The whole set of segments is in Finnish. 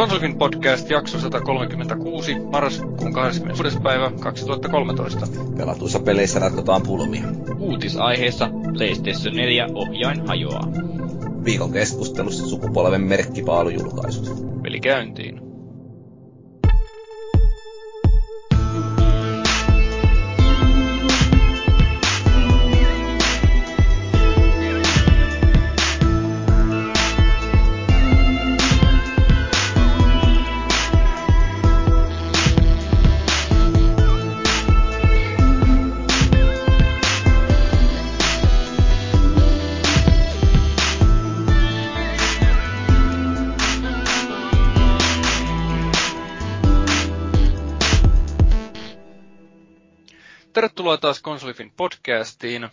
Konsolifin podcast jakso 136, marraskuun 26. päivä 2013. Pelatuissa peleissä ratkotaan pulmia. Uutisaiheessa PlayStation 4 ohjain hajoaa. Viikon keskustelussa sukupolven merkkipaalujulkaisut. Peli käyntiin. Tervetuloa taas Konsolifin podcastiin.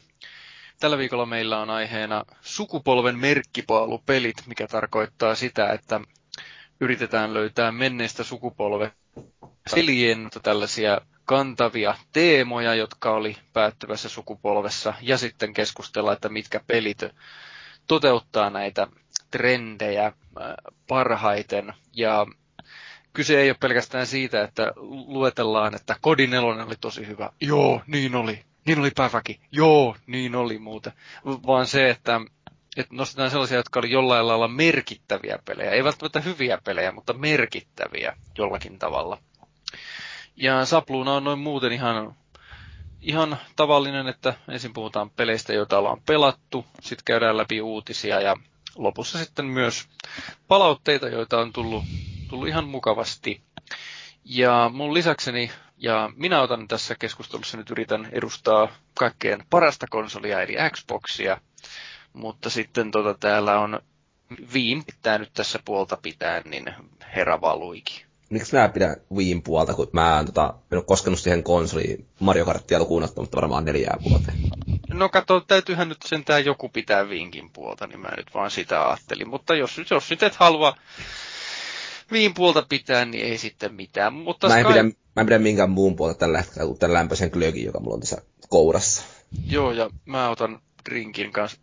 Tällä viikolla meillä on aiheena sukupolven merkkipaalupelit, mikä tarkoittaa sitä, että yritetään löytää menneistä sukupolve pelien tällaisia kantavia teemoja, jotka oli päättyvässä sukupolvessa, ja sitten keskustella, että mitkä pelit toteuttaa näitä trendejä äh, parhaiten. Ja kyse ei ole pelkästään siitä, että luetellaan, että Kodi 4 oli tosi hyvä. Joo, niin oli. Niin oli päiväkin. Joo, niin oli muuten. Vaan se, että, että nostetaan sellaisia, jotka oli jollain lailla merkittäviä pelejä. Ei välttämättä hyviä pelejä, mutta merkittäviä jollakin tavalla. Ja Sapluuna on noin muuten ihan, ihan tavallinen, että ensin puhutaan peleistä, joita ollaan pelattu, sitten käydään läpi uutisia ja lopussa sitten myös palautteita, joita on tullut tullut ihan mukavasti. Ja mun lisäkseni, ja minä otan tässä keskustelussa nyt yritän edustaa kaikkein parasta konsolia, eli Xboxia, mutta sitten tota, täällä on Viin pitää nyt tässä puolta pitää, niin herra valuikin. Miksi mä pidän Wiin puolta, kun mä en, tota, en ole koskenut siihen konsoliin Mario Karttia lukuun ottamatta varmaan neljää vuoteen. No kato, täytyyhän nyt sentään joku pitää Viinkin puolta, niin mä nyt vaan sitä ajattelin. Mutta jos, jos nyt et halua viin puolta pitää, niin ei sitten mitään. Mutta mä, en Sky... pidä, mä en pidä minkään muun puolta tällä hetkellä kuin tämän lämpöisen glögin, joka mulla on tässä kourassa. Joo, ja mä otan drinkin kanssa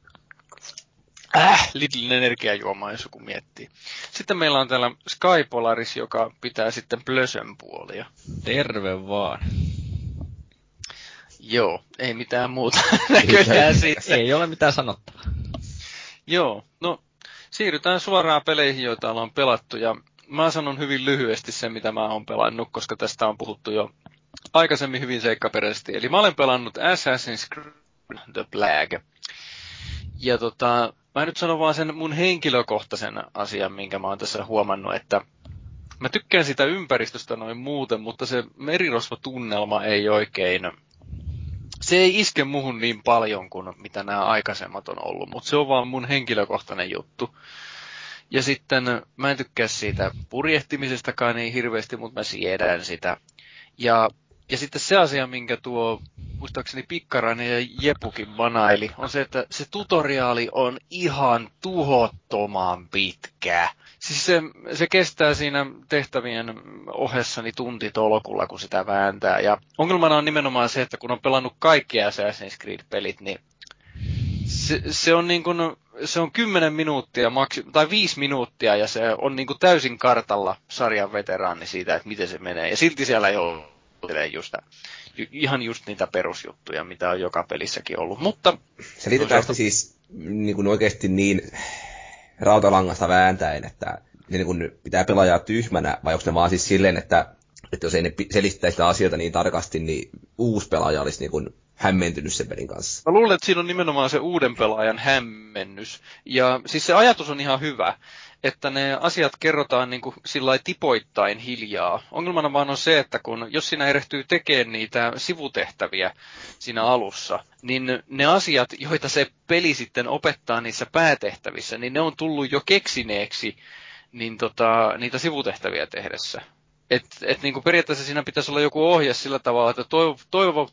äh, Lidlin energiajuomaa, jos joku miettii. Sitten meillä on täällä Sky Polaris, joka pitää sitten Plösön puolia. Terve vaan. Joo, ei mitään muuta näköjään siitä. Ei ole mitään sanottavaa. Joo, no siirrytään suoraan peleihin, joita ollaan pelattu. Ja mä sanon hyvin lyhyesti sen, mitä mä oon pelannut, koska tästä on puhuttu jo aikaisemmin hyvin seikkaperäisesti. Eli mä olen pelannut Assassin's Creed The Black. Ja tota, mä nyt sanon vaan sen mun henkilökohtaisen asian, minkä mä oon tässä huomannut, että mä tykkään sitä ympäristöstä noin muuten, mutta se merirosvotunnelma ei oikein, se ei iske muhun niin paljon kuin mitä nämä aikaisemmat on ollut, mutta se on vaan mun henkilökohtainen juttu. Ja sitten mä en tykkää siitä purjehtimisestakaan niin hirveästi, mutta mä siedän sitä. Ja, ja sitten se asia, minkä tuo muistaakseni Pikkarainen ja Jepukin vanaili, on se, että se tutoriaali on ihan tuhottoman pitkä. Siis se, se kestää siinä tehtävien ohessani tuntitolkulla, kun sitä vääntää. Ja ongelmana on nimenomaan se, että kun on pelannut kaikki Assassin's Creed-pelit, niin se, se on niin kuin, se on 10 minuuttia maksi, tai 5 minuuttia ja se on niin kuin täysin kartalla sarjan veteraani siitä, että miten se menee. Ja silti siellä ei ole just, ihan just niitä perusjuttuja, mitä on joka pelissäkin ollut. Mutta, se liitetään toisaalta... siis niin kuin oikeasti niin rautalangasta vääntäen, että niin kuin pitää pelaajaa tyhmänä, vai onko ne vaan siis silleen, että, että jos ei ne selittäisi sitä asioita niin tarkasti, niin uusi pelaaja olisi niin kuin hämmentynyt sen pelin kanssa. Mä luulen, että siinä on nimenomaan se uuden pelaajan hämmennys. Ja siis se ajatus on ihan hyvä, että ne asiat kerrotaan niin kuin sillä tipoittain hiljaa. Ongelmana vaan on se, että kun, jos sinä erehtyy tekemään niitä sivutehtäviä siinä alussa, niin ne asiat, joita se peli sitten opettaa niissä päätehtävissä, niin ne on tullut jo keksineeksi niin tota, niitä sivutehtäviä tehdessä. Et, et niin kuin periaatteessa siinä pitäisi olla joku ohje sillä tavalla, että toivo, toivo,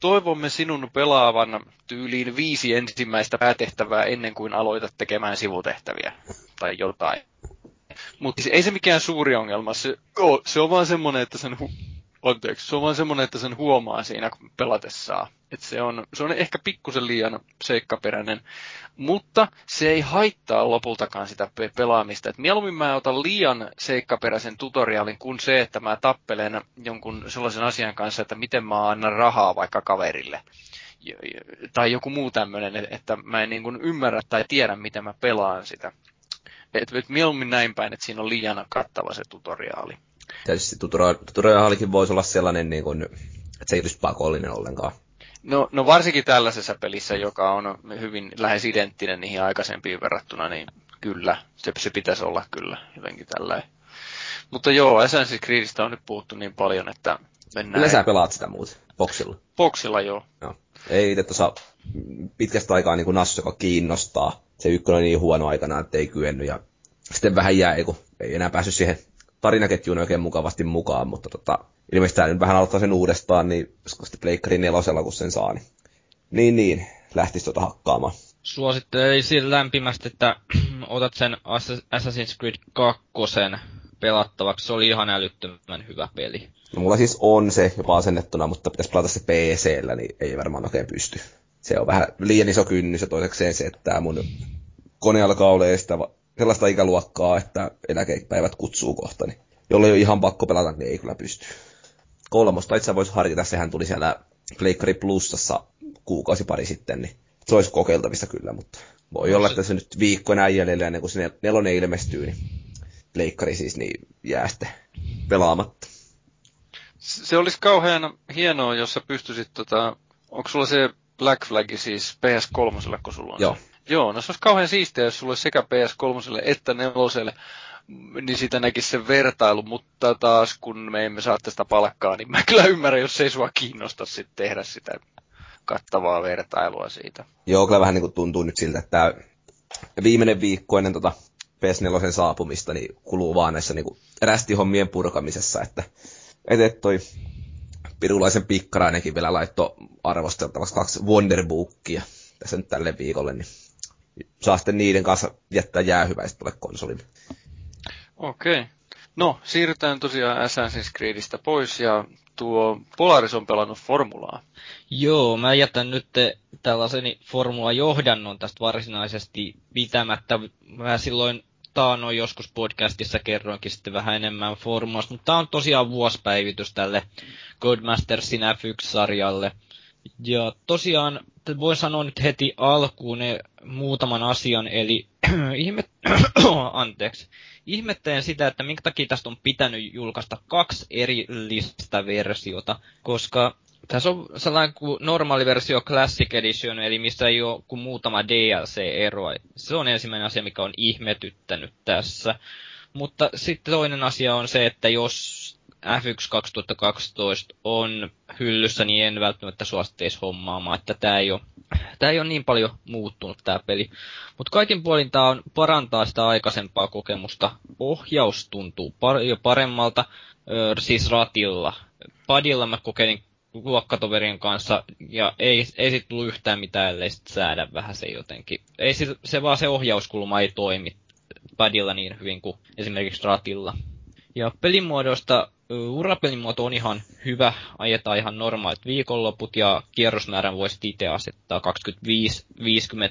toivomme sinun pelaavan tyyliin viisi ensimmäistä päätehtävää ennen kuin aloitat tekemään sivutehtäviä tai jotain. Mutta ei se mikään suuri ongelma. Se, oh, se on vaan semmoinen, että sen anteeksi, se on vaan semmoinen, että sen huomaa siinä pelatessaan. Että se on, se on ehkä pikkusen liian seikkaperäinen, mutta se ei haittaa lopultakaan sitä pe- pelaamista. Et mieluummin mä otan liian seikkaperäisen tutoriaalin kuin se, että mä tappelen jonkun sellaisen asian kanssa, että miten mä annan rahaa vaikka kaverille tai joku muu tämmöinen, että mä en niin ymmärrä tai tiedä, miten mä pelaan sitä. Et, et mieluummin näin päin, että siinä on liian kattava se tutoriaali. Tietysti tutoriaalikin voisi olla sellainen, niin kuin, että se ei olisi pakollinen ollenkaan. No, no varsinkin tällaisessa pelissä, joka on hyvin lähes identtinen niihin aikaisempiin verrattuna, niin kyllä, se, se pitäisi olla kyllä jotenkin tällä. Mutta joo, Assassin's Creedistä on nyt puhuttu niin paljon, että mennään. Kyllä sä pelaat sitä muuten, boksilla. Boksilla joo. joo. Ei itse tuossa pitkästä aikaa niin Nassu, joka kiinnostaa. Se ykkönen on niin huono aikana, että ei kyennyt ja sitten vähän jäi, kun ei enää päässyt siihen tarinaketjuun oikein mukavasti mukaan, mutta tota, ilmeisesti tämä nyt vähän aloittaa sen uudestaan, niin sitten Pleikkari nelosella, kun sen saa, niin niin, niin lähtisi tuota hakkaamaan. Suosittelisin lämpimästi, että otat sen Assassin's Creed 2 pelattavaksi. Se oli ihan älyttömän hyvä peli. No mulla siis on se jopa asennettuna, mutta pitäisi pelata se PC-llä, niin ei varmaan oikein pysty. Se on vähän liian iso kynnys ja toisekseen se, että mun kone alkaa olemaan sitä sellaista ikäluokkaa, että eläkepäivät kutsuu kohta, niin jolle ei ole ihan pakko pelata, niin ei kyllä pysty. Kolmosta itse voisi harkita, sehän tuli siellä Pleikkari Plusassa kuukausi pari sitten, niin se olisi kokeiltavissa kyllä, mutta voi olla, että se nyt viikko enää jäljellä ennen kuin se nelonen ilmestyy, niin Pleikkari siis niin jää sitten pelaamatta. Se olisi kauhean hienoa, jos sä pystyisit, tota, onko sulla se Black Flag siis PS3, kun sulla on Joo. Se? Joo, no se olisi kauhean siistiä, jos sulla olisi sekä PS3 että 4 niin sitä näkisi sen vertailu, mutta taas kun me emme saa tästä palkkaa, niin mä kyllä ymmärrän, jos ei sua kiinnosta sitten tehdä sitä kattavaa vertailua siitä. Joo, kyllä vähän niin kuin tuntuu nyt siltä, että viimeinen viikko ennen tota PS4 saapumista niin kuluu vaan näissä niin rästihommien purkamisessa, että, että toi pirulaisen pikkarainenkin vielä laittoi arvosteltavaksi kaksi Wonderbookia tässä nyt tälle viikolle, niin saa sitten niiden kanssa jättää jäähyväiset tuolle konsolille. Okei. Okay. No, siirrytään tosiaan Assassin's Creedistä pois ja tuo Polaris on pelannut formulaa. Joo, mä jätän nyt tällaisen formula-johdannon tästä varsinaisesti pitämättä. Mä silloin taannoin joskus podcastissa kerroinkin sitten vähän enemmän formulasta, mutta tämä on tosiaan vuospäivitys tälle Codemastersin F1-sarjalle. Ja tosiaan voin sanoa nyt heti alkuun muutaman asian, eli ihme... anteeksi. Ihmettelen sitä, että minkä takia tästä on pitänyt julkaista kaksi erillistä versiota, koska tässä on sellainen kuin normaali versio Classic Edition, eli missä ei ole kuin muutama DLC-eroa. Se on ensimmäinen asia, mikä on ihmetyttänyt tässä. Mutta sitten toinen asia on se, että jos F1 2012 on hyllyssä, niin en välttämättä suositteisi hommaamaan, että tämä ei ei ole niin paljon muuttunut tämä peli. Mutta kaikin puolin tämä on parantaa sitä aikaisempaa kokemusta. Ohjaus tuntuu par- paremmalta, öö, siis ratilla. Padilla mä kokeilin luokkatoverien kanssa, ja ei, ei sit tullut yhtään mitään, ellei sit säädä vähän se jotenkin. Ei sit, se vaan se ohjauskulma ei toimi padilla niin hyvin kuin esimerkiksi ratilla. Ja pelimuodosta urapelimuoto on ihan hyvä, ajetaan ihan normaalit viikonloput ja kierrosmäärän voisi itse asettaa 25-50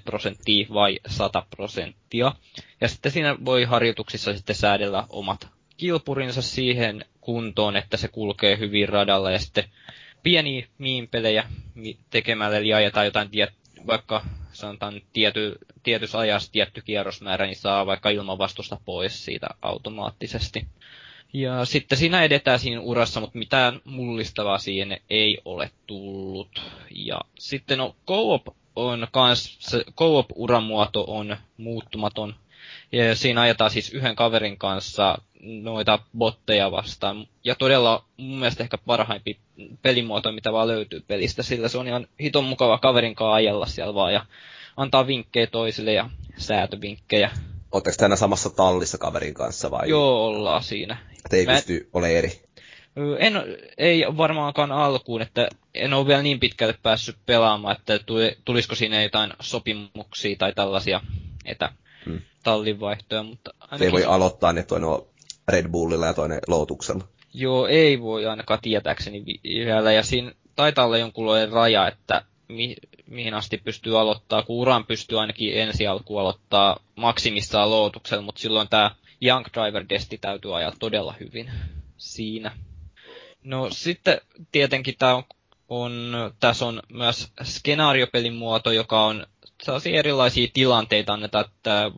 prosenttia vai 100 prosenttia. Ja sitten siinä voi harjoituksissa sitten säädellä omat kilpurinsa siihen kuntoon, että se kulkee hyvin radalla ja sitten pieniä miinpelejä tekemällä, eli ajetaan jotain tiet, vaikka sanotaan tiety, tietyssä ajassa tietty kierrosmäärä, niin saa vaikka ilmavastusta pois siitä automaattisesti. Ja sitten siinä edetään siinä urassa, mutta mitään mullistavaa siihen ei ole tullut. Ja sitten no, co-op on kans, se co-op-uramuoto on muuttumaton. Ja siinä ajetaan siis yhden kaverin kanssa noita botteja vastaan. Ja todella mun mielestä ehkä parhaimpi pelimuoto, mitä vaan löytyy pelistä, sillä se on ihan hiton mukava kaverin kanssa ajella siellä vaan ja antaa vinkkejä toisille ja säätövinkkejä. Oletteko tänä samassa tallissa kaverin kanssa vai? Joo, ollaan siinä. Että ei Mä... pysty ole eri. En, ei varmaankaan alkuun, että en ole vielä niin pitkälle päässyt pelaamaan, että tulisiko siinä jotain sopimuksia tai tällaisia etätallinvaihtoja, hmm. mutta ainakin... Ei voi aloittaa ne toinen Red Bullilla ja toinen Lotuksella. Joo, ei voi ainakaan tietääkseni vielä, ja siinä taitaa olla jonkunlainen raja, että mi, mihin asti pystyy aloittaa, kun uran pystyy ainakin ensi alku aloittaa maksimissaan lootuksella, mutta silloin tämä Young Driver Desti täytyy ajaa todella hyvin siinä. No sitten tietenkin tämä on, on, tässä on myös skenaariopelin muoto, joka on sellaisia erilaisia tilanteita annetaan, että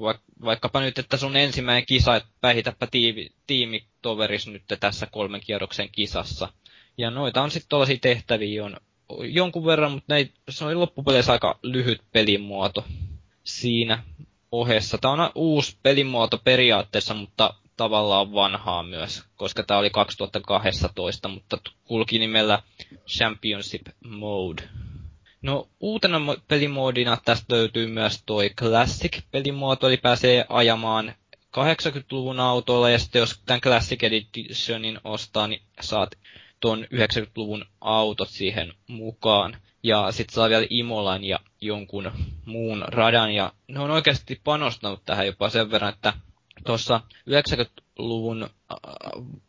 vaikkapa nyt, että sun ensimmäinen kisa, että päihitäpä tiimi, tiimitoveris nyt tässä kolmen kierroksen kisassa. Ja noita on sitten tällaisia tehtäviä on jonkun verran, mutta ne, se oli loppupeleissä aika lyhyt pelimuoto siinä ohessa. Tämä on uusi pelimuoto periaatteessa, mutta tavallaan vanhaa myös, koska tämä oli 2012, mutta kulki nimellä Championship Mode. No uutena pelimoodina tästä löytyy myös toi Classic-pelimuoto, eli pääsee ajamaan 80-luvun autoilla, ja sitten jos tämän Classic Editionin ostaa, niin saat tuon 90-luvun autot siihen mukaan. Ja sitten saa vielä Imolan ja jonkun muun radan, ja ne on oikeasti panostanut tähän jopa sen verran, että tuossa 90-luvun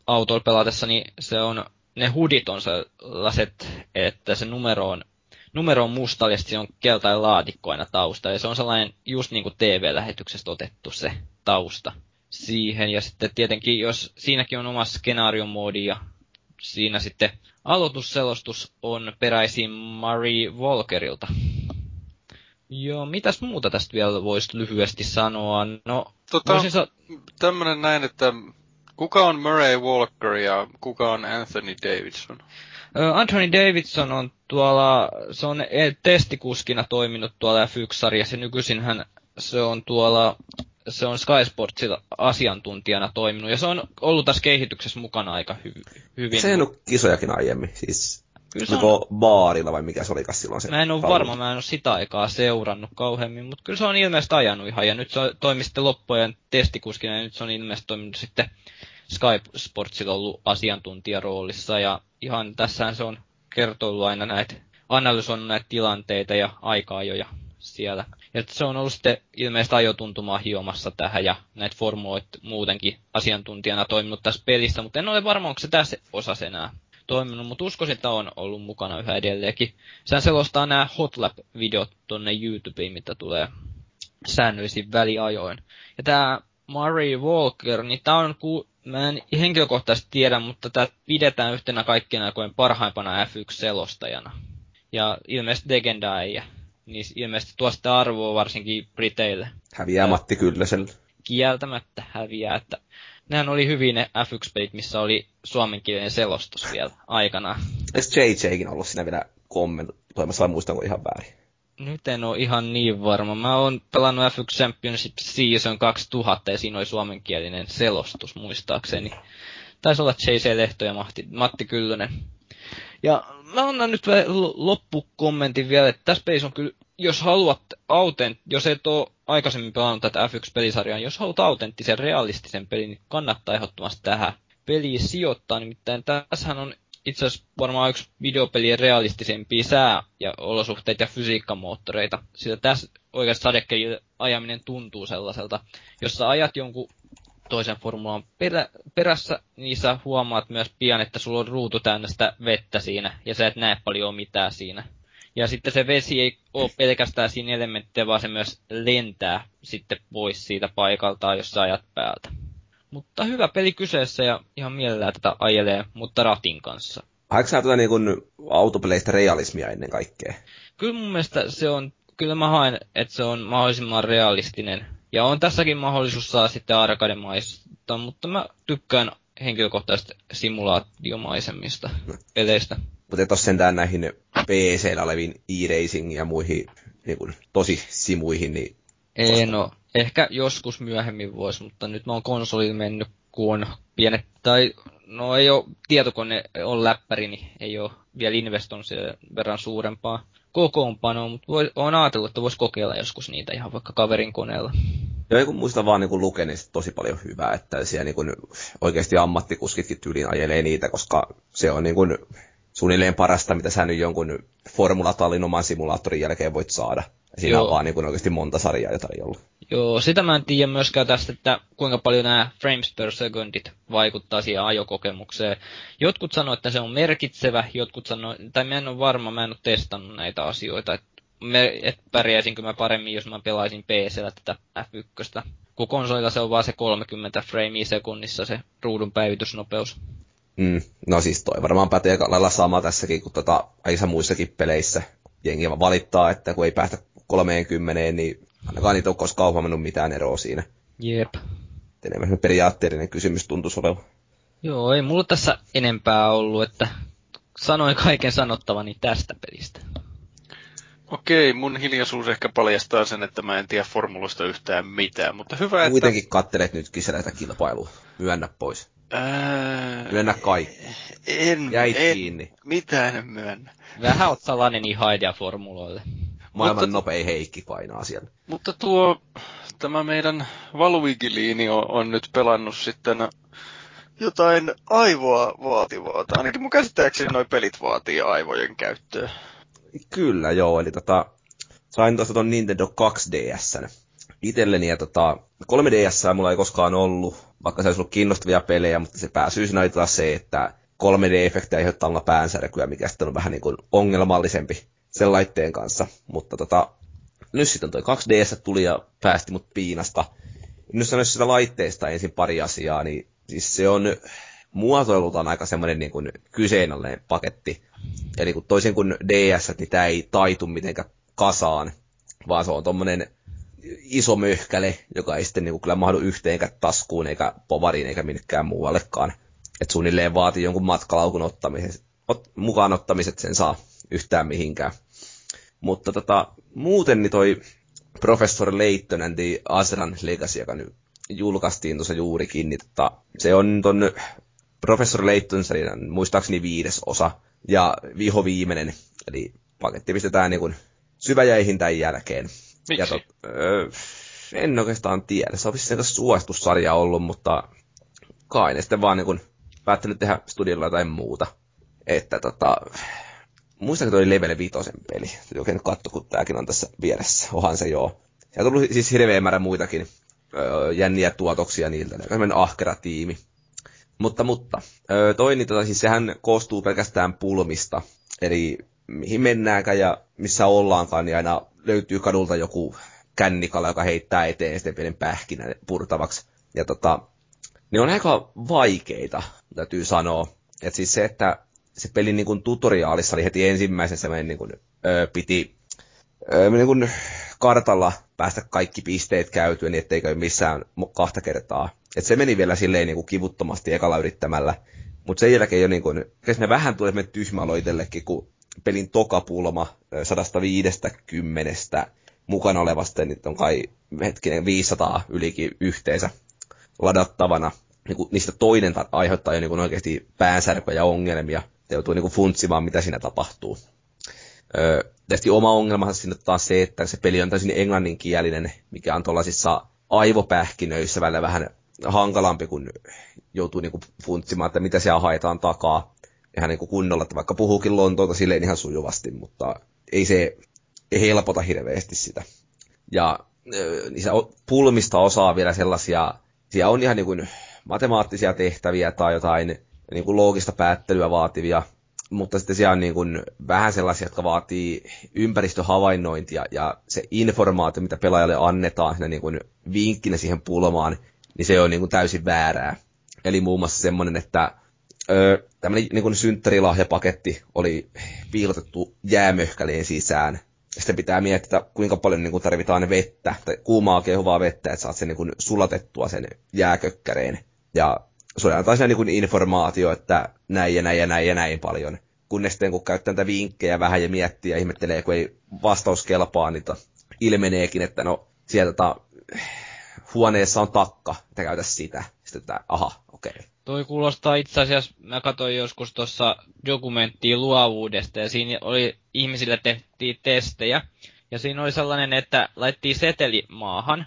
autoilla pelatessa, niin se on, ne hudit on sellaiset, että se numero on numero on musta ja se on keltainen laatikko aina tausta. Ja se on sellainen just niin kuin TV-lähetyksestä otettu se tausta siihen. Ja sitten tietenkin, jos siinäkin on oma skenaariomoodi ja siinä sitten aloitusselostus on peräisin Marie Walkerilta. Joo, mitäs muuta tästä vielä voisi lyhyesti sanoa? No, tota, sa- tämmönen näin, että kuka on Murray Walker ja kuka on Anthony Davidson? Anthony Davidson on tuolla, se on e- testikuskina toiminut tuolla F1-sarjassa. Nykyisin hän, se on tuolla, se on Sky Sportsilla asiantuntijana toiminut. Ja se on ollut tässä kehityksessä mukana aika hy- hyvin. Se on kisojakin aiemmin, siis Kyllä se on... baarilla vai mikä se olikas silloin se? Mä en ole varma, mä en ole sitä aikaa seurannut kauheammin, mutta kyllä se on ilmeisesti ajanut ihan, ja nyt se toimi sitten loppujen testikuskina, ja nyt se on ilmeisesti toiminut sitten Sky Sportsilla ollut asiantuntijaroolissa, ja ihan tässähän se on kertoillut aina näitä, analysoinut näitä tilanteita ja aikaa-ajoja siellä. Ja se on ollut sitten ilmeisesti ajotuntumaa hiomassa tähän ja näitä formuloit muutenkin asiantuntijana toiminut tässä pelissä, mutta en ole varma, onko se tässä osassa enää toiminut, mutta uskoisin, että on ollut mukana yhä edelleenkin. Sehän selostaa nämä Hotlap-videot tonne YouTubeen, mitä tulee säännöllisin väliajoin. Ja tämä Murray Walker, niin tämä on ku, mä en henkilökohtaisesti tiedä, mutta tätä pidetään yhtenä kaikkien aikojen parhaimpana F1-selostajana. Ja ilmeisesti legendaajia. Niin ilmeisesti tuosta arvoa varsinkin Briteille. Häviää Matti Kyllöselle. Kieltämättä häviää, että nehän oli hyvin ne F1-pelit, missä oli suomenkielinen selostus vielä aikana. Eikö JJkin ollut siinä vielä kommentoimassa vai muistanko ihan väärin? Nyt en ole ihan niin varma. Mä oon pelannut F1 Championship Season 2000 ja siinä oli suomenkielinen selostus muistaakseni. Taisi olla J.C. Lehto ja Matti, Matti Kyllönen. Ja mä annan nyt loppukommentin vielä, että tässä pelissä on kyllä, jos haluat autent, jos et ole aikaisemmin pelannut tätä F1-pelisarjaa, jos haluat autenttisen realistisen pelin, niin kannattaa ehdottomasti tähän peliin sijoittaa. Nimittäin tässähän on itse asiassa varmaan yksi videopelien realistisempia sää- ja olosuhteita ja fysiikkamoottoreita. Sillä tässä oikeasti sadekelin ajaminen tuntuu sellaiselta. Jos sä ajat jonkun toisen formulan perä, perässä, niin sä huomaat myös pian, että sulla on ruutu täynnä sitä vettä siinä, ja sä et näe paljon mitään siinä. Ja sitten se vesi ei ole pelkästään siinä elementtejä, vaan se myös lentää sitten pois siitä paikaltaan, jos sä ajat päältä. Mutta hyvä peli kyseessä ja ihan mielellään tätä ajelee, mutta ratin kanssa. Haetko sä tuota niin autopeleistä realismia ennen kaikkea? Kyllä mun mielestä se on, kyllä mä haen, että se on mahdollisimman realistinen. Ja on tässäkin mahdollisuus saa sitten arcade-maista, mutta mä tykkään henkilökohtaisesti simulaatiomaisemmista peleistä. Mutta et ole sentään näihin pc oleviin e-racing ja muihin niin kuin, tosi simuihin, niin... Ei no, ehkä joskus myöhemmin voisi, mutta nyt mä oon konsolille mennyt, kun on pienet, tai no ei ole, tietokone on läppäri, niin ei ole vielä investoinut sen verran suurempaa kokoonpanoa, mutta voi, on ajatellut, että voisi kokeilla joskus niitä ihan vaikka kaverin koneella. Joo, kun muista vaan niin lukee niin tosi paljon hyvää, että siellä niin oikeasti ammattikuskitkin tyyliin ajelee niitä, koska se on niin kuin, suunnilleen parasta, mitä sä nyt jonkun formulatallin oman simulaattorin jälkeen voit saada. Siinä Joo. on vaan niin kuin oikeasti monta sarjaa jo tarjolla. Joo, sitä mä en tiedä myöskään tästä, että kuinka paljon nämä frames per secondit vaikuttaa siihen ajokokemukseen. Jotkut sanoo, että se on merkitsevä, jotkut sanoo, tai mä en ole varma, mä en ole testannut näitä asioita, että et pärjäisinkö mä paremmin, jos mä pelaisin PCllä tätä F1. Kun konsolilla se on vaan se 30 framea sekunnissa se ruudun päivitysnopeus. Mm, no siis toi varmaan pätee lailla sama tässäkin kuin tota, aika muissakin peleissä. Jengi valittaa, että kun ei päästä 30, niin ainakaan niitä ole koskaan huomannut mitään eroa siinä. Jep. Enemmän periaatteellinen kysymys tuntuisi olevan. Joo, ei mulla tässä enempää ollut, että sanoin kaiken sanottavani tästä pelistä. Okei, mun hiljaisuus ehkä paljastaa sen, että mä en tiedä formulosta yhtään mitään, mutta hyvä, että... Kuitenkin kattelet nyt kisäläitä kilpailua. Myönnä pois. Ää... Myönnä kaikki. En, Jäit en, kiinni. Mitään en myönnä. Vähän oot salainen ihaidia formuloille. Maailman mutta, nopein Heikki painaa siellä. Mutta tuo, tämä meidän Valuigiliini on, on nyt pelannut sitten jotain aivoa vaativaa. Ainakin mun käsittääkseni noi pelit vaatii aivojen käyttöä. Kyllä, joo. Eli tota, sain tuosta ton Nintendo 2DSn itselleni. Ja tota, 3DS mulla ei koskaan ollut, vaikka se olisi ollut kiinnostavia pelejä, mutta se pääsyysinä oli taas se, että 3D-efektejä aiheuttaa päänsärkyä, mikä sitten on vähän niin kuin ongelmallisempi sen laitteen kanssa. Mutta tota, nyt sitten toi 2DS tuli ja päästi mut piinasta. Nyt sanoisin sitä laitteesta ensin pari asiaa, niin siis se on muotoilultaan aika semmoinen niin kuin kyseenalainen paketti. Eli kun toisin kuin DS, niin tämä ei taitu mitenkään kasaan, vaan se on tommonen iso möhkäle, joka ei sitten niin kuin kyllä mahdu yhteenkään taskuun, eikä povariin, eikä minnekään muuallekaan. Et suunnilleen vaatii jonkun matkalaukun ottamisen, ot, mukaan ottamiset sen saa yhtään mihinkään. Mutta tota, muuten niin toi Professor and the Azran Legacy, joka nyt julkaistiin tuossa juurikin, niin tota, se on ton Professor Layton muistaakseni viides osa ja viho viimeinen, eli paketti pistetään niin kuin syväjäihin tämän jälkeen. Miksi? Ja tot, öö, en oikeastaan tiedä. Se on vissiin suositussarja ollut, mutta kai ne sitten vaan niin kuin päättänyt tehdä studiolla jotain muuta. Että tota, muistanko toi Level 5 peli? Oikein katso, kun tääkin on tässä vieressä. Ohan se joo. Ja on tullut siis hirveä määrä muitakin öö, jänniä tuotoksia niiltä. Ne ahkera tiimi. Mutta, mutta. Öö, toi, niin tota, siis sehän koostuu pelkästään pulmista. Eli mihin mennäänkään ja missä ollaankaan, niin aina löytyy kadulta joku kännikala, joka heittää eteen sitten pienen pähkinän purtavaksi. Ja tota, ne on aika vaikeita, täytyy sanoa. Et siis se, että se pelin niin kuin tutoriaalissa oli heti ensimmäisessä niin kuin, öö, piti öö, niin kuin kartalla päästä kaikki pisteet käytyä, niin etteikö missään kahta kertaa. Et se meni vielä silleen niin kuin kivuttomasti ekalla yrittämällä. Mutta sen jälkeen jo niin kuin, ne vähän tulee me tyhmäloitellekin, kun pelin tokapulma 150 mukana olevasta, niin on kai hetkinen 500 ylikin yhteensä ladattavana. Niin kuin, niistä toinen aiheuttaa jo niin kuin oikeasti ja ongelmia. Te joutuu niin kuin funtsimaan, mitä siinä tapahtuu. Öö, tietysti oma ongelma siinä taas se, että se peli on täysin englanninkielinen, mikä on tuollaisissa aivopähkinöissä välillä vähän hankalampi, kun joutuu niinku funtsimaan, että mitä siellä haetaan takaa. Ihan niinku kunnolla, että vaikka puhuukin Lontoota silleen ihan sujuvasti, mutta ei se ei helpota hirveästi sitä. Ja niissä pulmista osaa vielä sellaisia, siellä on ihan niinku matemaattisia tehtäviä tai jotain niinku loogista päättelyä vaativia mutta sitten siellä on niin kuin vähän sellaisia, jotka vaatii ympäristöhavainnointia ja se informaatio, mitä pelaajalle annetaan siinä niin kuin vinkkinä siihen pulmaan, niin se on niin kuin täysin väärää. Eli muun muassa semmoinen, että öö, tämmöinen niin kuin synttärilahjapaketti oli piilotettu jäämöhkäleen sisään. Sitten pitää miettiä, kuinka paljon niin kuin tarvitaan vettä, tai kuumaa kehuvaa vettä, että saat sen niin kuin sulatettua sen jääkökkäreen. Ja sulle antaa niin informaatio, että näin ja näin ja näin ja näin paljon. Kunnes sitten kun käyttää näitä vinkkejä vähän ja miettii ja ihmettelee, kun ei vastaus kelpaa, niin to, ilmeneekin, että no sieltä ta, huoneessa on takka, että käytä sitä. Sitten että aha, okei. Okay. Toi kuulostaa itse asiassa, mä katsoin joskus tuossa dokumenttia luovuudesta ja siinä oli ihmisille tehtiin testejä. Ja siinä oli sellainen, että laittiin seteli maahan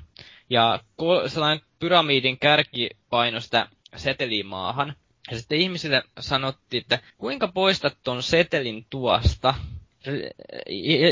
ja sellainen pyramidin kärki paino sitä seteliin maahan. Ja sitten ihmisille sanottiin, että kuinka poistat ton setelin tuosta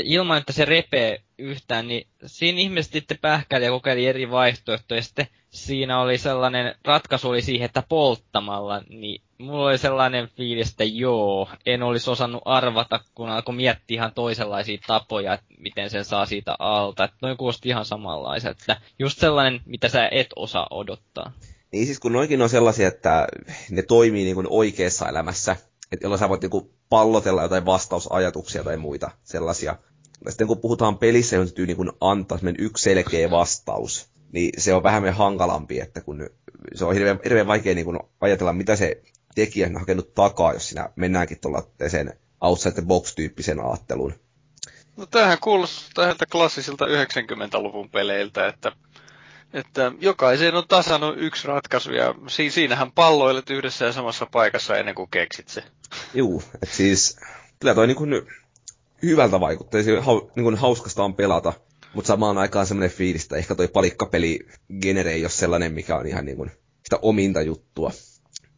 ilman, että se repee yhtään, niin siinä ihmiset sitten pähkäili ja kokeili eri vaihtoehtoja. Sitten siinä oli sellainen, ratkaisu oli siihen, että polttamalla, niin mulla oli sellainen fiilis, että joo, en olisi osannut arvata, kun alkoi miettiä ihan toisenlaisia tapoja, että miten sen saa siitä alta. Että noin kuulosti ihan samanlaiset. Että just sellainen, mitä sä et osaa odottaa. Niin siis kun noikin on sellaisia, että ne toimii niin kuin oikeassa elämässä, että jolloin sä voit niin kuin pallotella jotain vastausajatuksia tai muita sellaisia. Ja sitten kun puhutaan pelissä, johon täytyy niin kuin antaa yksi selkeä vastaus, niin se on vähän hankalampi, että kun se on hirveän, hirveän vaikea niin kuin ajatella, mitä se tekijä on hakenut takaa, jos sinä mennäänkin tuolla sen outside the box-tyyppisen ajattelun. No tämähän kuulostaa täältä klassisilta 90-luvun peleiltä, että, että jokaiseen on tasannut yksi ratkaisu ja si- siinähän palloilet yhdessä ja samassa paikassa ennen kuin keksit se. Juu, siis kyllä toi niin kuin hyvältä vaikuttaa, se hau, niin kuin hauskasta on pelata, mutta samaan aikaan semmoinen fiilis, että ehkä toi palikkapeli genere ei ole sellainen, mikä on ihan niin kuin sitä ominta juttua.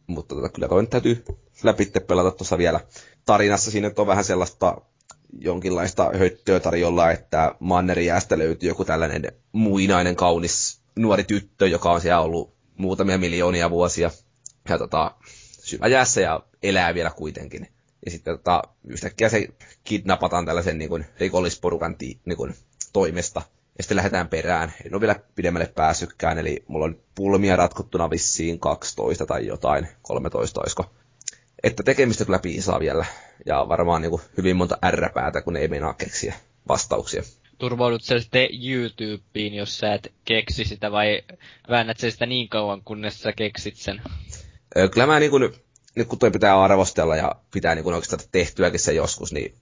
Mutta tota, kyllä toi täytyy läpi pelata tuossa vielä. Tarinassa siinä on vähän sellaista jonkinlaista höttöä tarjolla, että Mannerijäästä löytyy joku tällainen muinainen kaunis nuori tyttö, joka on siellä ollut muutamia miljoonia vuosia. Ja tota, syväjäässä ja elää vielä kuitenkin. Ja sitten tota, yhtäkkiä se kidnapataan tällaisen niin kuin, rikollisporukan ti, niin kuin, toimesta. Ja sitten lähdetään perään. En ole vielä pidemmälle päässytkään, eli mulla on pulmia ratkottuna vissiin 12 tai jotain, 13 olisiko. Että tekemistä kyllä piisaa vielä. Ja varmaan niin kuin, hyvin monta R-päätä, kun ei meinaa keksiä vastauksia. Turvaudut sä sitten YouTubeen, jos sä et keksi sitä, vai väännät sä sitä niin kauan, kunnes sä keksit sen? Kyllä mä niin kuin, nyt kun toi pitää arvostella ja pitää niin kuin oikeastaan tehtyäkin se joskus, niin,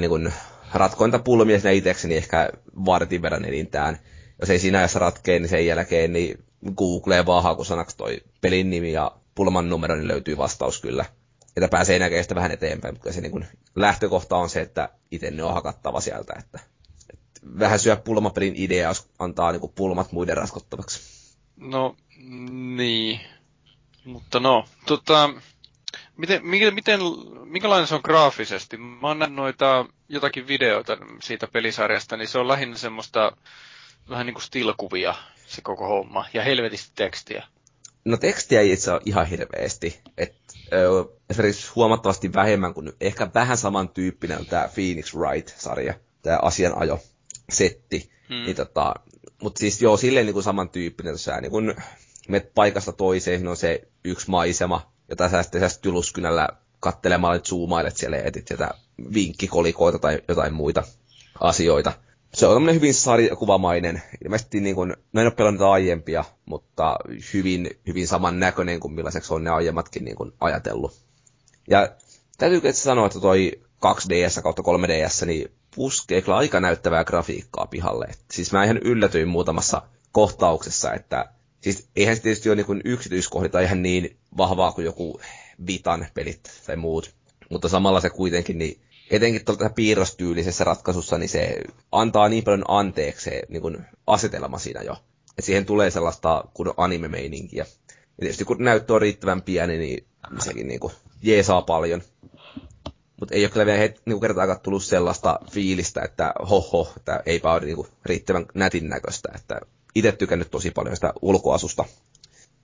niin kuin ratkointa pulmia sinä itsekseni ehkä vartin verran enintään. Jos ei siinä ajassa ratkeen, niin sen jälkeen niin Googleen vaan hakusanaksi toi pelin nimi ja pulman numero, niin löytyy vastaus kyllä. Että pääsee näkemään sitä vähän eteenpäin, mutta se niin kuin lähtökohta on se, että itse ne on hakattava sieltä, että vähän syö pulmapelin idea, jos antaa niin kuin pulmat muiden raskottavaksi. No, niin. Mutta no, tota, Miten, miten, minkälainen se on graafisesti? Mä oon nähnyt noita jotakin videoita siitä pelisarjasta, niin se on lähinnä semmoista vähän niin kuin stilkuvia se koko homma, ja helvetisti tekstiä. No tekstiä ei itse ole ihan hirveästi. Et, ö, esimerkiksi huomattavasti vähemmän kuin ehkä vähän samantyyppinen on tämä Phoenix Wright-sarja, tämä asianajo-setti. Hmm. Niin, tota, mutta siis joo, silleen niin kuin samantyyppinen, että sä niin kun met paikasta toiseen, no se yksi maisema, jota sä sitten sä tyluskynällä kattelemalla, että zoomailet siellä ja etit sieltä vinkkikolikoita tai jotain muita asioita. Se on tämmöinen hyvin sarjakuvamainen. Ilmeisesti niin kuin, no en ole pelannut aiempia, mutta hyvin, hyvin saman näköinen kuin millaiseksi on ne aiemmatkin niin kuin ajatellut. Ja täytyykö sanoa, että toi 2DS kautta 3DS, niin puskee kyllä aika näyttävää grafiikkaa pihalle. Et siis mä ihan yllätyin muutamassa kohtauksessa, että siis eihän se tietysti ole niin yksityiskohdita ihan niin vahvaa kuin joku Vitan pelit tai muut, mutta samalla se kuitenkin, niin etenkin tuolta piirrostyylisessä ratkaisussa, niin se antaa niin paljon anteeksi se niin asetelma siinä jo. Että siihen tulee sellaista kuin anime-meininkiä. Ja tietysti kun näyttö on riittävän pieni, niin sekin niin kuin jeesaa paljon. Mutta ei ole kyllä vielä het, niin kertaakaan tullut sellaista fiilistä, että hoho, että eipä ole niin kuin riittävän nätin näköistä. Että itse tykännyt tosi paljon sitä ulkoasusta.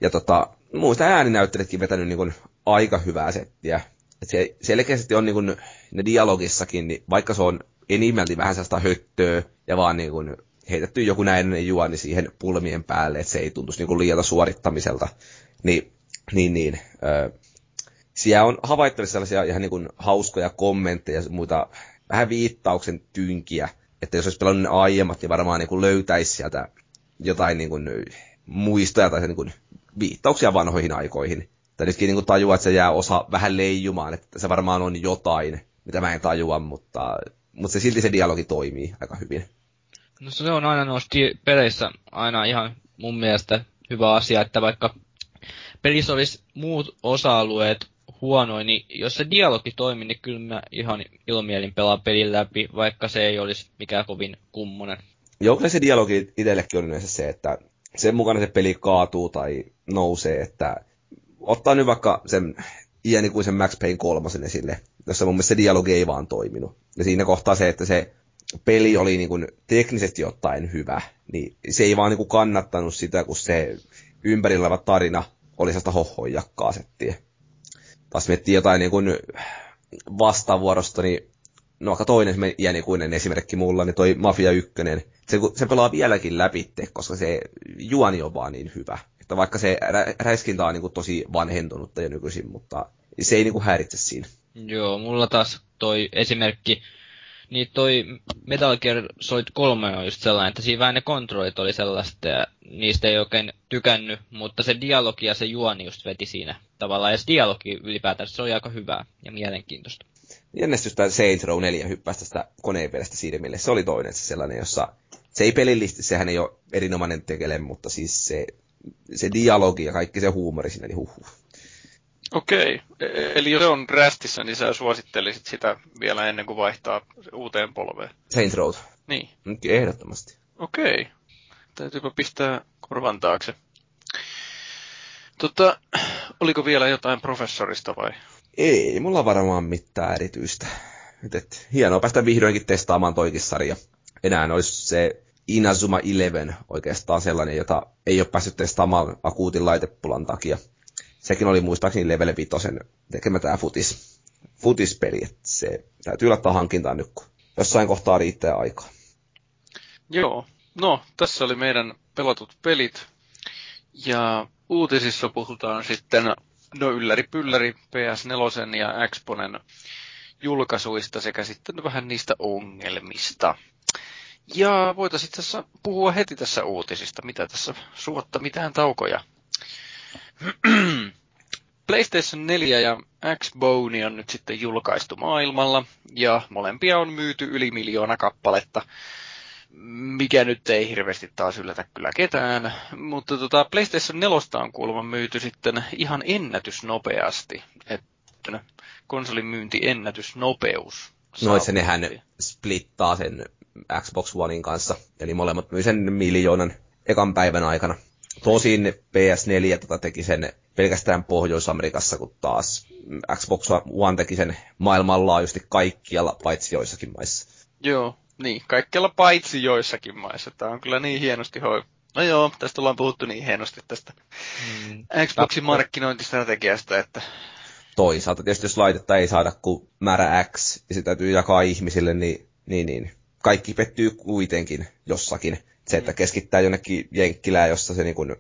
Ja tota, muista ääninäyttelijätkin vetänyt niin kuin aika hyvää settiä. Et se selkeästi on niin kuin, ne dialogissakin, niin vaikka se on enimmälti vähän sellaista höttöä ja vaan niin kuin heitetty joku näin juoni siihen pulmien päälle, että se ei tuntuisi niin kuin liialta suorittamiselta, niin, niin, niin ö, siellä on havaittavissa sellaisia ihan niin kuin hauskoja kommentteja ja muita vähän viittauksen tynkiä, että jos olisi pelannut ne aiemmat, niin varmaan niin kuin löytäisi sieltä jotain niin kuin muistoja tai niin kuin viittauksia vanhoihin aikoihin. Tai nytkin niin kuin tajua, että se jää osa vähän leijumaan, että se varmaan on jotain, mitä mä en tajua, mutta, mutta se silti se dialogi toimii aika hyvin. No se on aina noissa peleissä aina ihan mun mielestä hyvä asia, että vaikka pelissä olisi muut osa-alueet huonoin, niin jos se dialogi toimii, niin kyllä mä ihan ilomielin pelaan pelin läpi, vaikka se ei olisi mikään kovin kummonen. Joo, kyllä se dialogi itsellekin on yleensä se, että sen mukana se peli kaatuu tai nousee, että ottaa nyt vaikka sen iänikuisen Max Payne kolmosen esille, jossa mun mielestä se dialogi ei vaan toiminut. Ja siinä kohtaa se, että se peli oli niin kuin teknisesti ottaen hyvä, niin se ei vaan niin kuin kannattanut sitä, kun se ympärillä oleva tarina oli sellaista hohhoijakkaa settiä. Taas miettii jotain niin kuin vastavuorosta, niin no aika toinen iänikuinen esimerkki mulla, niin toi Mafia 1, se, se pelaa vieläkin läpi, koska se juoni on vaan niin hyvä. Että vaikka se rä- räiskintä on niin kuin tosi vanhentunutta jo nykyisin, mutta se ei niin kuin häiritse siinä. Joo, mulla taas toi esimerkki, niin toi Metal Gear Solid 3 on just sellainen, että siinä vähän ne kontrollit oli sellaista ja niistä ei oikein tykännyt, mutta se dialogi ja se juoni just veti siinä tavallaan. Ja se dialogi ylipäätään, se oli aika hyvää ja mielenkiintoista. Jännestystä Saints Row 4 hyppästä tästä koneenpelestä siinä Se oli toinen se sellainen, jossa se ei pelillisesti, sehän ei ole erinomainen tekele, mutta siis se, se dialogi ja kaikki se huumori siinä, niin huhhuh. Okei, e- eli jos se on rästissä, niin sä suosittelisit sitä vielä ennen kuin vaihtaa uuteen polveen. Saints Row. Niin. Ehdottomasti. Okei. Täytyypä pistää korvan taakse. Tota, oliko vielä jotain professorista vai? Ei, mulla on varmaan mitään erityistä. Et, et, hienoa päästä vihdoinkin testaamaan toikin sarja. Enää olisi se Inazuma Eleven oikeastaan sellainen, jota ei ole päässyt testaamaan akuutin laitepulan takia sekin oli muistaakseni level 5 tekemä tämä futis, futispeli, että se täytyy laittaa hankintaan nyt, kun jossain kohtaa riittää aikaa. Joo, no tässä oli meidän pelatut pelit, ja uutisissa puhutaan sitten no ylläri pylläri PS4 ja Xponen julkaisuista sekä sitten vähän niistä ongelmista. Ja voitaisiin tässä puhua heti tässä uutisista, mitä tässä suotta mitään taukoja. PlayStation 4 ja Xbone on nyt sitten julkaistu maailmalla, ja molempia on myyty yli miljoona kappaletta, mikä nyt ei hirveästi taas yllätä kyllä ketään, mutta tota PlayStation 4 on kuulemma myyty sitten ihan ennätysnopeasti, että konsolin myynti ennätysnopeus. No se nehän splittaa sen Xbox Onein kanssa, eli molemmat myy sen miljoonan ekan päivän aikana. Tosin PS4 tota teki sen pelkästään Pohjois-Amerikassa, kun taas Xbox One teki sen maailmanlaajuisesti kaikkialla, paitsi joissakin maissa. Joo, niin, kaikkialla paitsi joissakin maissa. Tämä on kyllä niin hienosti hoi. No joo, tästä ollaan puhuttu niin hienosti tästä mm. Xboxin markkinointistrategiasta, että... Toisaalta tietysti jos laitetta ei saada kuin määrä X, ja se täytyy jakaa ihmisille, niin, niin, niin kaikki pettyy kuitenkin jossakin se, että keskittää jonnekin jenkkilään, jossa se niin kuin,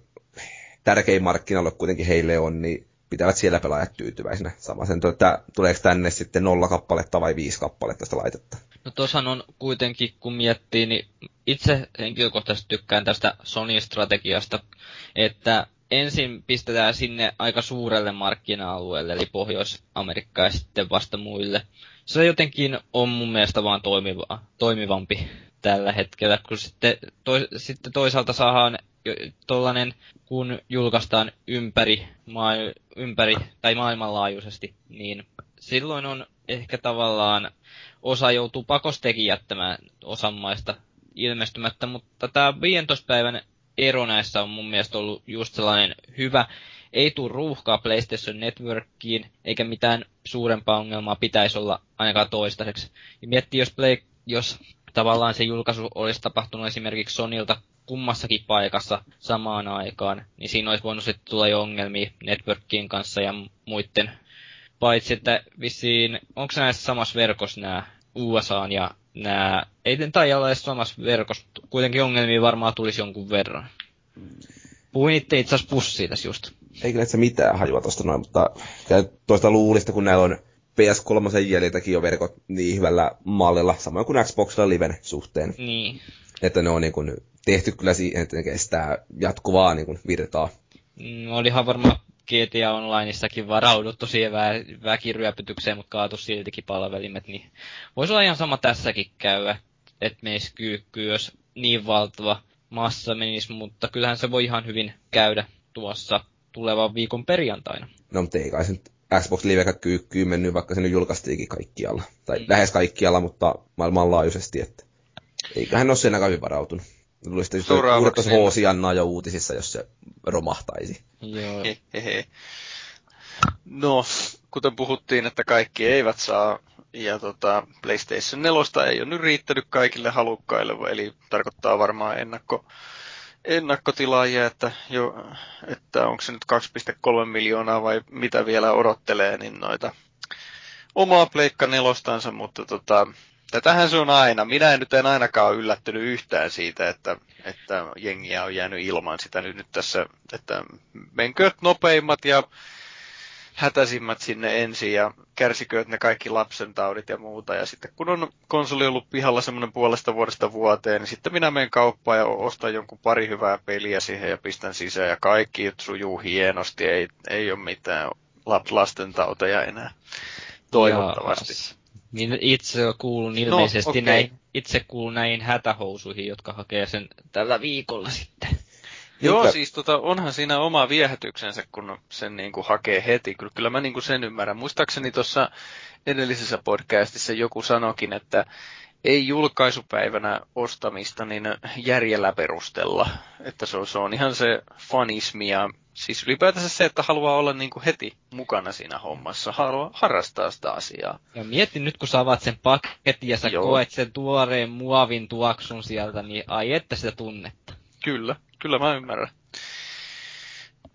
tärkein markkina kuitenkin heille on, niin pitävät siellä pelaajat tyytyväisenä. Sama sen, että tuleeko tänne sitten nolla kappaletta vai viisi kappaletta sitä laitetta. No tosan on kuitenkin, kun miettii, niin itse henkilökohtaisesti tykkään tästä Sony-strategiasta, että ensin pistetään sinne aika suurelle markkina-alueelle, eli Pohjois-Amerikka ja sitten vasta muille. Se jotenkin on mun mielestä vaan toimiva, toimivampi tällä hetkellä, kun sitten, to, sitten toisaalta saadaan tuollainen, kun julkaistaan ympäri, maa, ympäri tai maailmanlaajuisesti, niin silloin on ehkä tavallaan osa joutuu pakostekin jättämään osan maista ilmestymättä, mutta tämä 15 päivän ero näissä on mun mielestä ollut just sellainen hyvä. Ei tule ruuhkaa PlayStation Networkiin, eikä mitään suurempaa ongelmaa pitäisi olla ainakaan toistaiseksi. Ja miettii, jos, Play, jos tavallaan se julkaisu olisi tapahtunut esimerkiksi Sonilta kummassakin paikassa samaan aikaan, niin siinä olisi voinut sitten tulla jo ongelmia networkien kanssa ja muiden. Paitsi, että vissiin, onko näissä samassa verkossa nämä USA ja nämä, ei tai olla edes samassa verkossa, kuitenkin ongelmia varmaan tulisi jonkun verran. Puhuin itse itse asiassa pussiin tässä just. Ei kyllä se mitään hajua tosta noin, mutta toista luulista, kun näillä on PS3 jäljiltäkin jo verkot niin hyvällä mallilla, samoin kuin Xboxilla Liven suhteen. Niin. Että ne on niin kuin tehty kyllä siihen, että ne kestää jatkuvaa niin kuin virtaa. Mm, olihan varmaan GTA Onlineissakin varauduttu siihen vä- väkiryöpytykseen, mutta kaatu siltikin palvelimet, niin voisi olla ihan sama tässäkin käydä, että meis kyykkyy, jos niin valtava massa menisi, mutta kyllähän se voi ihan hyvin käydä tuossa tulevan viikon perjantaina. No, mutta ei kai se Xbox Live kyykkyy mennyt, vaikka se nyt julkaistiinkin kaikkialla. Tai mm. lähes kaikkialla, mutta maailmanlaajuisesti, että eiköhän ole sen hyvin varautunut. Tulisi sitten kuulettaisi Hoosiannaa jo uutisissa, jos se romahtaisi. Joo. No, kuten puhuttiin, että kaikki eivät saa ja tota, PlayStation 4 ei ole nyt riittänyt kaikille halukkaille, eli tarkoittaa varmaan ennakko, ennakkotilaajia, että, jo, että onko se nyt 2,3 miljoonaa vai mitä vielä odottelee, niin noita omaa pleikka nelostansa, mutta tota, tätähän se on aina. Minä en nyt en ainakaan ole yllättynyt yhtään siitä, että, että jengiä on jäänyt ilman sitä nyt, nyt tässä, että menkööt nopeimmat ja hätäisimmät sinne ensin ja kärsikööt ne kaikki lapsen taudit ja muuta. Ja sitten kun on konsoli ollut pihalla semmoinen puolesta vuodesta vuoteen, niin sitten minä menen kauppaan ja ostan jonkun pari hyvää peliä siihen ja pistän sisään ja kaikki sujuu hienosti. Ei, ei ole mitään lasten tauteja enää. Toivottavasti. Jaas. Niin itse kuulun ilmeisesti no, okay. näin, itse kuulun näihin hätähousuihin, jotka hakee sen tällä viikolla sitten. Joo, Niinpä. siis tota, onhan siinä oma viehätyksensä, kun sen niin kuin hakee heti. Kyllä, kyllä mä niin kuin sen ymmärrän. Muistaakseni tuossa edellisessä podcastissa joku sanokin, että ei julkaisupäivänä ostamista niin järjellä perustella. Että se on, se on ihan se fanismi ja siis ylipäätänsä se, että haluaa olla niin kuin heti mukana siinä hommassa, haluaa harrastaa sitä asiaa. Ja mietti nyt, kun sä avaat sen paketin ja sä Joo. koet sen tuoreen muovin tuoksun sieltä, niin ai että sitä tunnetta. Kyllä, kyllä mä ymmärrän.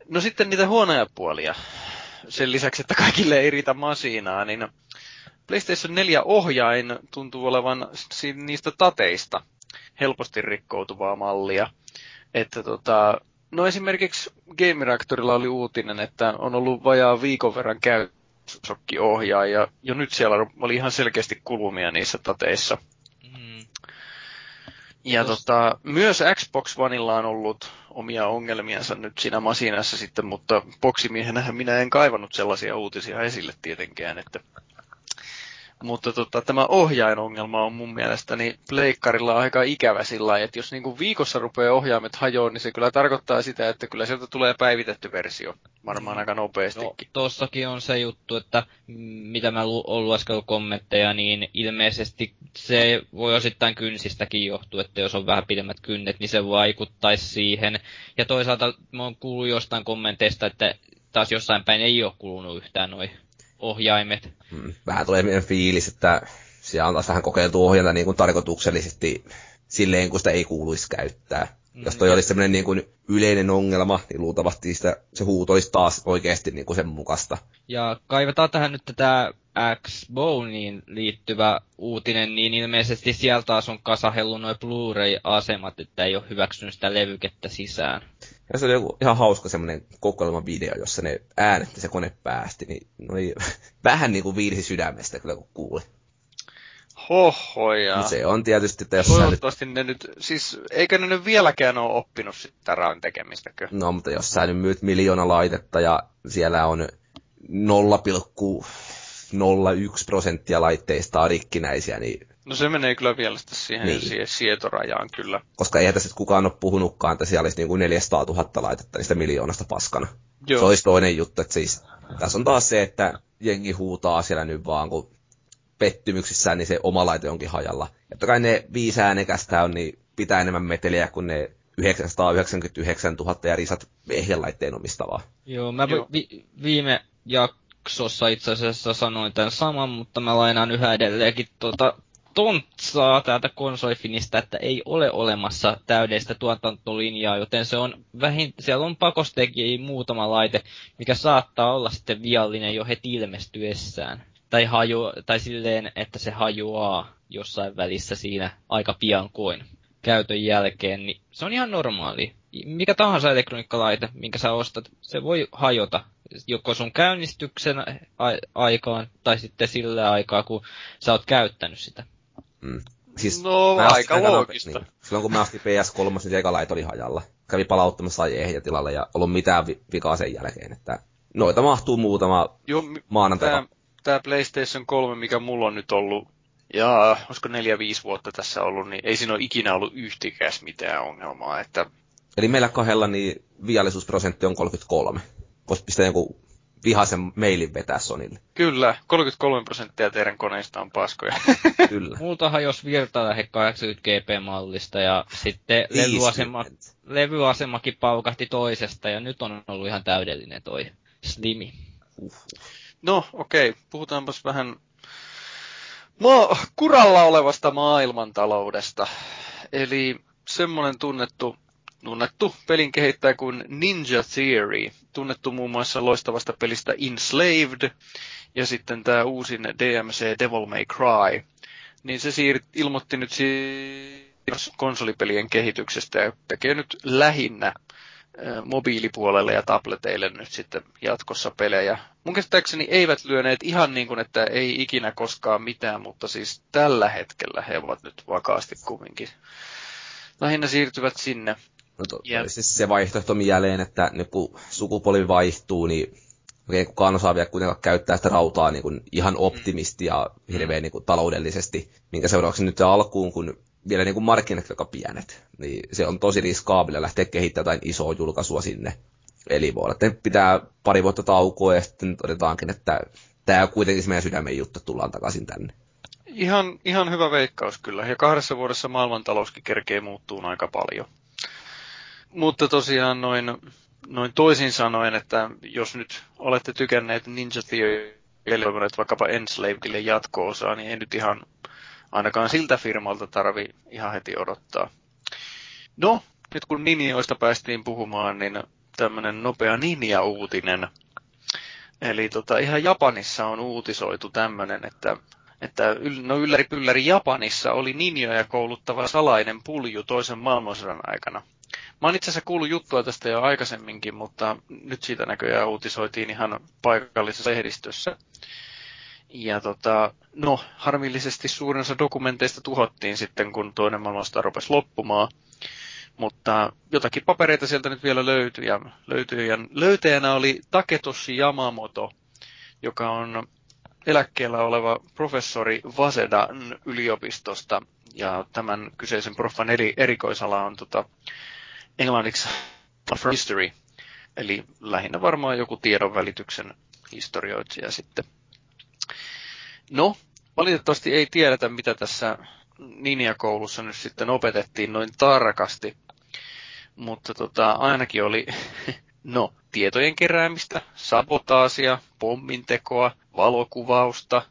No sitten niitä huonoja puolia. Sen lisäksi, että kaikille ei riitä masinaa, niin PlayStation 4 ohjain tuntuu olevan niistä tateista helposti rikkoutuvaa mallia. Että tota, no esimerkiksi Game Reactorilla oli uutinen, että on ollut vajaa viikon verran ohjaa ja jo nyt siellä oli ihan selkeästi kulumia niissä tateissa. Ja tota, myös Xbox Oneilla on ollut omia ongelmiansa nyt siinä masinassa sitten, mutta boksimiehenähän minä en kaivannut sellaisia uutisia esille tietenkään, että mutta tota, tämä ohjainongelma on mun mielestäni pleikkarilla aika ikävä sillä että jos niinku viikossa rupeaa ohjaimet hajoon, niin se kyllä tarkoittaa sitä, että kyllä sieltä tulee päivitetty versio varmaan aika nopeastikin. No, tossakin on se juttu, että mitä mä oon lueskellut kommentteja, niin ilmeisesti se voi osittain kynsistäkin johtua, että jos on vähän pidemmät kynnet, niin se vaikuttaisi siihen. Ja toisaalta mä oon kuullut jostain kommenteista, että taas jossain päin ei ole kulunut yhtään noin ohjaimet. Hmm. Vähän tulee meidän fiilis, että siellä on taas vähän kokeiltu ohjata niin kuin tarkoituksellisesti silleen, kun sitä ei kuuluisi käyttää. Mm, Jos toi olisi semmoinen niin kuin yleinen ongelma, niin luultavasti sitä, se huuto olisi taas oikeasti niin kuin sen mukasta. Ja kaivetaan tähän nyt tätä X-Boneen liittyvä uutinen, niin ilmeisesti sieltä taas on kasahellut noin Blu-ray-asemat, että ei ole hyväksynyt sitä levykettä sisään. Ja se oli joku ihan hauska semmoinen kokoelma video, jossa ne äänet se kone päästi, niin noi, vähän niin kuin viilsi sydämestä kyllä kun kuuli. Hohoja. No se on tietysti, että jos Toivottavasti nyt... ne nyt, siis eikö ne nyt vieläkään ole oppinut sitä raun tekemistäkö? No, mutta jos sä nyt myyt miljoona laitetta ja siellä on 0,01 prosenttia laitteista on rikkinäisiä, niin No se menee kyllä vielä sitten siihen, niin. siihen sietorajaan kyllä. Koska eihän tässä kukaan ole puhunutkaan, että siellä olisi niin kuin 400 000 laitetta niistä miljoonasta paskana. Joo. Se olisi toinen juttu, että siis tässä on taas se, että jengi huutaa siellä nyt vaan, kun pettymyksissään, niin se oma laite onkin hajalla. Että kai ne viisi äänekästä on, niin pitää enemmän meteliä kuin ne 999 000 ja risat ehjälaitteen omistavaa. Joo, mä Joo. Vi- viime jaksossa itse asiassa sanoin tämän saman, mutta mä lainaan yhä edelleenkin tuota tontsaa täältä konsolifinistä, että ei ole olemassa täydellistä tuotantolinjaa, joten se on vähin, siellä on pakostekin muutama laite, mikä saattaa olla sitten viallinen jo heti ilmestyessään. Tai, haju, tai silleen, että se hajoaa jossain välissä siinä aika piankoin käytön jälkeen, niin se on ihan normaali. Mikä tahansa elektroniikkalaite, minkä sä ostat, se voi hajota joko sun käynnistyksen aikaan tai sitten sillä aikaa, kun sä oot käyttänyt sitä. Mm. Siis no, aika loogista. Niin. Silloin kun mä astin PS3, niin eka laito oli hajalla. Kävi palauttamassa ehjä tilalle ja ollut mitään vikaa sen jälkeen. Että noita mahtuu muutama Joo, maanantai. Tää, tää PlayStation 3, mikä mulla on nyt ollut, ja olisiko neljä viisi vuotta tässä ollut, niin ei siinä ole ikinä ollut yhtikäs mitään ongelmaa. Että... Eli meillä kahdella niin viallisuusprosentti on 33. Voisi pistää joku vihaisen mailin vetää Sonille. Kyllä, 33 prosenttia teidän koneista on paskoja. Kyllä. Multahan jos virta lähde 80 GP-mallista ja sitten levyasema, levyasemakin paukahti toisesta ja nyt on ollut ihan täydellinen toi Slimi. Uh. No okei, okay. puhutaanpas vähän Ma- kuralla olevasta maailmantaloudesta. Eli semmoinen tunnettu, tunnettu pelin kehittäjä kuin Ninja Theory, tunnettu muun muassa loistavasta pelistä Enslaved, ja sitten tämä uusin DMC Devil May Cry, niin se siir- ilmoitti nyt siis konsolipelien kehityksestä ja tekee nyt lähinnä mobiilipuolelle ja tableteille nyt sitten jatkossa pelejä. Mun käsittääkseni eivät lyöneet ihan niin kuin, että ei ikinä koskaan mitään, mutta siis tällä hetkellä he ovat nyt vakaasti kumminkin. Lähinnä siirtyvät sinne. No to, ja... siis se vaihtoehto jälleen, että nyt kun sukupolvi vaihtuu, niin oikein kukaan osaa vielä kuitenkaan käyttää sitä rautaa niin kuin ihan optimisti ja hirveän niin kuin taloudellisesti, minkä seurauksena nyt alkuun, kun vielä niin kuin markkinat aika pienet, niin se on tosi riskaabilla lähteä kehittämään jotain isoa julkaisua sinne. Eli voi olla, että pitää pari vuotta taukoa ja sitten todetaankin, että tämä on kuitenkin se meidän sydämen juttu, tullaan takaisin tänne. Ihan, ihan hyvä veikkaus kyllä. Ja kahdessa vuodessa maailmantalouskin kerkee muuttuu aika paljon. Mutta tosiaan noin, noin toisin sanoen, että jos nyt olette tykänneet Ninja Theory, eli vaikkapa Enslavedille jatko-osaa, niin ei nyt ihan ainakaan siltä firmalta tarvi ihan heti odottaa. No, nyt kun ninjoista päästiin puhumaan, niin tämmöinen nopea ninja-uutinen. Eli tota, ihan Japanissa on uutisoitu tämmöinen, että, että no ylläri pylläri Japanissa oli ninjoja kouluttava salainen pulju toisen maailmansodan aikana. Mä oon itse asiassa kuullut juttua tästä jo aikaisemminkin, mutta nyt siitä näköjään uutisoitiin ihan paikallisessa lehdistössä. Ja tota, no, harmillisesti suurin osa dokumenteista tuhottiin sitten, kun toinen maailmansota rupesi loppumaan. Mutta jotakin papereita sieltä nyt vielä löytyi. Ja, löytyi, ja löytäjänä oli Taketoshi Yamamoto, joka on eläkkeellä oleva professori Vasedan yliopistosta. Ja tämän kyseisen proffan eri, erikoisala on tota, englanniksi history, eli lähinnä varmaan joku tiedonvälityksen historioitsija sitten. No, valitettavasti ei tiedetä, mitä tässä Ninja-koulussa nyt sitten opetettiin noin tarkasti. Mutta tota, ainakin oli no, tietojen keräämistä, sabotaasia, pommintekoa, valokuvausta,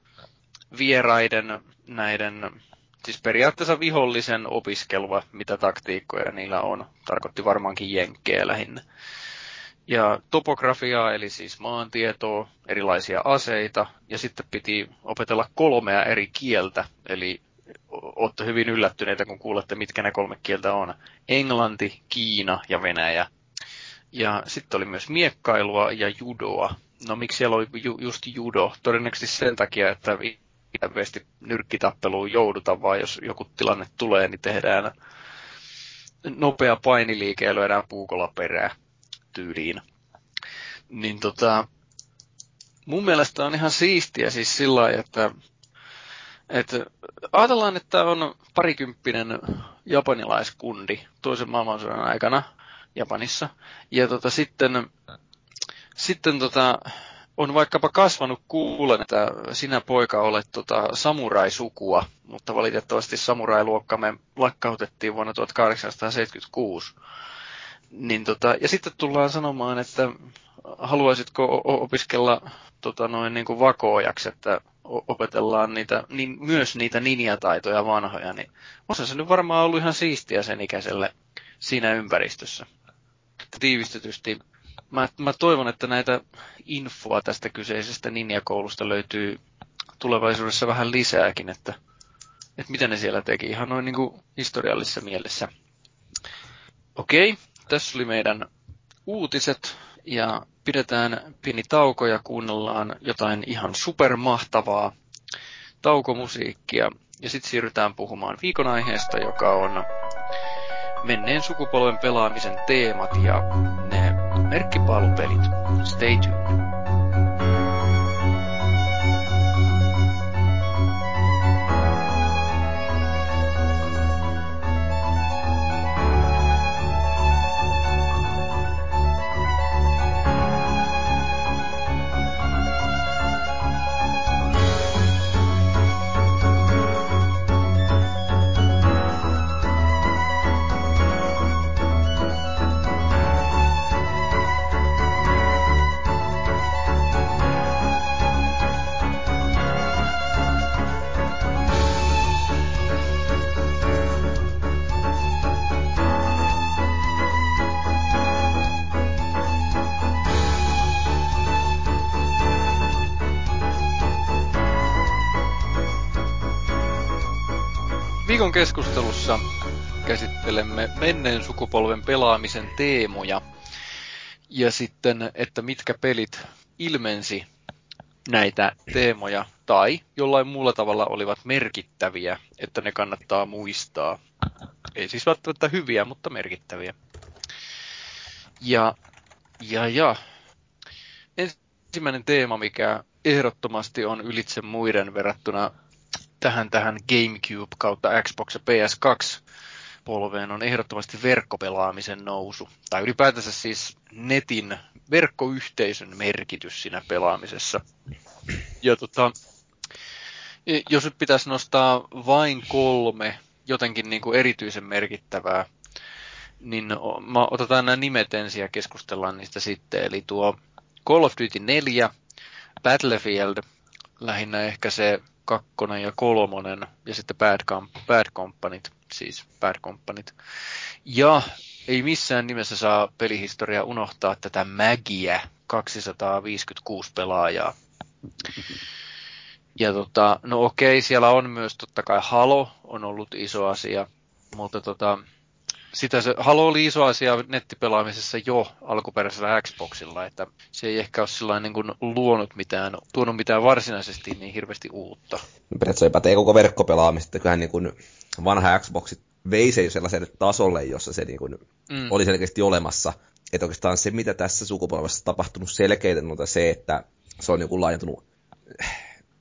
vieraiden näiden, siis periaatteessa vihollisen opiskelua, mitä taktiikkoja niillä on. Tarkoitti varmaankin jenkkejä lähinnä ja topografiaa, eli siis maantietoa, erilaisia aseita, ja sitten piti opetella kolmea eri kieltä, eli olette hyvin yllättyneitä, kun kuulette, mitkä ne kolme kieltä on. Englanti, Kiina ja Venäjä. Ja sitten oli myös miekkailua ja judoa. No miksi siellä oli ju- just judo? Todennäköisesti sen takia, että hirveästi nyrkkitappeluun jouduta, vaan jos joku tilanne tulee, niin tehdään nopea painiliike ja lyödään puukolla perää tyyliin. Niin tota, mun mielestä on ihan siistiä siis sillä lailla, että, että ajatellaan, että on parikymppinen japanilaiskundi toisen maailmansodan aikana Japanissa. Ja tota, sitten, sitten tota, on vaikkapa kasvanut kuulen, että sinä poika olet tota samurai-sukua, mutta valitettavasti samurailuokkamme lakkautettiin vuonna 1876. Niin tota, ja sitten tullaan sanomaan, että haluaisitko opiskella tota noin niin kuin vakoojaksi, että opetellaan niitä, niin, myös niitä ninjataitoja vanhoja, niin osa se nyt varmaan ollut ihan siistiä sen ikäiselle siinä ympäristössä. Tiivistetysti mä, mä toivon, että näitä infoa tästä kyseisestä ninjakoulusta löytyy tulevaisuudessa vähän lisääkin, että, että mitä ne siellä teki ihan noin niin kuin historiallisessa mielessä. Okei, tässä oli meidän uutiset ja pidetään pieni tauko ja kuunnellaan jotain ihan supermahtavaa taukomusiikkia. Ja sitten siirrytään puhumaan viikon aiheesta, joka on menneen sukupolven pelaamisen teemat ja ne merkkipaalupelit. Stay tuned. Viikon keskustelussa käsittelemme menneen sukupolven pelaamisen teemoja ja sitten, että mitkä pelit ilmensi näitä teemoja tai jollain muulla tavalla olivat merkittäviä, että ne kannattaa muistaa. Ei siis välttämättä hyviä, mutta merkittäviä. Ja, ja, ja. Ensimmäinen teema, mikä ehdottomasti on ylitse muiden verrattuna tähän, tähän GameCube kautta Xbox ja PS2 polveen on ehdottomasti verkkopelaamisen nousu. Tai ylipäätänsä siis netin verkkoyhteisön merkitys siinä pelaamisessa. Ja tota, jos nyt pitäisi nostaa vain kolme jotenkin niin kuin erityisen merkittävää, niin otetaan nämä nimet ensin ja keskustellaan niistä sitten. Eli tuo Call of Duty 4, Battlefield, lähinnä ehkä se kakkonen ja kolmonen, ja sitten Bad, Comp- Bad Companit, siis Bad Companit. Ja ei missään nimessä saa pelihistoria unohtaa tätä Mägiä, 256 pelaajaa. Ja tota, no okei, siellä on myös totta kai Halo on ollut iso asia, mutta tota, sitä se, Halo oli iso asia nettipelaamisessa jo alkuperäisellä Xboxilla, että se ei ehkä ole niin kuin luonut mitään, tuonut mitään varsinaisesti niin hirveästi uutta. No, periaatteessa pätee koko verkkopelaamista, kyllähän niin kuin vanha Xbox vei se jo sellaiselle tasolle, jossa se niin kuin mm. oli selkeästi olemassa. Että oikeastaan se, mitä tässä sukupolvessa tapahtunut selkeitä, on se, että se on niin laajentunut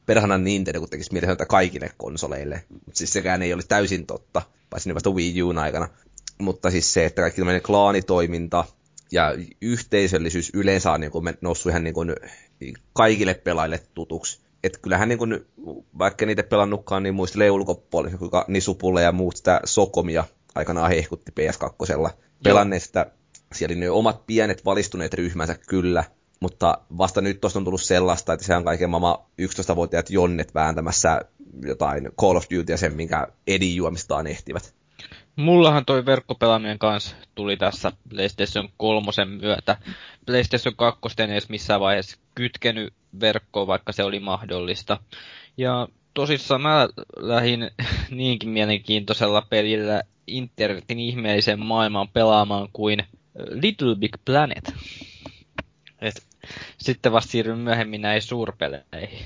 perhana Nintendo, kun tekisi mielessä kaikille konsoleille. Mutta siis sekään ei ole täysin totta, paitsi vasta Wii Un aikana mutta siis se, että kaikki tämmöinen klaanitoiminta ja yhteisöllisyys yleensä on niin kuin noussut ihan niin kuin kaikille pelaajille tutuksi. Että kyllähän niin kuin, vaikka niitä pelannutkaan, niin muistelee ulkopuolella, kuinka Nisupulle ja muut sitä Sokomia aikanaan hehkutti PS2. Pelanneesta siellä oli ne omat pienet valistuneet ryhmänsä kyllä, mutta vasta nyt tuosta on tullut sellaista, että se on kaiken maailman 11-vuotiaat jonnet vääntämässä jotain Call of Duty ja sen, minkä Edin juomistaan ehtivät. Mullahan toi verkkopelaaminen kanssa tuli tässä PlayStation 3 myötä. PlayStation 2 ei edes missään vaiheessa kytkenyt verkkoon, vaikka se oli mahdollista. Ja tosissaan mä lähdin niinkin mielenkiintoisella pelillä internetin ihmeellisen maailman pelaamaan kuin Little Big Planet. Et sitten vasta siirryn myöhemmin näihin suurpeleihin.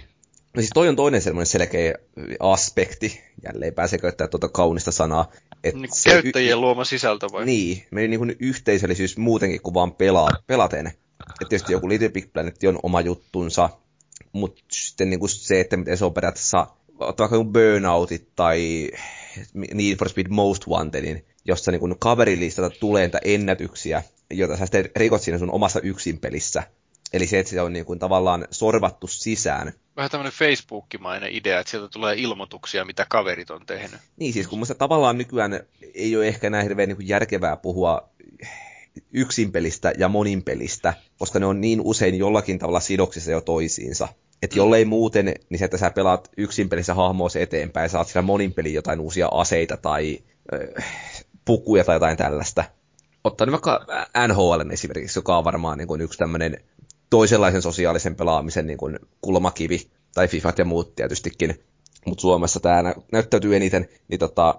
No siis toi on toinen selkeä aspekti, jälleen pääsee käyttää tuota kaunista sanaa. Et niin se käyttäjien y- luoma sisältö vai? Niin, meidän niin yhteisöllisyys muutenkin kuin vaan pelaa, pelaten. Et tietysti joku Little Big Planet on oma juttunsa, mutta sitten niin kuin se, että miten se on periaatteessa, ottaa vaikka Burnoutit tai Need for Speed Most Wantedin, jossa niin kaverilistata tulee niitä ennätyksiä, joita sä sitten rikot siinä sun omassa yksinpelissä. Eli se, että se on niin kuin tavallaan sorvattu sisään vähän tämmöinen Facebook-mainen idea, että sieltä tulee ilmoituksia, mitä kaverit on tehnyt. Niin siis, kun musta tavallaan nykyään ei ole ehkä näin hirveän niin järkevää puhua yksinpelistä ja moninpelistä, koska ne on niin usein jollakin tavalla sidoksissa jo toisiinsa. Että mm. jollei muuten, niin se, että sä pelaat yksinpelissä hahmoa eteenpäin, saat siellä moninpeliin jotain uusia aseita tai äh, pukuja tai jotain tällaista. Ottaa nyt vaikka NHL esimerkiksi, joka on varmaan niin kuin yksi tämmöinen toisenlaisen sosiaalisen pelaamisen niin kuin kulmakivi, tai Fifat ja muut tietystikin, mutta Suomessa tämä näyttäytyy eniten, niin tota,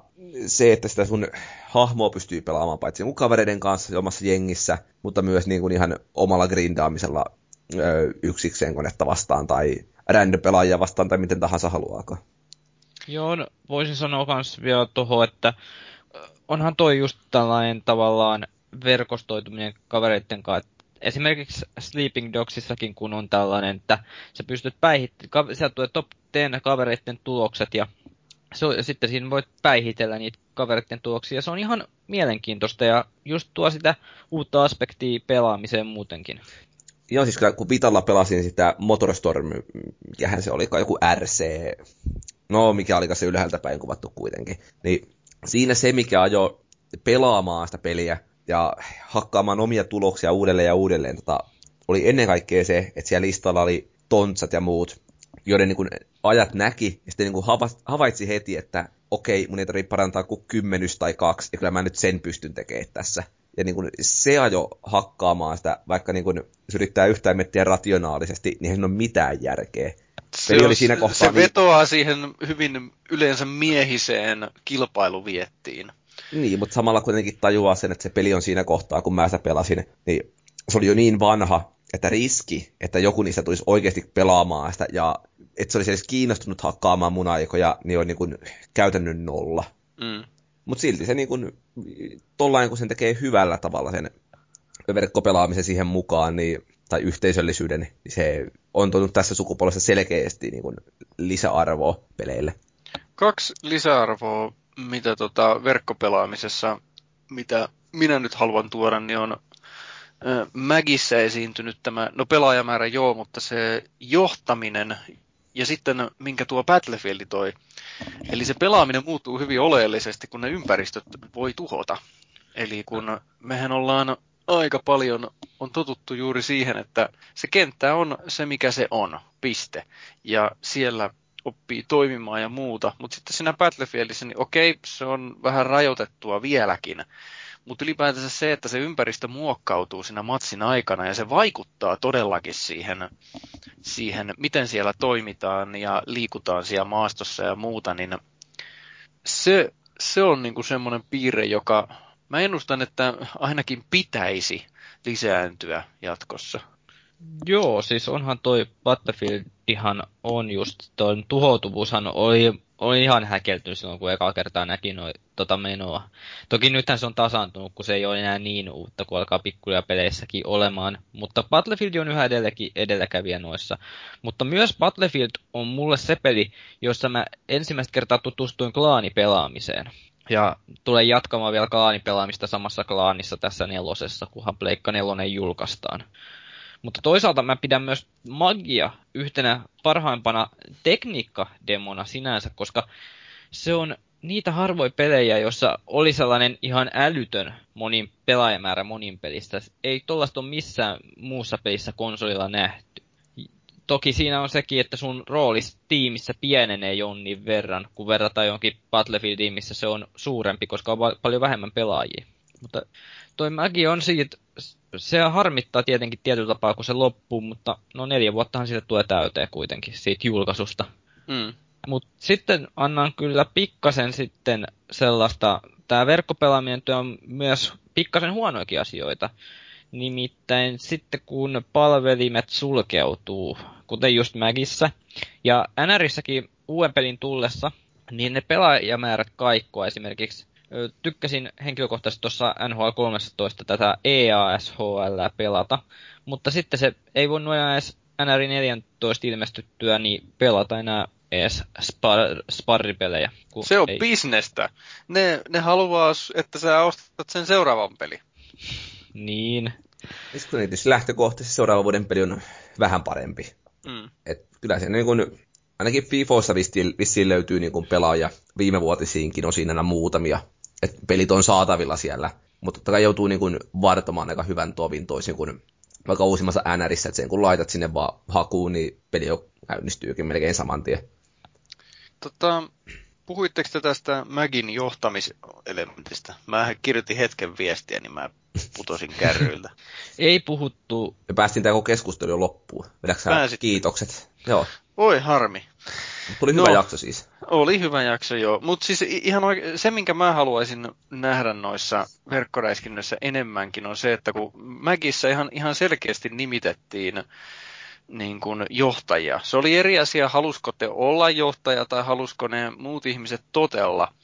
se, että sitä sun hahmoa pystyy pelaamaan paitsi mun kavereiden kanssa omassa jengissä, mutta myös niin kuin ihan omalla grindaamisella ö, yksikseen konetta vastaan tai random pelaajia vastaan tai miten tahansa haluaako. Joo, no, voisin sanoa myös vielä tuohon, että onhan toi just tällainen tavallaan verkostoituminen kavereiden kanssa, esimerkiksi Sleeping Dogsissakin, kun on tällainen, että sä pystyt päihittämään, sieltä tulee top 10 kavereiden tulokset ja se, sitten siinä voit päihitellä niitä kavereiden tuloksia. Se on ihan mielenkiintoista ja just tuo sitä uutta aspektia pelaamiseen muutenkin. Joo, siis kun Vitalla pelasin sitä Motorstorm, mikähän se oli, joku RC, no mikä oli se ylhäältä päin kuvattu kuitenkin, niin siinä se, mikä ajo pelaamaan sitä peliä, ja hakkaamaan omia tuloksia uudelleen ja uudelleen tota, oli ennen kaikkea se, että siellä listalla oli tontsat ja muut, joiden niin kuin, ajat näki, ja sitten niin kuin, havaitsi heti, että okei, mun ei tarvitse parantaa kuin kymmenys tai kaksi, ja kyllä mä nyt sen pystyn tekemään tässä. Ja niin kuin, se ajo hakkaamaan sitä, vaikka niin kuin, jos yrittää yhtään miettiä rationaalisesti, niin ei ole mitään järkeä. se, oli siinä kohtaa se niin- vetoaa siihen hyvin yleensä miehiseen kilpailuviettiin. Niin, mutta samalla kuitenkin tajuaa sen, että se peli on siinä kohtaa, kun mä sitä pelasin, niin se oli jo niin vanha, että riski, että joku niistä tulisi oikeasti pelaamaan sitä, ja että se olisi edes kiinnostunut hakkaamaan mun aikoja, niin on niin kuin käytännön nolla. Mm. Mutta silti se niin kuin, tollain kun sen tekee hyvällä tavalla sen verkkopelaamisen siihen mukaan, niin, tai yhteisöllisyyden, niin se on tuonut tässä sukupolvessa selkeästi niin kuin lisäarvoa peleille. Kaksi lisäarvoa, mitä tota verkkopelaamisessa, mitä minä nyt haluan tuoda, niin on ö, Magissä esiintynyt tämä, no pelaajamäärä joo, mutta se johtaminen ja sitten minkä tuo Battlefield toi. Eli se pelaaminen muuttuu hyvin oleellisesti, kun ne ympäristöt voi tuhota. Eli kun mehän ollaan aika paljon on totuttu juuri siihen, että se kenttä on se, mikä se on, piste. Ja siellä oppii toimimaan ja muuta, mutta sitten siinä Battlefieldissä, niin okei, se on vähän rajoitettua vieläkin, mutta ylipäätänsä se, että se ympäristö muokkautuu siinä matsin aikana ja se vaikuttaa todellakin siihen, siihen miten siellä toimitaan ja liikutaan siellä maastossa ja muuta, niin se, se on niinku semmoinen piirre, joka mä ennustan, että ainakin pitäisi lisääntyä jatkossa. Joo, siis onhan toi Battlefieldihan on just, toi tuhoutuvuushan oli, oli ihan häkeltynyt silloin, kun eka kertaa näki noi, tota menoa. Toki nythän se on tasaantunut, kun se ei ole enää niin uutta, kun alkaa pikkuja peleissäkin olemaan. Mutta Battlefield on yhä edelläkin edelläkävijä noissa. Mutta myös Battlefield on mulle se peli, jossa mä ensimmäistä kertaa tutustuin klaanipelaamiseen. Ja tulee jatkamaan vielä klaanipelaamista samassa klaanissa tässä nelosessa, kunhan Pleikka nelonen julkaistaan. Mutta toisaalta mä pidän myös magia yhtenä parhaimpana tekniikkademona sinänsä, koska se on niitä harvoja pelejä, jossa oli sellainen ihan älytön monin pelaajamäärä monin pelistä. Ei tollasta ole missään muussa pelissä konsolilla nähty. Toki siinä on sekin, että sun rooli tiimissä pienenee jonnin verran, kun verrataan jonkin Battlefieldiin, missä se on suurempi, koska on paljon vähemmän pelaajia. Mutta toi magia on siitä se harmittaa tietenkin tietyllä tapaa, kun se loppuu, mutta no neljä vuottahan siitä tulee täyteen kuitenkin siitä julkaisusta. Mm. Mutta sitten annan kyllä pikkasen sitten sellaista, tämä verkkopelaaminen tuo myös pikkasen huonoikin asioita. Nimittäin sitten kun palvelimet sulkeutuu, kuten just Magissä, ja NRissäkin uuden pelin tullessa, niin ne pelaajamäärät kaikkoa esimerkiksi tykkäsin henkilökohtaisesti tuossa NHL 13 tätä EASHL pelata, mutta sitten se ei voinut enää edes NR 14 ilmestyttyä niin pelata enää edes spar, sparripelejä. Se on ei. bisnestä. Ne, ne haluaa, että sä ostat sen seuraavan peli. Niin. Sitten tietysti lähtökohtaisesti seuraavan vuoden peli on vähän parempi. Mm. Et kyllä se niin kun, ainakin FIFOissa vissiin, vissiin löytyy niin kun pelaaja viimevuotisiinkin osin aina muutamia, että pelit on saatavilla siellä. Mutta totta kai joutuu niin kuin vartomaan aika hyvän tovin toisin kuin vaikka uusimmassa NRissä, että sen kun laitat sinne vaan hakuun, niin peli jo käynnistyykin melkein saman tien. Tota, puhuitteko te tästä Magin johtamiselementistä? Mä kirjoitin hetken viestiä, niin mä putosin kärryiltä. Ei puhuttu... Me päästiin tämä keskustelu jo loppuun. Vedätkö kiitokset? Joo. Oi harmi. Tuli hyvä no, jakso siis. Oli hyvä jakso, joo. Mutta siis ihan oike- se, minkä mä haluaisin nähdä noissa verkkoräiskinnöissä enemmänkin, on se, että kun Mäkissä ihan, ihan selkeästi nimitettiin niin kuin johtajia. Se oli eri asia, halusko te olla johtaja tai halusko ne muut ihmiset totella.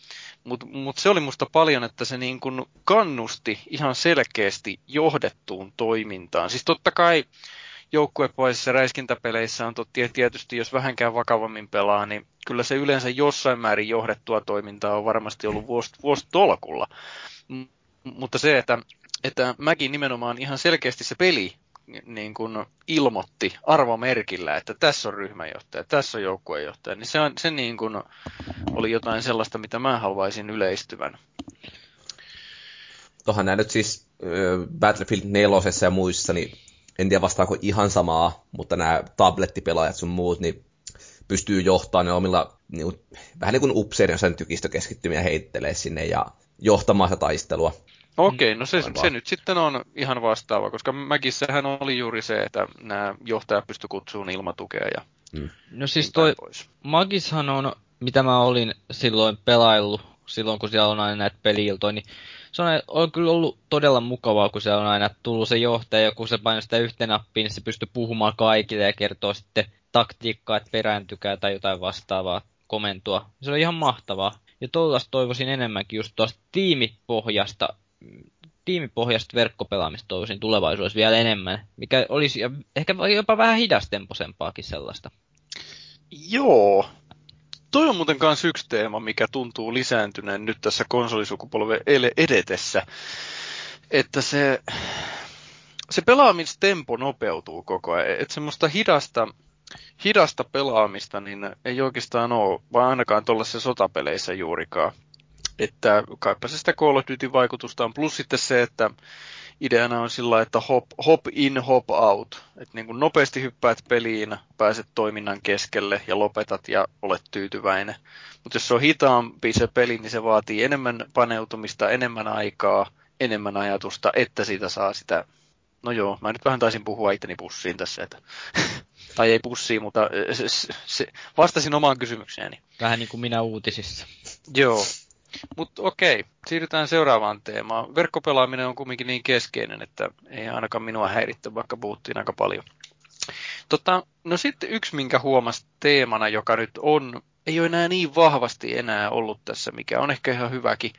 Mutta mut se oli musta paljon, että se niin kuin kannusti ihan selkeästi johdettuun toimintaan. Siis totta kai joukkuepoisissa räiskintäpeleissä on totti, tietysti, jos vähänkään vakavammin pelaa, niin kyllä se yleensä jossain määrin johdettua toimintaa on varmasti ollut vuosi, vuositolkulla. M- mutta se, että, että mäkin nimenomaan ihan selkeästi se peli niin kuin ilmoitti arvomerkillä, että tässä on ryhmänjohtaja, tässä on joukkueenjohtaja, niin se, on, se niin kuin oli jotain sellaista, mitä mä haluaisin yleistyvän. Tuohan nämä nyt siis Battlefield 4 ja muissa, niin en tiedä vastaako ihan samaa, mutta nämä tablettipelaajat sun muut, niin pystyy johtamaan ne omilla, niin vähän niin kuin upseerin sen tykistökeskittymiä heittelee sinne ja johtamaan sitä taistelua. Okei, no se, se nyt sitten on ihan vastaava, koska Mäkissähän oli juuri se, että nämä johtajat pysty kutsumaan ilmatukea ja Mm. No siis toi pois. Magishan on, mitä mä olin silloin pelaillut, silloin kun siellä on aina näitä peliiltoja, niin se on, on kyllä ollut todella mukavaa, kun se on aina tullut se johtaja, kun se painaa sitä yhteen nappiin, niin se pystyy puhumaan kaikille ja kertoo sitten taktiikkaa, että perääntykää tai jotain vastaavaa komentoa. Se on ihan mahtavaa. Ja tuollaista toivoisin enemmänkin just tuosta tiimipohjasta, tiimipohjasta verkkopelaamista toivoisin tulevaisuudessa vielä enemmän, mikä olisi ehkä jopa vähän hidastemposempaakin sellaista. Joo, Toi on muuten myös yksi teema, mikä tuntuu lisääntyneen nyt tässä konsolisukupolven edetessä. Että se, se pelaamistempo nopeutuu koko ajan. Että semmoista hidasta, hidasta pelaamista niin ei oikeastaan ole, vaan ainakaan tuollaisissa sotapeleissä juurikaan. Että kaipa se sitä Call of Duty-vaikutusta on. Plus sitten se, että ideana on sillä että hop, hop in, hop out. Että niin kuin nopeasti hyppäät peliin, pääset toiminnan keskelle ja lopetat ja olet tyytyväinen. Mutta jos se on hitaampi se peli, niin se vaatii enemmän paneutumista, enemmän aikaa, enemmän ajatusta, että siitä saa sitä... No joo, mä nyt vähän taisin puhua itteni pussiin tässä, että... tai ei pussiin, mutta se, se, se, vastasin omaan kysymykseeni. Vähän niin kuin minä uutisissa. Joo, mutta okei, siirrytään seuraavaan teemaan. Verkkopelaaminen on kumminkin niin keskeinen, että ei ainakaan minua häirittä, vaikka puhuttiin aika paljon. Tota, no sitten yksi, minkä huomasi teemana, joka nyt on, ei ole enää niin vahvasti enää ollut tässä, mikä on ehkä ihan hyväkin,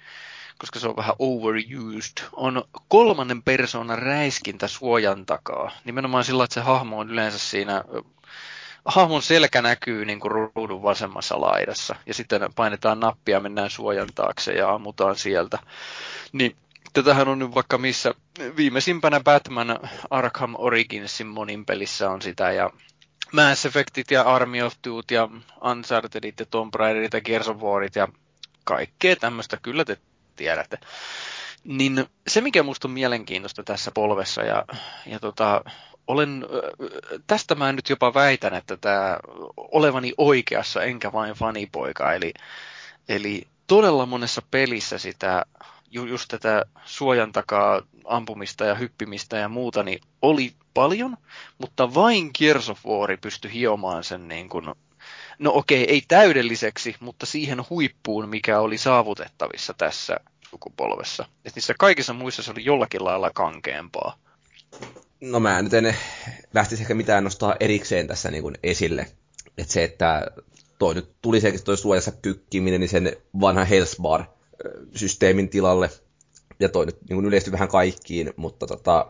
koska se on vähän overused, on kolmannen persoonan räiskintä suojan takaa. Nimenomaan sillä, että se hahmo on yleensä siinä hahmon selkä näkyy niin kuin ruudun vasemmassa laidassa. Ja sitten painetaan nappia, mennään suojan taakse ja ammutaan sieltä. Niin tätähän on nyt vaikka missä viimeisimpänä Batman Arkham Originsin monin pelissä on sitä ja Mass Effectit ja Army of Two ja Unchartedit ja Tomb Raiderit ja Gears of Warit ja kaikkea tämmöistä kyllä te tiedätte. Niin se, mikä musta on mielenkiintoista tässä polvessa ja, ja tota, olen, tästä mä nyt jopa väitän, että tämä olevani oikeassa enkä vain fanipoika, eli, eli todella monessa pelissä sitä just tätä suojan takaa ampumista ja hyppimistä ja muuta, niin oli paljon, mutta vain War pystyi hiomaan sen niin kuin, no okei, ei täydelliseksi, mutta siihen huippuun, mikä oli saavutettavissa tässä sukupolvessa. Et niissä kaikissa muissa se oli jollakin lailla kankeampaa. No mä nyt en lähtisi ehkä mitään nostaa erikseen tässä niin kuin esille. Että se, että toi nyt tuli sekin toi suojassa kykkiminen niin sen vanhan Hellsbar-systeemin tilalle. Ja toi nyt niin kuin yleistyi vähän kaikkiin, mutta tota,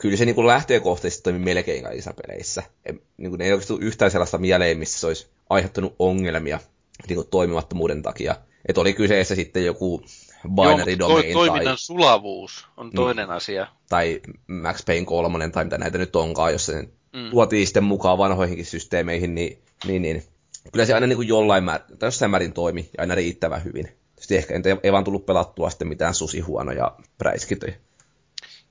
kyllä se niin kuin lähtökohtaisesti toimii melkein kaikissa peleissä. Ei, niin kuin, ei oikeasti yhtään sellaista mieleen, missä se olisi aiheuttanut ongelmia niin kuin toimimattomuuden takia. Että oli kyseessä sitten joku binary Joo, domain. To, toiminnan tai, sulavuus on niin. toinen mm, asia. Tai Max Payne 3 tai mitä näitä nyt onkaan, jos se mm. tuotiin sitten mukaan vanhoihinkin systeemeihin, niin, niin, niin kyllä se aina niin kuin jollain määr, tai jossain määrin toimi ja aina riittävän hyvin. Sitten ehkä ei, ei vaan tullut pelattua sitten mitään susihuonoja präiskitöjä.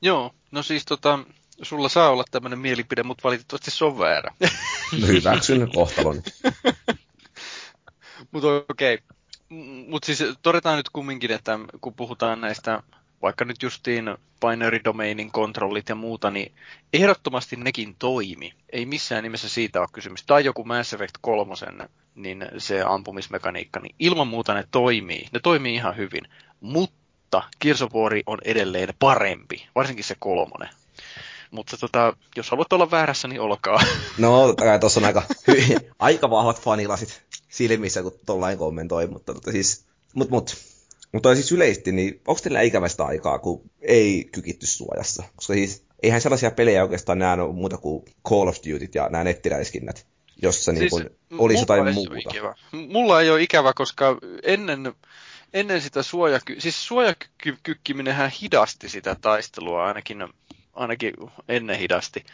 Joo, no siis tota, sulla saa olla tämmöinen mielipide, mutta valitettavasti se on väärä. Hyväksyn kohtalon. mutta okei. Okay. Mutta siis todetaan nyt kumminkin, että kun puhutaan näistä vaikka nyt justiin binary domainin kontrollit ja muuta, niin ehdottomasti nekin toimi. Ei missään nimessä siitä ole kysymys. Tai joku Mass Effect 3, niin se ampumismekaniikka, niin ilman muuta ne toimii. Ne toimii ihan hyvin. Mutta War on edelleen parempi, varsinkin se kolmonen. Mutta tota, jos haluat olla väärässä, niin olkaa. No, tuossa on aika, aika vahvat fanilasit silmissä, kun tollain kommentoi, mutta tota, siis, mut, mut, mutta siis yleisesti, niin onko teillä ikävästä aikaa, kun ei kykitty suojassa? Koska siis eihän sellaisia pelejä oikeastaan näe muuta kuin Call of Duty ja nämä nettiräiskinnät, jossa siis, niin olisi jotain muuta. Ikävä. Mulla ei ole ikävä, koska ennen, ennen sitä suojaky... Siis suojakykkiminenhän hidasti sitä taistelua ainakin, ainakin ennen hidasti.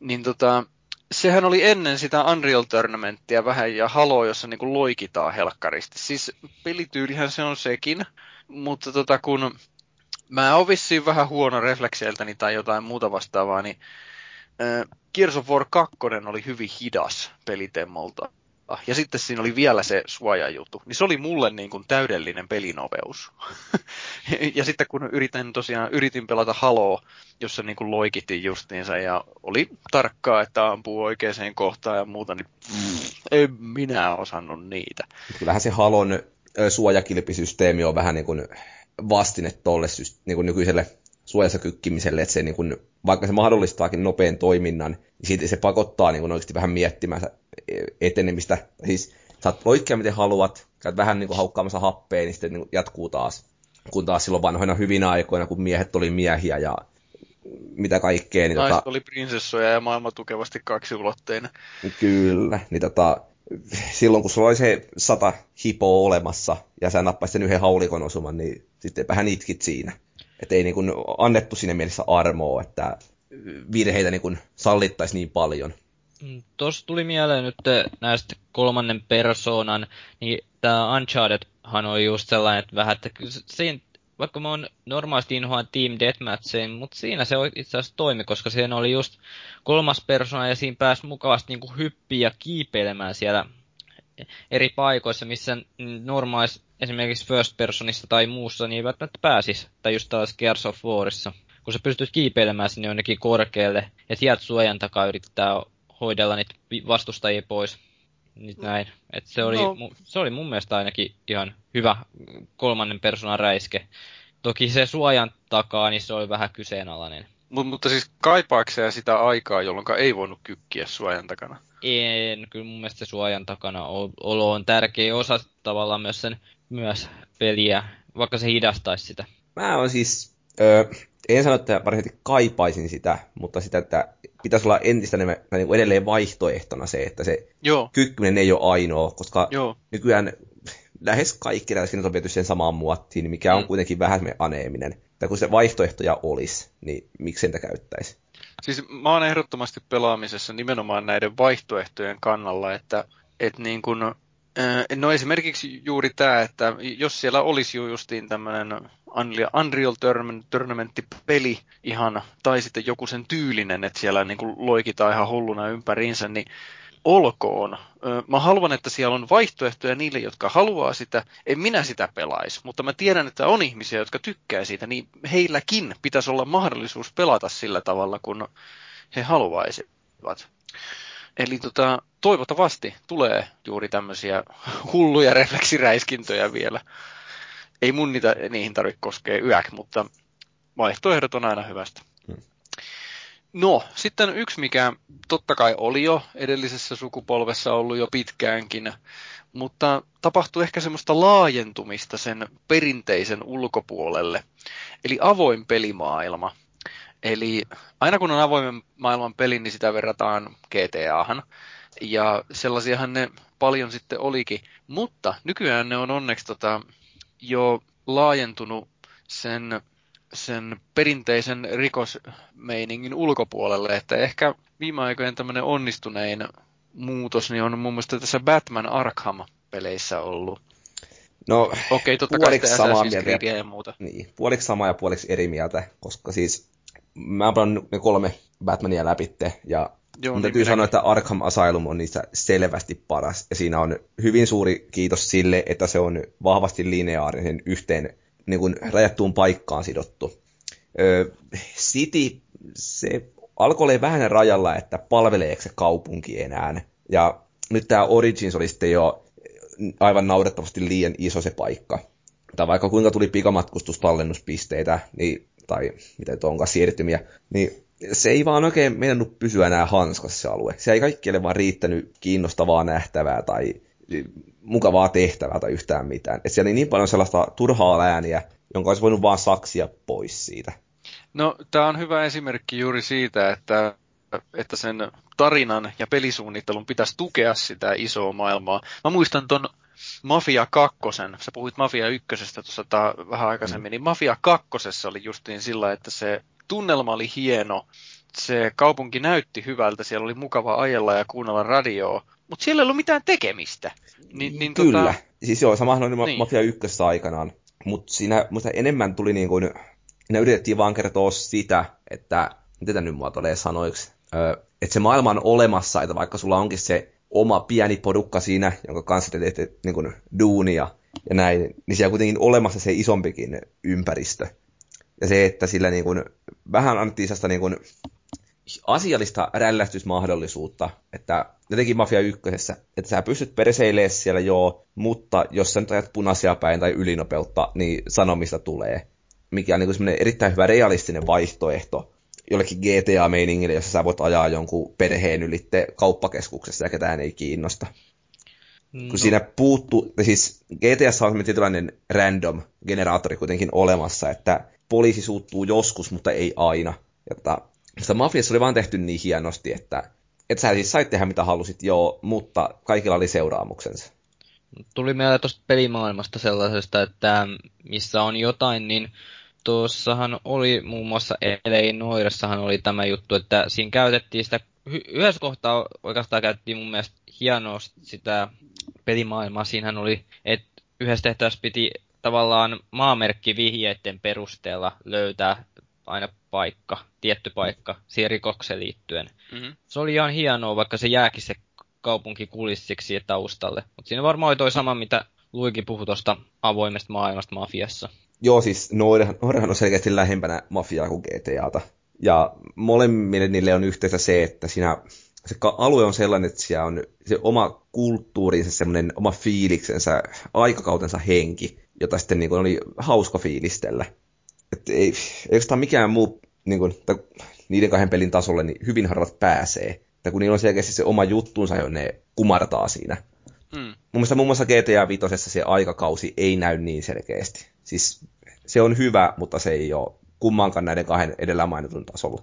Niin tota, sehän oli ennen sitä Unreal Tournamenttia vähän ja Halo, jossa niinku loikitaan helkkaristi. Siis pelityylihän se on sekin, mutta tota kun mä oon vissiin vähän huono reflekseiltäni tai jotain muuta vastaavaa, niin äh, Gears of War 2 oli hyvin hidas pelitemmolta. Ja sitten siinä oli vielä se suojajuttu, niin se oli mulle niin kuin täydellinen pelinopeus. ja sitten kun yritin tosiaan, yritin pelata Haloa, jossa niin kuin loikittiin justiinsa ja oli tarkkaa, että ampuu oikeaan kohtaan ja muuta, niin pff, en minä osannut niitä. Kyllähän se Halon suojakilpisysteemi on vähän niin kuin vastine tolle niin kuin nykyiselle suojassa kykkimiselle, että se niin kuin, vaikka se mahdollistaakin nopean toiminnan, niin siitä se pakottaa niin kuin oikeasti vähän miettimään etenemistä. Siis saat loikkia miten haluat, käyt vähän niin kuin haukkaamassa happea, niin sitten niin jatkuu taas. Kun taas silloin vanhoina hyvinä aikoina, kun miehet oli miehiä ja mitä kaikkea. Niin Naiset tota, oli prinsessoja ja maailma tukevasti kaksiulotteinen. Kyllä, niin tota, silloin kun sulla oli se sata hipoa olemassa ja sä nappasit sen yhden haulikon osuman, niin sitten vähän itkit siinä. Että ei niin kuin annettu sinne mielessä armoa, että virheitä niin kuin sallittaisi niin paljon. Mm, Tuossa tuli mieleen nyt näistä kolmannen persoonan, niin tämä Unchartedhan on just sellainen, että vähän, että siinä, vaikka mä oon normaalisti inhoan Team Deathmatchiin, mutta siinä se itse asiassa toimi, koska siinä oli just kolmas persona ja siinä pääsi mukavasti niin kuin hyppiä ja kiipeilemään siellä eri paikoissa, missä normaalis esimerkiksi first personissa tai muussa, niin ei välttämättä pääsisi. Tai just taas Gears of Warissa. Kun sä pystyt kiipeilemään sinne jonnekin korkealle, ja sieltä suojan takaa yrittää hoidella niitä vastustajia pois. Nyt näin. Et se, oli, no. se oli mun mielestä ainakin ihan hyvä kolmannen persoonan räiske. Toki se suojan takaa, niin se oli vähän kyseenalainen. Mut, mutta siis kaipaakseen sitä aikaa, jolloin ei voinut kykkiä suojan takana? En, kyllä mun mielestä se suojan takana olo on tärkeä osa tavallaan myös sen myös peliä, vaikka se hidastaisi sitä. Mä oon siis, öö, en sano, että varsinaisesti kaipaisin sitä, mutta sitä, että pitäisi olla entistä enemmän niin kuin edelleen vaihtoehtona se, että se Joo. kykkyminen ei ole ainoa, koska Joo. nykyään lähes kaikki räiskinnät on viety sen samaan muottiin, mikä on mm. kuitenkin vähän aneeminen. Että kun se vaihtoehtoja olisi, niin miksi sitä käyttäisi? Siis mä oon ehdottomasti pelaamisessa nimenomaan näiden vaihtoehtojen kannalla, että, että niin kun, no esimerkiksi juuri tämä, että jos siellä olisi ju justiin tämmöinen Unreal Tournament-peli ihan, tai sitten joku sen tyylinen, että siellä niin kuin loikitaan ihan hulluna ympäriinsä, niin olkoon. Mä haluan, että siellä on vaihtoehtoja niille, jotka haluaa sitä. En minä sitä pelaisi, mutta mä tiedän, että on ihmisiä, jotka tykkää siitä, niin heilläkin pitäisi olla mahdollisuus pelata sillä tavalla, kun he haluaisivat. Eli tota, toivottavasti tulee juuri tämmöisiä hulluja refleksiräiskintöjä vielä. Ei mun niitä, niihin tarvitse koskea yäk, mutta vaihtoehdot on aina hyvästä. Hmm. No, sitten yksi, mikä totta kai oli jo edellisessä sukupolvessa ollut jo pitkäänkin, mutta tapahtui ehkä semmoista laajentumista sen perinteisen ulkopuolelle. Eli avoin pelimaailma. Eli aina kun on avoimen maailman peli, niin sitä verrataan GTAhan. Ja sellaisiahan ne paljon sitten olikin. Mutta nykyään ne on onneksi tota, jo laajentunut sen sen perinteisen rikosmeiningin ulkopuolelle, että ehkä viime aikojen tämmöinen onnistunein muutos niin on muun muassa tässä Batman Arkham-peleissä ollut. No, Okei, totta kai samaa mieltä. ja muuta. Niin, puoliksi samaa ja puoliksi eri mieltä, koska siis mä oon ne kolme Batmania läpitte, ja Joo, mun niin täytyy sanoa, että Arkham Asylum on niissä selvästi paras, ja siinä on hyvin suuri kiitos sille, että se on vahvasti lineaarinen yhteen niin kuin rajattuun paikkaan sidottu. Öö, City, se alkoi olla vähän rajalla, että palveleeko se kaupunki enää. Ja nyt tämä Origins oli sitten jo aivan naurettavasti liian iso se paikka. Tai vaikka kuinka tuli pikamatkustustallennnuspisteitä, niin, tai mitä onkaan siirtymiä, niin se ei vaan oikein mennyt pysyä enää hanskassa se alue. Se ei kaikkialle vaan riittänyt kiinnostavaa nähtävää tai mukavaa tehtävää tai yhtään mitään. Et siellä oli niin paljon sellaista turhaa ääniä, jonka olisi voinut vaan saksia pois siitä. No, tämä on hyvä esimerkki juuri siitä, että, että sen tarinan ja pelisuunnittelun pitäisi tukea sitä isoa maailmaa. Mä muistan ton Mafia 2, sä puhuit Mafia 1 tuossa vähän aikaisemmin, mm. niin Mafia 2 oli justiin sillä, että se tunnelma oli hieno, se kaupunki näytti hyvältä, siellä oli mukava ajella ja kuunnella radioa, mutta siellä ei ollut mitään tekemistä. Niin, niin Kyllä. Tota... Siis joo, samahan oli niin. Mafia 1 aikanaan. Mutta siinä musta enemmän tuli niin kuin, ne yritettiin vaan kertoa sitä, että, miten tämä nyt muotoilee sanoiksi, että se maailma on olemassa, että vaikka sulla onkin se oma pieni porukka siinä, jonka kanssa te teette niin kuin, duunia ja näin, niin siellä on kuitenkin olemassa se isompikin ympäristö. Ja se, että sillä niin kuin, vähän annettiin sellaista niin kuin, asiallista rällästysmahdollisuutta, että jotenkin Mafia ykkösessä, että sä pystyt perseilemään siellä joo, mutta jos sä nyt ajat punaisia päin tai ylinopeutta, niin sanomista tulee. Mikä on niin kuin erittäin hyvä realistinen vaihtoehto jollekin GTA-meiningille, jossa sä voit ajaa jonkun perheen ylitte kauppakeskuksessa ja ketään ei kiinnosta. No. Kun siinä puuttuu, siis GTA on tietynlainen random generaattori kuitenkin olemassa, että poliisi suuttuu joskus, mutta ei aina. Jotta, sitä Mafiassa oli vaan tehty niin hienosti, että, että sä siis sait tehdä mitä halusit, joo, mutta kaikilla oli seuraamuksensa. Tuli mieleen tuosta pelimaailmasta sellaisesta, että missä on jotain, niin tuossahan oli muun muassa LA Noiressahan oli tämä juttu, että siinä käytettiin sitä, yhdessä kohtaa oikeastaan käytettiin mun mielestä hienoa sitä pelimaailmaa. Siinähän oli, että yhdessä tehtävässä piti tavallaan maamerkki vihjeiden perusteella löytää aina paikka, tietty paikka siihen rikokseen liittyen. Mm-hmm. Se oli ihan hienoa, vaikka se jääkin se kaupunki kulissiksi taustalle. Mutta siinä varmaan oli toi sama, mitä Luikin puhui tuosta avoimesta maailmasta mafiassa. Joo, siis Noirehan on selkeästi lähempänä mafiaa kuin GTAta. Ja molemmille niille on yhteistä se, että siinä se alue on sellainen, että siellä on se oma kulttuurinsa, semmoinen oma fiiliksensä, aikakautensa henki, jota sitten niin kuin, oli hauska fiilistellä. Että ei, ei oikeastaan mikään muu niin kuin, niiden kahden pelin tasolle niin hyvin harvat pääsee. Että kun niillä on selkeästi se oma juttuunsa, jo ne kumartaa siinä. Hmm. Mun mielestä muun muassa GTA 5 se aikakausi ei näy niin selkeästi. Siis se on hyvä, mutta se ei ole kummankaan näiden kahden edellä mainitun tasolla.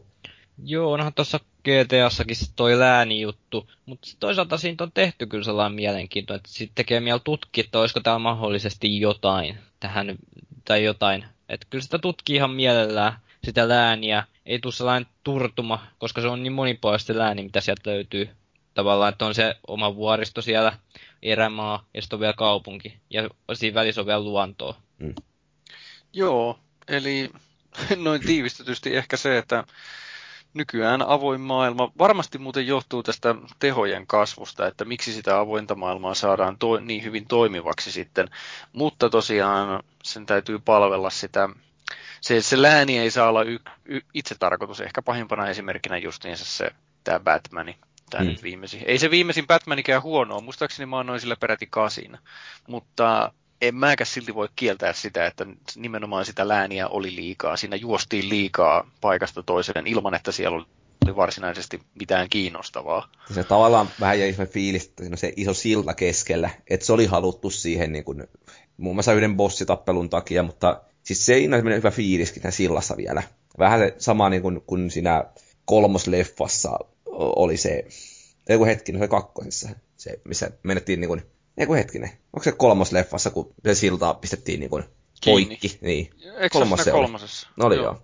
Joo, onhan tuossa GTAssakin toi lääni-juttu, mutta toisaalta siitä on tehty kyllä sellainen mielenkiintoinen, että sitten tekee mieli tutkia, että olisiko täällä mahdollisesti jotain tähän, tai jotain. Että kyllä sitä tutkii ihan mielellään, sitä lääniä. Ei tule sellainen turtuma, koska se on niin monipuolista lääni, mitä sieltä löytyy. Tavallaan, että on se oma vuoristo siellä, erämaa, ja sitten on vielä kaupunki. Ja siinä välissä on vielä luontoa. Mm. Joo, eli noin tiivistetysti ehkä se, että nykyään avoin maailma. Varmasti muuten johtuu tästä tehojen kasvusta, että miksi sitä avointa maailmaa saadaan to- niin hyvin toimivaksi sitten, mutta tosiaan sen täytyy palvella sitä, se, se lääni ei saa olla y- y- itse tarkoitus, ehkä pahimpana esimerkkinä justiinsa se tämä Batmani, tämä mm. nyt viimeisin. Ei se viimeisin Batmanikään huonoa, muistaakseni mä annoin sillä peräti kasin, mutta en mäkä silti voi kieltää sitä, että nimenomaan sitä lääniä oli liikaa. Siinä juostiin liikaa paikasta toiseen ilman, että siellä oli varsinaisesti mitään kiinnostavaa. Se tavallaan vähän jäi se fiilis, että se iso silta keskellä, että se oli haluttu siihen niin kuin, muun muassa yhden bossitappelun takia, mutta siis se ei ole hyvä fiiliskin tässä sillassa vielä. Vähän se sama niin kuin, kun siinä kolmosleffassa oli se, joku hetki, no se kakkosessa, se, missä menettiin niin kuin ei kun hetkinen. Onko se kolmas leffassa, kun se silta pistettiin niin kuin poikki? Niin. Eikö Kolmas se kolmosessa? No oli joo. joo.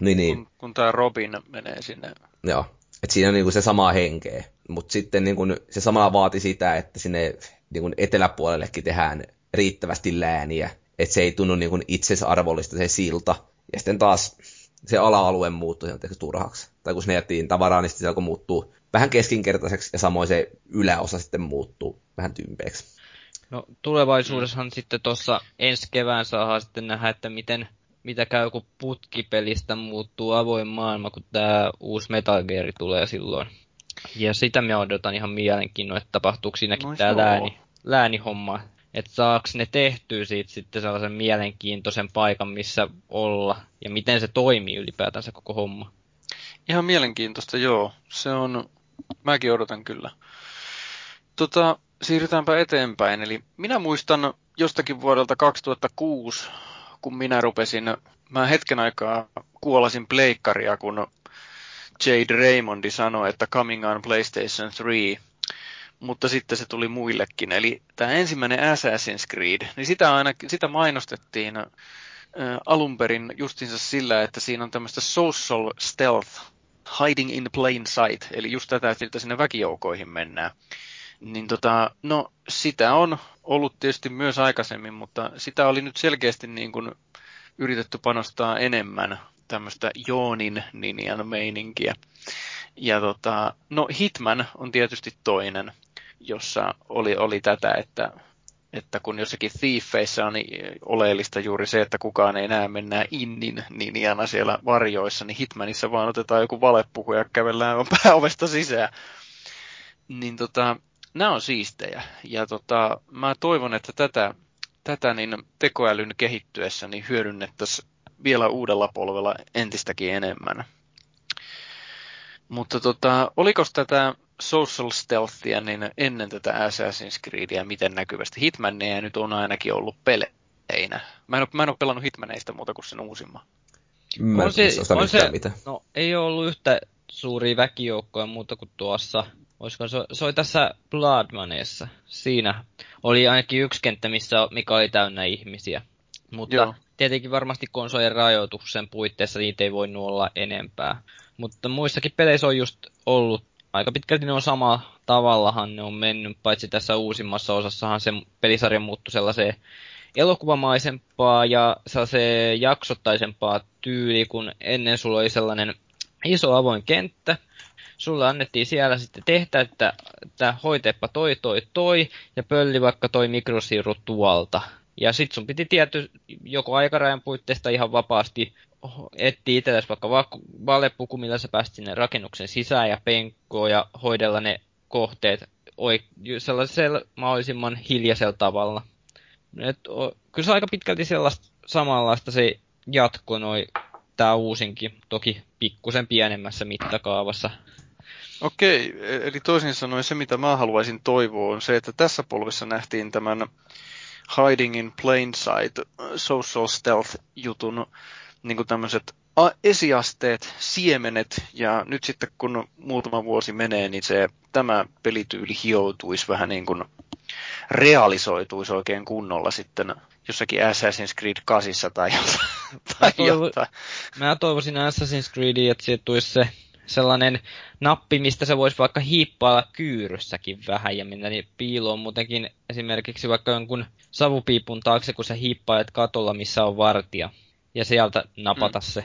Niin, niin. Kun, kun tämä Robin menee sinne. Joo. Et siinä on niin kuin se sama henkeä. Mutta sitten niin kuin, se samalla vaati sitä, että sinne niin kuin eteläpuolellekin tehdään riittävästi lääniä. Että se ei tunnu niin kuin itsesarvollista se silta. Ja sitten taas se ala-alue muuttui turhaksi. Tai kun sinne jättiin tavaraa, niin sitten se alkoi muuttuu vähän keskinkertaiseksi ja samoin se yläosa sitten muuttuu vähän tympeäksi. No tulevaisuudessahan mm. sitten tuossa ensi kevään saadaan sitten nähdä, että miten, mitä käy, kun putkipelistä muuttuu avoin maailma, kun tämä uusi Metal Gear tulee silloin. Ja sitä me odotan ihan mielenkiinnolla, että tapahtuuko siinäkin no, tämä lääni, läänihomma. Että saako ne tehtyä siitä sitten sellaisen mielenkiintoisen paikan, missä olla, ja miten se toimii ylipäätänsä koko homma. Ihan mielenkiintoista, joo. Se on, mäkin odotan kyllä. Tota, siirrytäänpä eteenpäin. Eli minä muistan jostakin vuodelta 2006, kun minä rupesin, mä hetken aikaa kuolasin pleikkaria, kun Jade Raymondi sanoi, että coming on PlayStation 3, mutta sitten se tuli muillekin. Eli tämä ensimmäinen Assassin's Creed, niin sitä, aina, sitä mainostettiin alun perin justiinsa sillä, että siinä on tämmöistä social stealth, hiding in plain sight, eli just tätä, että sinne väkijoukoihin mennään. Niin tota, no sitä on ollut tietysti myös aikaisemmin, mutta sitä oli nyt selkeästi niin kuin yritetty panostaa enemmän tämmöistä Joonin Ninian meininkiä. Ja tota, no Hitman on tietysti toinen. jossa oli, oli tätä, että, että kun jossakin Thiefeissä on oleellista juuri se, että kukaan ei näe mennään innin niin iänä siellä varjoissa, niin Hitmanissa vaan otetaan joku valepuku ja kävellään pääovesta sisään. Niin tota, nämä on siistejä. Ja tota, mä toivon, että tätä, tätä niin tekoälyn kehittyessä niin hyödynnettäisiin vielä uudella polvella entistäkin enemmän. Mutta tota, oliko tätä social stealthia niin ennen tätä Assassin's Creedia miten näkyvästi? Hitmaneja nyt on ainakin ollut peleinä. Mä en ole, mä en ole pelannut Hitmaneista muuta kuin sen uusimman. Mä on se, on se, mitä. no ei ole ollut yhtä suuria väkijoukkoja muuta kuin tuossa. Olisiko se, se oli tässä Bloodmaneessa. Siinä oli ainakin yksi kenttä, missä, mikä oli täynnä ihmisiä. Mutta Joo. tietenkin varmasti konsolien rajoituksen puitteissa niitä ei voi olla enempää. Mutta muissakin peleissä on just ollut aika pitkälti ne on sama tavallahan ne on mennyt, paitsi tässä uusimmassa osassahan se pelisarja muuttui sellaiseen elokuvamaisempaa ja sellaiseen jaksottaisempaa tyyli, kun ennen sulla oli sellainen iso avoin kenttä. Sulle annettiin siellä sitten tehtä, että, että hoiteeppa toi, toi, toi, ja pölli vaikka toi mikrosiirru tuolta. Ja sit sun piti tietty joko aikarajan puitteista ihan vapaasti etsiä itsellesi vaikka va- valepuku, millä sä pääst sinne rakennuksen sisään ja penkkoon ja hoidella ne kohteet oik- sellaisella mahdollisimman hiljaisella tavalla. Et, o, kyllä se aika pitkälti sellaista samanlaista se jatko noi tää uusinkin, toki pikkusen pienemmässä mittakaavassa. Okei, e- eli toisin sanoen se mitä mä haluaisin toivoa on se, että tässä polvessa nähtiin tämän Hiding in Plain Sight social stealth jutun niin kuin tämmöiset esiasteet, siemenet, ja nyt sitten kun muutama vuosi menee, niin se, tämä pelityyli hioutuisi vähän niin kuin realisoituisi oikein kunnolla sitten jossakin Assassin's Creed 8 tai. Tai mä, toivo, jotain. mä toivoisin Assassin's Creediin, että siitä tulisi se sellainen nappi, mistä se voisi vaikka hiippailla kyyryssäkin vähän ja mennä niin piiloon muutenkin esimerkiksi vaikka jonkun savupiipun taakse, kun sä hiippailet katolla, missä on vartija ja sieltä napata mm. se.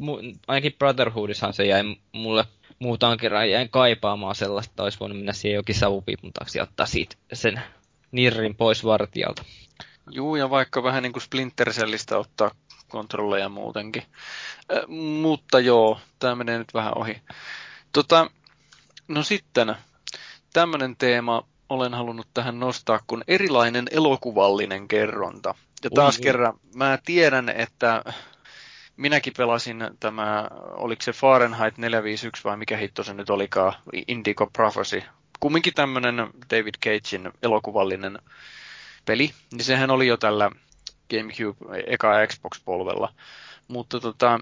Mu- ainakin Brotherhoodissahan se jäi mulle muutaman kerran jäin kaipaamaan sellaista, että olisi voinut mennä siihen jokin savupiipun taakse ja ottaa siitä sen nirrin pois vartijalta. Juu, ja vaikka vähän niin kuin Splinter Cellistä ottaa kontrolleja muutenkin. Äh, mutta joo, tämä menee nyt vähän ohi. Tota, no sitten, tämmöinen teema olen halunnut tähän nostaa kuin erilainen elokuvallinen kerronta. Ja taas Ui, kerran, mä tiedän, että minäkin pelasin tämä, oliko se Fahrenheit 451 vai mikä hitto se nyt olikaan, Indigo Prophecy. Kumminkin tämmöinen David Cagein elokuvallinen peli, niin sehän oli jo tällä GameCube eka Xbox-polvella. Mutta tota,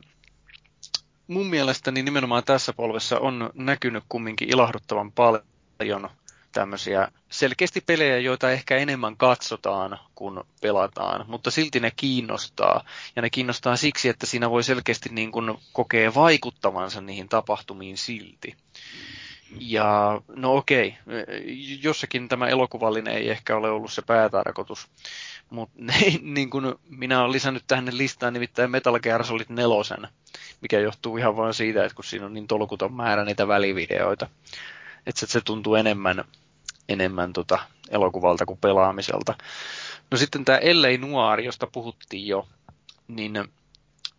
mun mielestäni nimenomaan tässä polvessa on näkynyt kumminkin ilahduttavan paljon tämmöisiä selkeästi pelejä, joita ehkä enemmän katsotaan kuin pelataan, mutta silti ne kiinnostaa. Ja ne kiinnostaa siksi, että siinä voi selkeästi niin kuin kokea vaikuttavansa niihin tapahtumiin silti. Ja no okei, jossakin tämä elokuvallinen ei ehkä ole ollut se päätarkoitus, mutta niin kuin minä olen lisännyt tähän listaan nimittäin Metal Gear Solid 4, mikä johtuu ihan vain siitä, että kun siinä on niin tolkuton määrä niitä välivideoita, että se tuntuu enemmän enemmän tota elokuvalta kuin pelaamiselta. No sitten tämä Ellei Noir, josta puhuttiin jo, niin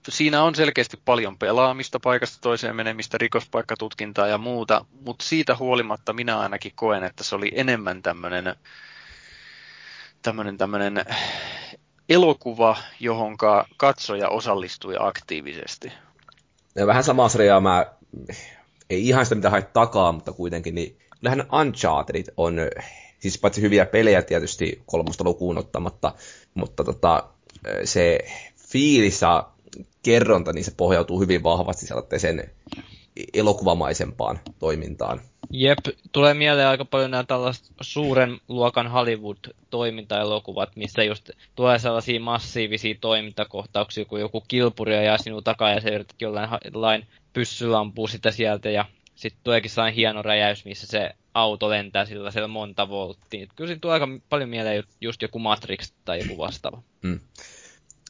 siinä on selkeästi paljon pelaamista, paikasta toiseen menemistä, rikospaikkatutkintaa ja muuta, mutta siitä huolimatta minä ainakin koen, että se oli enemmän tämmöinen tämmöinen, tämmöinen elokuva, johonka katsoja osallistui aktiivisesti. Ja vähän samaa sarjaa mä, ei ihan sitä mitä hait takaa, mutta kuitenkin, niin kyllähän Uncharted on, siis paitsi hyviä pelejä tietysti kolmosta lukuun ottamatta, mutta tota, se fiilis ja kerronta, niin se pohjautuu hyvin vahvasti sellaiseen elokuvamaisempaan toimintaan. Jep, tulee mieleen aika paljon nämä tällaiset suuren luokan Hollywood-toimintaelokuvat, missä just tulee sellaisia massiivisia toimintakohtauksia, kun joku kilpuri ajaa sinun takaa ja se jollain pyssyllä ampuu sitä sieltä ja sitten tuleekin sellainen hieno räjäys, missä se auto lentää sillä siellä monta volttia. Kyllä siinä tulee aika paljon mieleen just joku Matrix tai joku vastaava. Mm.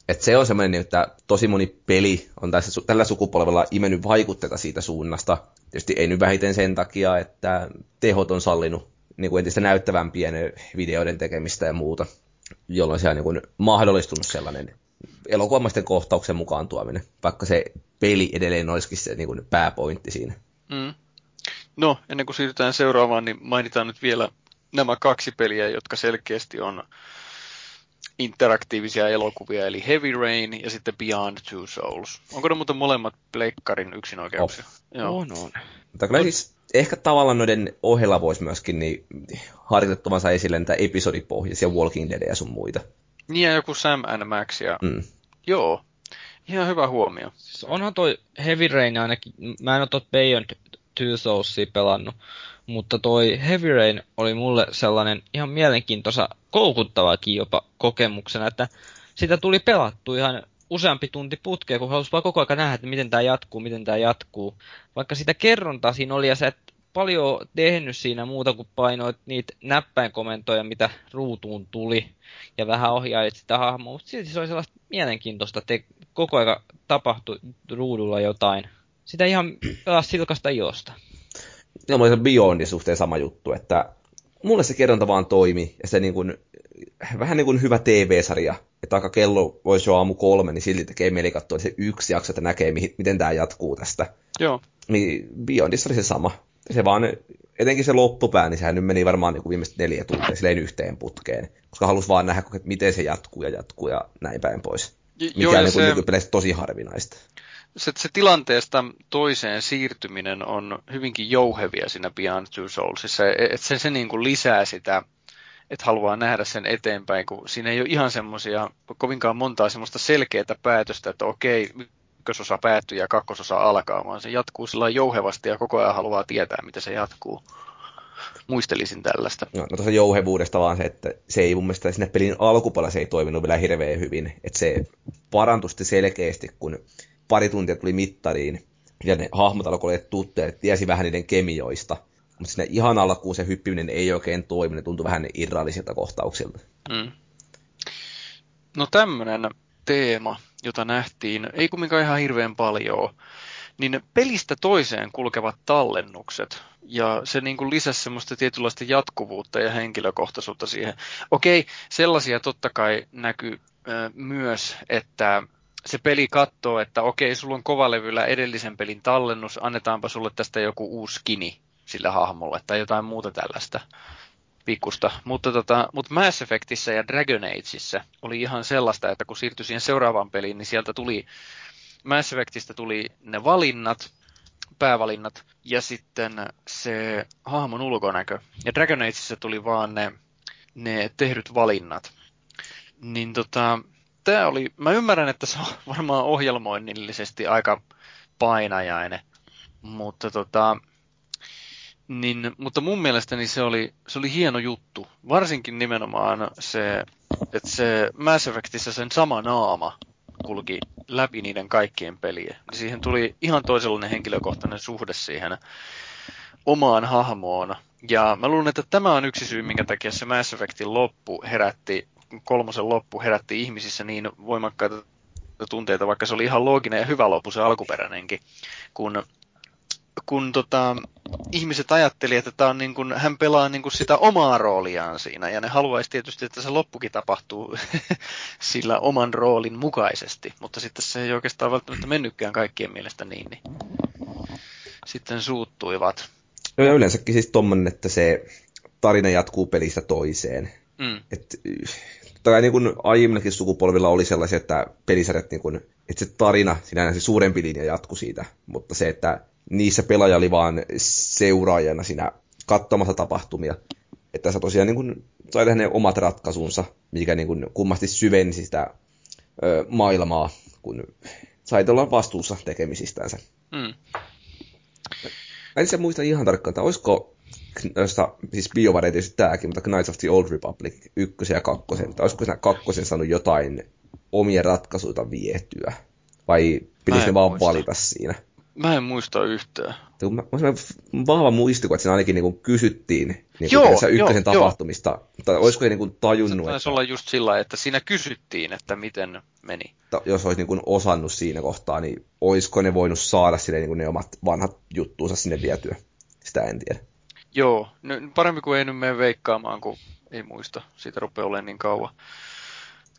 Et se on semmoinen, että tosi moni peli on tässä, tällä sukupolvella imennyt vaikutteita siitä suunnasta. Tietysti ei nyt vähiten sen takia, että tehot on sallinut niin kuin entistä näyttävämpien videoiden tekemistä ja muuta, jolloin se on niin kuin mahdollistunut sellainen elokuvamaisten kohtauksen mukaan tuominen, vaikka se peli edelleen olisikin se niin kuin pääpointti siinä. Mm. No, ennen kuin siirrytään seuraavaan, niin mainitaan nyt vielä nämä kaksi peliä, jotka selkeästi on interaktiivisia elokuvia, eli Heavy Rain ja sitten Beyond Two Souls. Onko ne muuten molemmat pleikkarin yksinoikeuksia? Oh. Joo. On, on. Mutta kyllä siis ehkä tavallaan noiden ohella voisi myöskin niin harjoitettavansa esille näitä episodipohjaisia Walking Dead ja sun muita. Niin ja joku Sam Max ja... Mm. Joo, ihan hyvä huomio. Siis onhan toi Heavy Rain ainakin, mä en ole tot Beyond Two Soulsia pelannut, mutta toi Heavy Rain oli mulle sellainen ihan mielenkiintoisa, koukuttavakin jopa kokemuksena, että sitä tuli pelattu ihan useampi tunti putkea, kun halusi vaan koko ajan nähdä, että miten tämä jatkuu, miten tämä jatkuu. Vaikka sitä kerrontaa siinä oli, ja sä et paljon tehnyt siinä muuta kuin painoit niitä näppäinkomentoja, mitä ruutuun tuli, ja vähän ohjailit sitä hahmoa, mutta silti se oli sellaista mielenkiintoista, että koko ajan tapahtui ruudulla jotain. Sitä ihan pelasi silkasta josta. Ja mulla Beyondin suhteen sama juttu, että mulle se kerronta vaan toimi, ja se niin kuin, vähän niin kuin hyvä TV-sarja, että aika kello voisi jo aamu kolme, niin silti tekee mieli katsoa se yksi jakso, että näkee, miten tämä jatkuu tästä. Joo. Niin Beyondissa oli se sama. Se vaan, etenkin se loppupää, niin sehän nyt meni varmaan niin viimeiset neljä tuntia silleen yhteen putkeen, koska halusi vaan nähdä, miten se jatkuu ja jatkuu ja näin päin pois. Mikä Joo, on niin se... tosi harvinaista se, se tilanteesta toiseen siirtyminen on hyvinkin jouhevia siinä Beyond Two Soulsissa. Että se, se niin kuin lisää sitä, että haluaa nähdä sen eteenpäin, kun siinä ei ole ihan semmoisia, kovinkaan montaa semmoista selkeää päätöstä, että okei, ykkösosa päättyy ja kakkososa alkaa, vaan se jatkuu sillä jouhevasti ja koko ajan haluaa tietää, miten se jatkuu. Muistelisin tällaista. No, no tuossa jouhevuudesta vaan se, että se ei mun mielestä sinne pelin alkupuolella se ei toiminut vielä hirveän hyvin. Että se parantui selkeästi, kun pari tuntia tuli mittariin, ja ne hahmot alkoi olla tuttuja, tiesi vähän niiden kemioista. Mutta sinne ihan alkuun se hyppiminen ei oikein toimi, ne tuntui vähän irrallisilta kohtauksilta. Mm. No tämmöinen teema, jota nähtiin, ei kumminkaan ihan hirveän paljon, niin pelistä toiseen kulkevat tallennukset. Ja se niin kuin lisäsi semmoista tietynlaista jatkuvuutta ja henkilökohtaisuutta siihen. Okei, sellaisia totta kai näkyy myös, että se peli katsoo, että okei, sulla on kovalevyllä edellisen pelin tallennus, annetaanpa sulle tästä joku uusi skini sillä hahmolle tai jotain muuta tällaista pikkusta. Mutta, tota, mutta Mass Effectissä ja Dragon Ageissa oli ihan sellaista, että kun siirtyi siihen seuraavaan peliin, niin sieltä tuli, Mass Effectistä tuli ne valinnat, päävalinnat, ja sitten se hahmon ulkonäkö. Ja Dragon Ageissa tuli vaan ne, ne tehdyt valinnat. Niin tota, tämä oli, mä ymmärrän, että se on varmaan ohjelmoinnillisesti aika painajainen, mutta tota, niin, mutta mun mielestäni se oli, se oli hieno juttu. Varsinkin nimenomaan se, että se Mass Effectissä sen sama naama kulki läpi niiden kaikkien pelien. Siihen tuli ihan toisenlainen henkilökohtainen suhde siihen omaan hahmoon. Ja mä luulen, että tämä on yksi syy, minkä takia se Mass Effectin loppu herätti kolmosen loppu herätti ihmisissä niin voimakkaita tunteita, vaikka se oli ihan looginen ja hyvä loppu se alkuperäinenkin, kun, kun tota, ihmiset ajatteli, että tää on niin kuin, hän pelaa niin kuin sitä omaa rooliaan siinä, ja ne haluaisi tietysti, että se loppukin tapahtuu sillä oman roolin mukaisesti, mutta sitten se ei oikeastaan välttämättä mennytkään kaikkien mielestä niin, niin sitten suuttuivat. No ja yleensäkin siis tommonen, että se tarina jatkuu pelistä toiseen. Mm. Et, tai niin kuin aiemminkin sukupolvilla oli sellaisia, että pelisarjat, niin kuin, että se tarina, siinä se suurempi linja jatkui siitä, mutta se, että niissä pelaaja oli vaan seuraajana siinä katsomassa tapahtumia, että se tosiaan niin kuin, sai tehdä ne omat ratkaisunsa, mikä niin kuin, kummasti syvensi sitä ö, maailmaa, kun sai olla vastuussa tekemisistänsä. Mm. En se muista ihan tarkkaan, että olisiko josta, siis BioWare tietysti tämäkin, mutta Knights of the Old Republic ykkösen ja kakkosen, tai olisiko siinä kakkosen saanut jotain omia ratkaisuja vietyä? Vai pitäisi ne vaan muista. valita siinä? Mä en muista yhtään. Mä, mä, mä vahva muistikuva, että siinä ainakin niin kuin kysyttiin niin joo, ykkösen joo, tapahtumista, joo. mutta olisiko he niin kuin tajunnut? Se että... olla just sillä että siinä kysyttiin, että miten meni. Jos olisi niin kuin osannut siinä kohtaa, niin olisiko ne voinut saada sille niin kuin ne omat vanhat juttuunsa sinne vietyä? Sitä en tiedä. Joo, parempi kuin ei nyt mene veikkaamaan, kun ei muista. Siitä rupeaa olemaan niin kauan.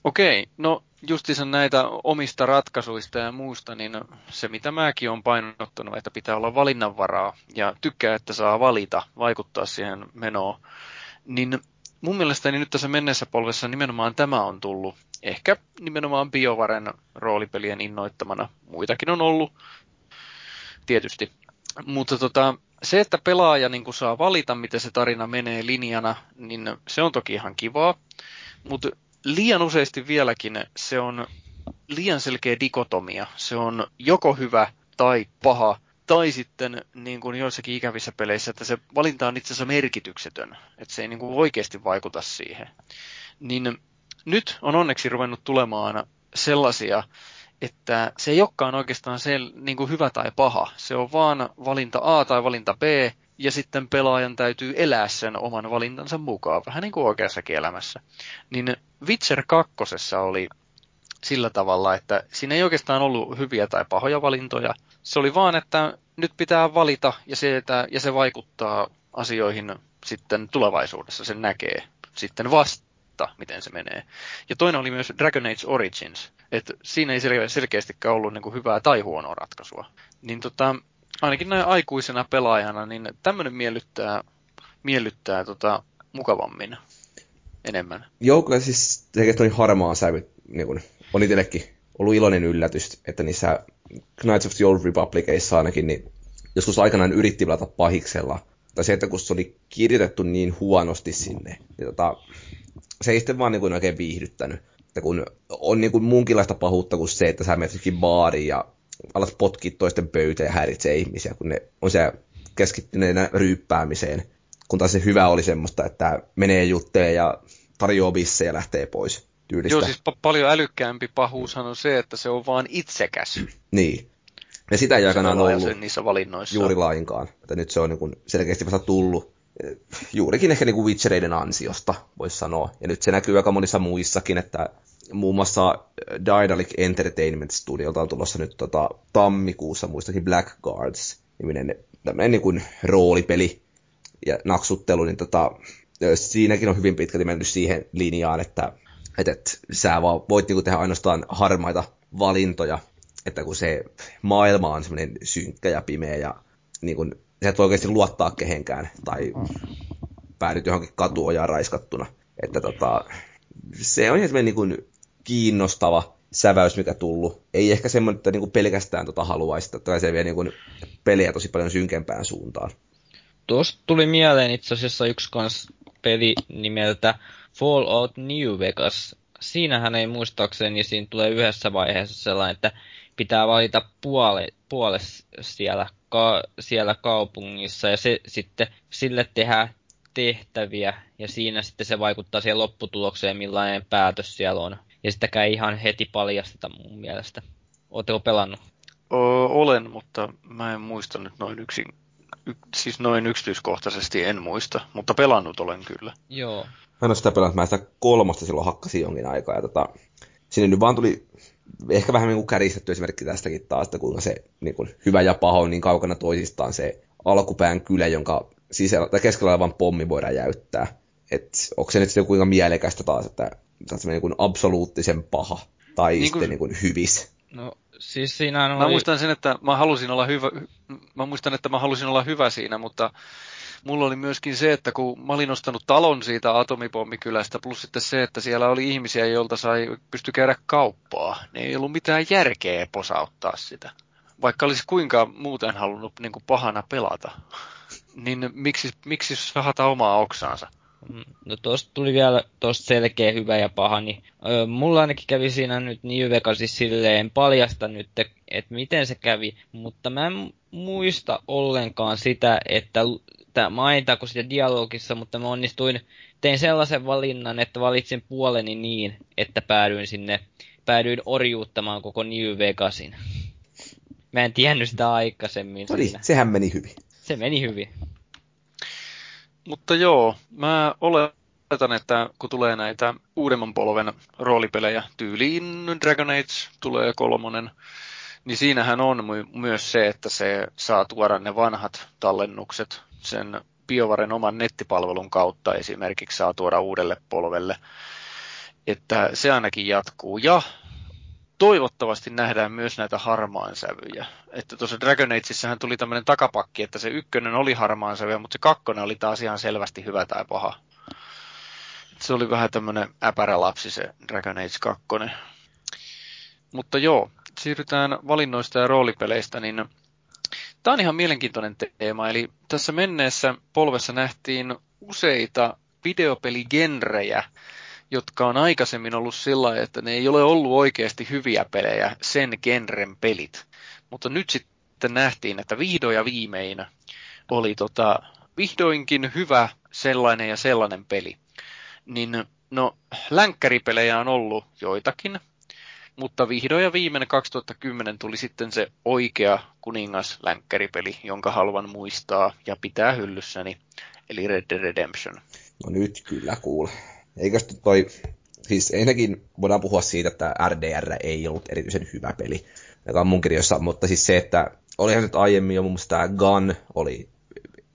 Okei, no justiinsa näitä omista ratkaisuista ja muusta, niin se mitä mäkin olen painottanut, että pitää olla valinnanvaraa ja tykkää, että saa valita, vaikuttaa siihen menoon, niin mun mielestäni nyt tässä menneessä polvessa nimenomaan tämä on tullut. Ehkä nimenomaan BioVaren roolipelien innoittamana. Muitakin on ollut, tietysti. Mutta tota, se, että pelaaja niin saa valita, miten se tarina menee linjana, niin se on toki ihan kivaa. Mutta liian useasti vieläkin se on liian selkeä dikotomia. Se on joko hyvä tai paha, tai sitten niin kuin joissakin ikävissä peleissä, että se valinta on itse asiassa merkityksetön, että se ei niin kuin oikeasti vaikuta siihen. Niin nyt on onneksi ruvennut tulemaan sellaisia, että se ei olekaan oikeastaan se niin kuin hyvä tai paha. Se on vaan valinta A tai valinta B, ja sitten pelaajan täytyy elää sen oman valintansa mukaan, vähän niin kuin oikeassakin elämässä. Niin Witcher 2 oli sillä tavalla, että siinä ei oikeastaan ollut hyviä tai pahoja valintoja. Se oli vaan, että nyt pitää valita ja se, että, ja se vaikuttaa asioihin sitten tulevaisuudessa, sen näkee sitten vasta, miten se menee. Ja toinen oli myös Dragon Age Origins, että siinä ei selkeästikään ollut niin kuin hyvää tai huonoa ratkaisua. Niin tota, ainakin näin aikuisena pelaajana, niin tämmöinen miellyttää, miellyttää tota, mukavammin enemmän. Joo, kyllä siis toi harmaa sävy niin kun, on itsellekin ollut iloinen yllätys, että niissä Knights of the Old Republicissa ainakin, niin joskus aikanaan yritti pelata pahiksella. Tai se, että kun se oli kirjoitettu niin huonosti sinne, niin tota, se ei sitten vaan niin kuin oikein viihdyttänyt. Että kun on niin kuin muunkinlaista pahuutta kuin se, että sä menet baariin ja alat potkia toisten pöytä ja häiritsee ihmisiä, kun ne on se keskittyneenä ryyppäämiseen. Kun taas se hyvä oli semmoista, että menee juttelee ja tarjoaa bissejä ja lähtee pois tyylistä. Joo, siis pa- paljon älykkäämpi pahuushan on se, että se on vaan itsekäs. Niin. Ja sitä ei aikanaan ollut niissä valinnoissa. juuri lainkaan. Että nyt se on niin kuin selkeästi vasta tullut eh, juurikin ehkä niin kuin Witchereiden ansiosta, voisi sanoa. Ja nyt se näkyy aika monissa muissakin, että muun muassa Daedalic Entertainment Studiolta on tulossa nyt tota, tammikuussa muistakin Blackguards niminen tämmöinen niin kuin roolipeli ja naksuttelu, niin tota, siinäkin on hyvin pitkälti mennyt siihen linjaan, että, että, että sä vaan voit niin kuin tehdä ainoastaan harmaita valintoja, että kun se maailma on semmoinen synkkä ja pimeä ja niin kuin, sä et oikeasti luottaa kehenkään tai päädyt johonkin katuojaan raiskattuna. Että tota, se on ihan niin kuin kiinnostava säväys, mikä tullut. Ei ehkä semmoinen, että niinku pelkästään tota haluaisi, että se vie niinku peliä tosi paljon synkempään suuntaan. Tuosta tuli mieleen itse asiassa yksi kans peli nimeltä Fallout New Vegas. Siinähän ei muistaakseni, siinä tulee yhdessä vaiheessa sellainen, että pitää valita puole, puole siellä, ka, siellä kaupungissa ja se sitten sille tehdään tehtäviä ja siinä sitten se vaikuttaa siihen lopputulokseen, millainen päätös siellä on. Ja sitäkään ei ihan heti paljasteta mun mielestä. Oletteko pelannut? O- olen, mutta mä en muista nyt noin yksin, y- siis noin yksityiskohtaisesti en muista, mutta pelannut olen kyllä. Joo. Mä en ole sitä pelannut, mä sitä kolmosta silloin hakkasin jonkin aikaa, ja tota, sinne nyt vaan tuli ehkä vähän niin kuin käristetty esimerkki tästäkin taas, että kuinka se niin kuin, hyvä ja paha on niin kaukana toisistaan se alkupään kylä, jonka sisällä, tai keskellä olevan pommi voidaan jäyttää. Et onko se nyt sitten kuinka mielekästä taas, että niin kuin absoluuttisen paha tai niin kuin, sitten niin kuin hyvis. No siis siinä on... Mä muistan sen, että mä halusin olla hyvä, mä muistan, että mä halusin olla hyvä siinä, mutta mulla oli myöskin se, että kun mä olin ostanut talon siitä atomipommikylästä, plus sitten se, että siellä oli ihmisiä, joilta sai pysty käydä kauppaa, niin ei ollut mitään järkeä posauttaa sitä. Vaikka olisi kuinka muuten halunnut niin kuin pahana pelata, niin miksi, miksi sahata omaa oksaansa? Mm, no tosta tuli vielä tosta selkeä hyvä ja paha, niin ö, mulla ainakin kävi siinä nyt New Vegasissa silleen, paljasta nyt, että miten se kävi, mutta mä en muista ollenkaan sitä, että mainitaanko sitä dialogissa, mutta mä onnistuin, tein sellaisen valinnan, että valitsin puoleni niin, että päädyin sinne, päädyin orjuuttamaan koko New Vegasin. Mä en tiennyt sitä aikaisemmin. No niin, sehän meni hyvin. Se meni hyvin. Mutta joo, mä oletan, että kun tulee näitä uudemman polven roolipelejä tyyliin Dragon Age tulee kolmonen, niin siinähän on my- myös se, että se saa tuoda ne vanhat tallennukset sen BioVaren oman nettipalvelun kautta esimerkiksi saa tuoda uudelle polvelle. Että se ainakin jatkuu. Ja toivottavasti nähdään myös näitä harmaan sävyjä. Että tuossa Dragon Ageissähän tuli tämmöinen takapakki, että se ykkönen oli harmaan sävyjä, mutta se kakkonen oli taas ihan selvästi hyvä tai paha. Se oli vähän tämmöinen äpärälapsi se Dragon Age 2. Mutta joo, siirrytään valinnoista ja roolipeleistä, niin tämä on ihan mielenkiintoinen teema. Eli tässä menneessä polvessa nähtiin useita videopeligenrejä, jotka on aikaisemmin ollut sillä että ne ei ole ollut oikeasti hyviä pelejä, sen genren pelit. Mutta nyt sitten nähtiin, että vihdoin ja viimein oli tota, vihdoinkin hyvä sellainen ja sellainen peli. Niin no, länkkäripelejä on ollut joitakin, mutta vihdoin ja viimeinen 2010 tuli sitten se oikea kuningas länkkäripeli, jonka haluan muistaa ja pitää hyllyssäni, eli Red Dead Redemption. No nyt kyllä kuule. Eikös toi, siis ensinnäkin voidaan puhua siitä, että RDR ei ollut erityisen hyvä peli, joka on mun kirjoissa, mutta siis se, että olihan nyt aiemmin jo mun mielestä tämä Gun oli,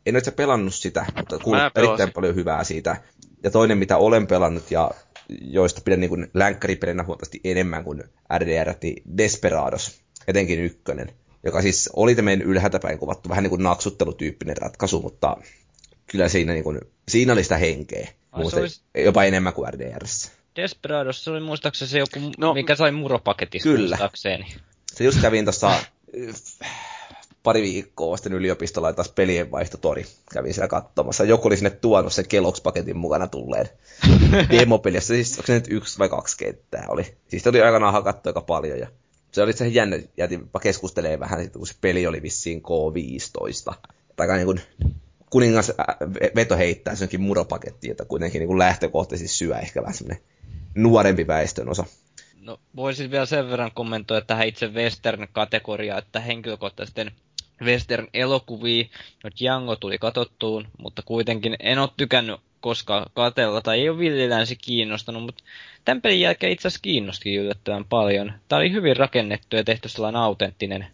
en ole pelannut sitä, mutta kuullut erittäin paljon hyvää siitä. Ja toinen, mitä olen pelannut ja joista pidän niin kuin länkkäripelinä huomattavasti enemmän kuin RDR, niin Desperados, etenkin ykkönen, joka siis oli tämmöinen ylhäältäpäin kuvattu, vähän niin kuin naksuttelutyyppinen ratkaisu, mutta kyllä siinä, niin kuin, siinä oli sitä henkeä. Ai, olisi... Jopa enemmän kuin RDRssä. Desperados, se oli muistaakseni se joku, no, mikä sai muropaketista kyllä. muistaakseni. Se just kävin tuossa pari viikkoa sitten yliopistolla taas pelien vaihtotori. Kävin siellä katsomassa. Joku oli sinne tuonut sen Kellogg's-paketin mukana tulleen demopelissä. Siis onko se nyt yksi vai kaksi kenttää oli. Siis oli aikanaan hakattu aika paljon. Ja se oli se jännä, jätin keskustelemaan vähän, kun se peli oli vissiin K15. Tai niin kuin kuningas veto heittää senkin muropaketti, jota kuitenkin niin kuin lähtökohtaisesti syö ehkä vähän semmoinen nuorempi väestön osa. No voisin vielä sen verran kommentoida tähän itse western-kategoriaan, että henkilökohtaisesti western-elokuvia, no Django tuli katottuun, mutta kuitenkin en ole tykännyt koskaan katella, tai ei ole villilänsi kiinnostanut, mutta tämän pelin jälkeen itse asiassa kiinnosti yllättävän paljon. Tämä oli hyvin rakennettu ja tehty sellainen autenttinen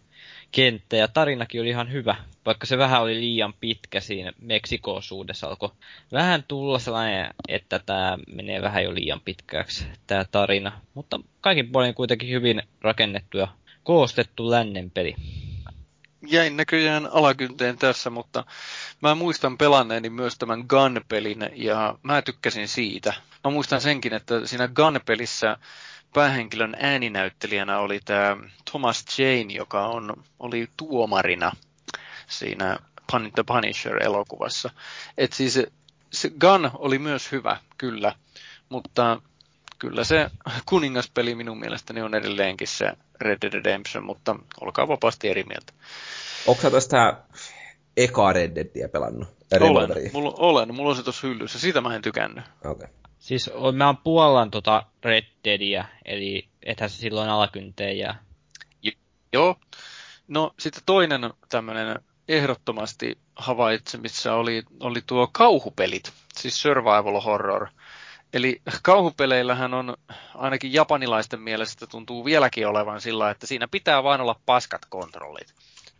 kenttä, ja tarinakin oli ihan hyvä, vaikka se vähän oli liian pitkä siinä Meksikoosuudessa, alkoi vähän tulla sellainen, että tämä menee vähän jo liian pitkäksi, tämä tarina. Mutta kaikin puolin kuitenkin hyvin rakennettu ja koostettu lännen peli jäin näköjään alakynteen tässä, mutta mä muistan pelanneeni myös tämän Gun-pelin ja mä tykkäsin siitä. Mä muistan senkin, että siinä Gun-pelissä päähenkilön ääninäyttelijänä oli tämä Thomas Jane, joka on, oli tuomarina siinä The Punisher-elokuvassa. Et siis se Gun oli myös hyvä, kyllä, mutta kyllä se kuningaspeli minun mielestäni on edelleenkin se Red Dead Redemption, mutta olkaa vapaasti eri mieltä. Onko tästä eka Red Deadia pelannut? Olen, mulla, olen, mulla on se tuossa hyllyssä, siitä mä en tykännyt. Okay. Siis mä oon puolan tota Red Deadia, eli ethän se silloin alakynteen jää. Joo. No sitten toinen tämmöinen ehdottomasti havaitsemissa oli, oli tuo kauhupelit, siis survival horror. Eli kauhupeleillähän on ainakin japanilaisten mielestä tuntuu vieläkin olevan sillä, että siinä pitää vain olla paskat kontrollit.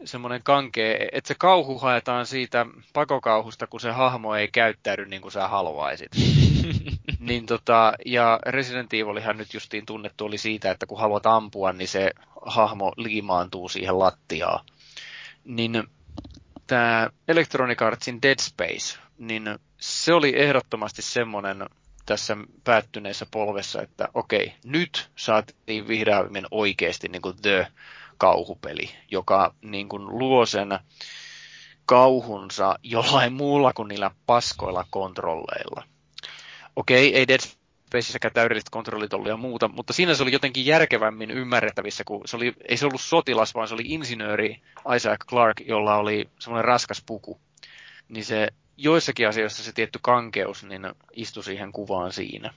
Semmoinen kankee, että se kauhu haetaan siitä pakokauhusta, kun se hahmo ei käyttäydy niin kuin sä haluaisit. niin tota, ja Resident Evilihan nyt justiin tunnettu oli siitä, että kun haluat ampua, niin se hahmo liimaantuu siihen lattiaan. Niin tämä Electronic Artsin Dead Space, niin se oli ehdottomasti semmoinen tässä päättyneessä polvessa, että okei, nyt saatiin vihdoin oikeasti niin kuin The kauhupeli, joka niin kuin luo sen kauhunsa jollain muulla kuin niillä paskoilla kontrolleilla. Okei, ei Dead Spacessäkään täydelliset kontrollit ollut ja muuta, mutta siinä se oli jotenkin järkevämmin ymmärrettävissä, kun se oli, ei se ollut sotilas, vaan se oli insinööri Isaac Clarke, jolla oli semmoinen raskas puku. Niin se joissakin asioissa se tietty kankeus niin istui siihen kuvaan siinä.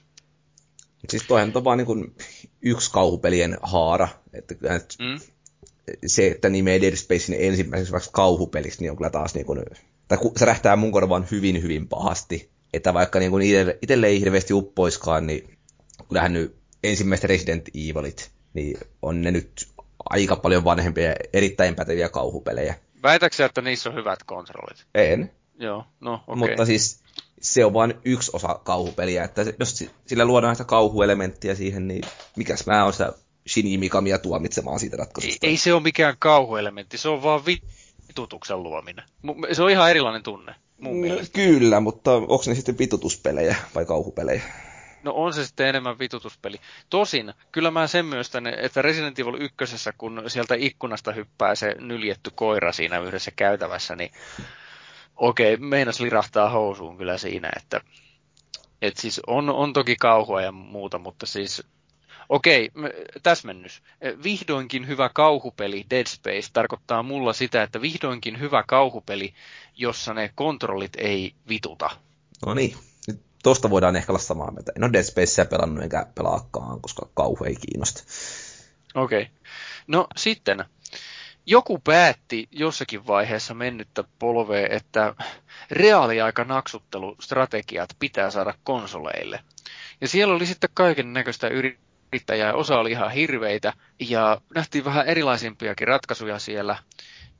Siis toihan on vaan niin yksi kauhupelien haara. Että mm. Se, että nimeä Dead Spacein ensimmäiseksi vaikka kauhupeliksi, niin on kyllä taas niin kuin, tai se rähtää mun korvaan hyvin, hyvin pahasti. Että vaikka niin kuin itselle ei hirveästi uppoiskaan, niin kyllähän nyt ensimmäiset Resident Evilit, niin on ne nyt aika paljon vanhempia ja erittäin päteviä kauhupelejä. Väitätkö että niissä on hyvät kontrollit? En. joo, no okei. Okay. Mutta siis se on vain yksi osa kauhupeliä, että jos sillä luodaan sitä kauhuelementtiä siihen, niin mikäs mä oon sitä Shinji Mikamia tuomitsemaan siitä ratkaisusta. Ei, ei se ole mikään kauhuelementti, se on vaan vitutuksen luominen. Se on ihan erilainen tunne, mun no, mielestä. Kyllä, mutta onko ne sitten vitutuspelejä vai kauhupelejä? No on se sitten enemmän vitutuspeli. Tosin, kyllä mä sen myös tänne, että Resident Evil 1, kun sieltä ikkunasta hyppää se nyljetty koira siinä yhdessä käytävässä, niin okei, okay, meinas lirahtaa housuun kyllä siinä, että et siis on, on toki kauhua ja muuta, mutta siis Okei, täsmennys. Vihdoinkin hyvä kauhupeli Dead Space tarkoittaa mulla sitä, että vihdoinkin hyvä kauhupeli, jossa ne kontrollit ei vituta. No niin, tosta voidaan ehkä olla samaa mieltä. En ole Dead Spacea pelannut enkä pelaakaan, koska kauhu ei kiinnosta. Okei. Okay. No sitten, joku päätti jossakin vaiheessa mennyttä polvea, että reaaliaika naksuttelustrategiat pitää saada konsoleille. Ja siellä oli sitten kaiken näköistä yrittäjää, osa oli ihan hirveitä, ja nähtiin vähän erilaisimpiakin ratkaisuja siellä.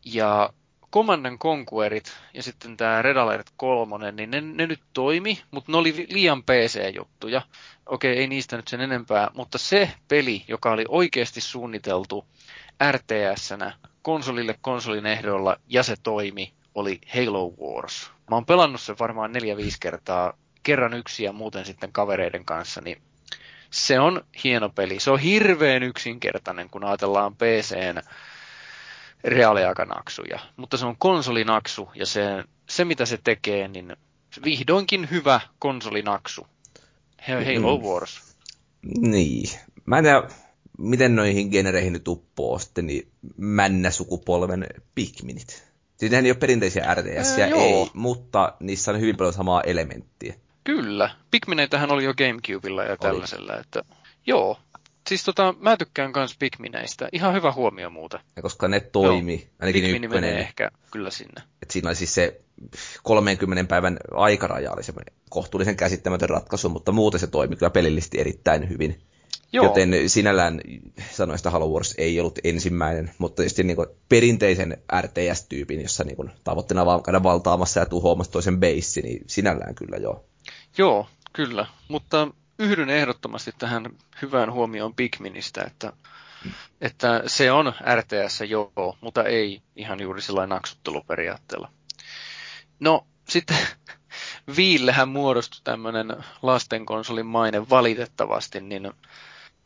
Ja Command Conquerit ja sitten tämä Red Alert 3, niin ne, ne nyt toimi, mutta ne oli liian PC-juttuja. Okei, ei niistä nyt sen enempää, mutta se peli, joka oli oikeasti suunniteltu RTS-nä konsolille konsolin ehdolla ja se toimi, oli Halo Wars. Mä oon pelannut sen varmaan neljä viisi kertaa, kerran yksi ja muuten sitten kavereiden kanssa, niin se on hieno peli. Se on hirveän yksinkertainen, kun ajatellaan PCn reaaliaikanaksuja. Mutta se on konsolinaksu ja se, se mitä se tekee, niin vihdoinkin hyvä konsolinaksu. Halo mm. Wars. Niin. Mä en tiedä, miten noihin genereihin nyt uppoo sitten niin männä sukupolven Pikminit. Siis nehän ei ole perinteisiä RTS, äh, ei, mutta niissä on hyvin paljon samaa elementtiä. Kyllä. Pikmineitähän oli jo Gamecubella ja oli. tällaisella, että joo, siis tota, mä tykkään kans Pikmineistä. Ihan hyvä huomio muuta. Ja koska ne toimi, Joo. ainakin Pikmini ykkönen. menee ehkä kyllä sinne. Et siinä oli siis se 30 päivän aikaraja oli semmoinen kohtuullisen käsittämätön ratkaisu, mutta muuten se toimi kyllä pelillisesti erittäin hyvin. Joo. Joten sinällään sanoin, että Halo Wars ei ollut ensimmäinen, mutta tietysti niin perinteisen RTS-tyypin, jossa niin tavoitteena vaan käydä valtaamassa ja tuhoamassa toisen beissi, niin sinällään kyllä joo. Joo, kyllä. Mutta yhdyn ehdottomasti tähän hyvään huomioon Pikministä, että, että se on RTS joo, mutta ei ihan juuri sellainen naksutteluperiaatteella. No, sitten Viillehän muodostui tämmöinen lastenkonsolin maine valitettavasti, niin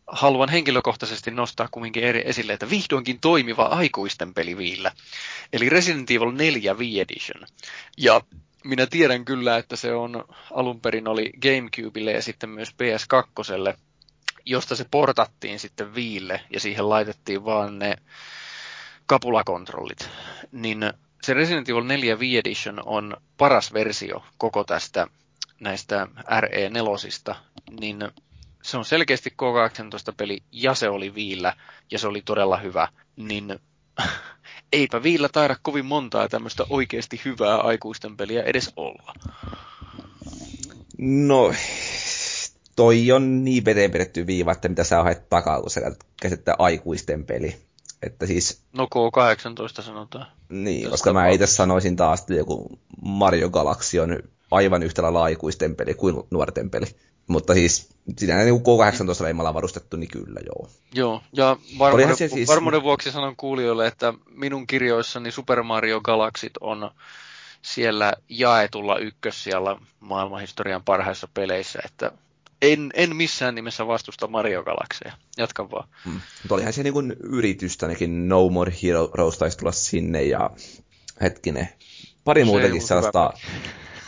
haluan henkilökohtaisesti nostaa kumminkin eri esille, että vihdoinkin toimiva aikuisten peli Viillä. Eli Resident Evil 4 Wii Edition. Ja minä tiedän kyllä, että se on alun perin oli Gamecubelle ja sitten myös PS2, josta se portattiin sitten viille ja siihen laitettiin vaan ne kapulakontrollit. Niin se Resident Evil 4 Wii Edition on paras versio koko tästä näistä RE4, niin se on selkeästi K18-peli ja se oli viillä ja se oli todella hyvä, niin eipä viillä taida kovin montaa tämmöistä oikeasti hyvää aikuisten peliä edes olla. No, toi on niin veteen pidetty viiva, että mitä sä haet takaa, kun sä käsittää aikuisten peli. Että siis... No K18 sanotaan. Niin, koska mä itse sanoisin taas, että joku Mario Galaxy on aivan yhtä lailla aikuisten peli kuin nuorten peli. Mutta siis siinä niin K18 leimalla varustettu, niin kyllä joo. Joo, ja varmuuden, siis... varmuuden vuoksi sanon kuulijoille, että minun kirjoissani Super Mario Galaxit on siellä jaetulla ykkössijalla maailmanhistorian parhaissa peleissä, että en, en missään nimessä vastusta Mario Galaxia. Jatka vaan. Hmm. Mutta olihan se niin yritys, ainakin No More Heroes taisi tulla sinne ja hetkinen, pari muutenkin sellaista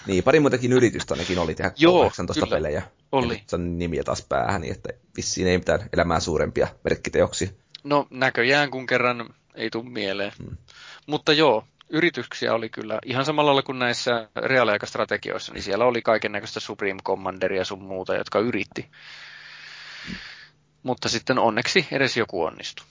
niin, pari muutakin yritystä ainakin oli tehdä Joo, 18 kyllä. pelejä. Oli. Ja nimiä taas päähän, niin että vissiin ei mitään elämää suurempia merkkiteoksia. No näköjään kun kerran ei tule mieleen. Hmm. Mutta joo, yrityksiä oli kyllä ihan samalla lailla kuin näissä reaaliaikastrategioissa, niin siellä oli kaiken näköistä Supreme Commanderia sun muuta, jotka yritti. Mutta sitten onneksi edes joku onnistui.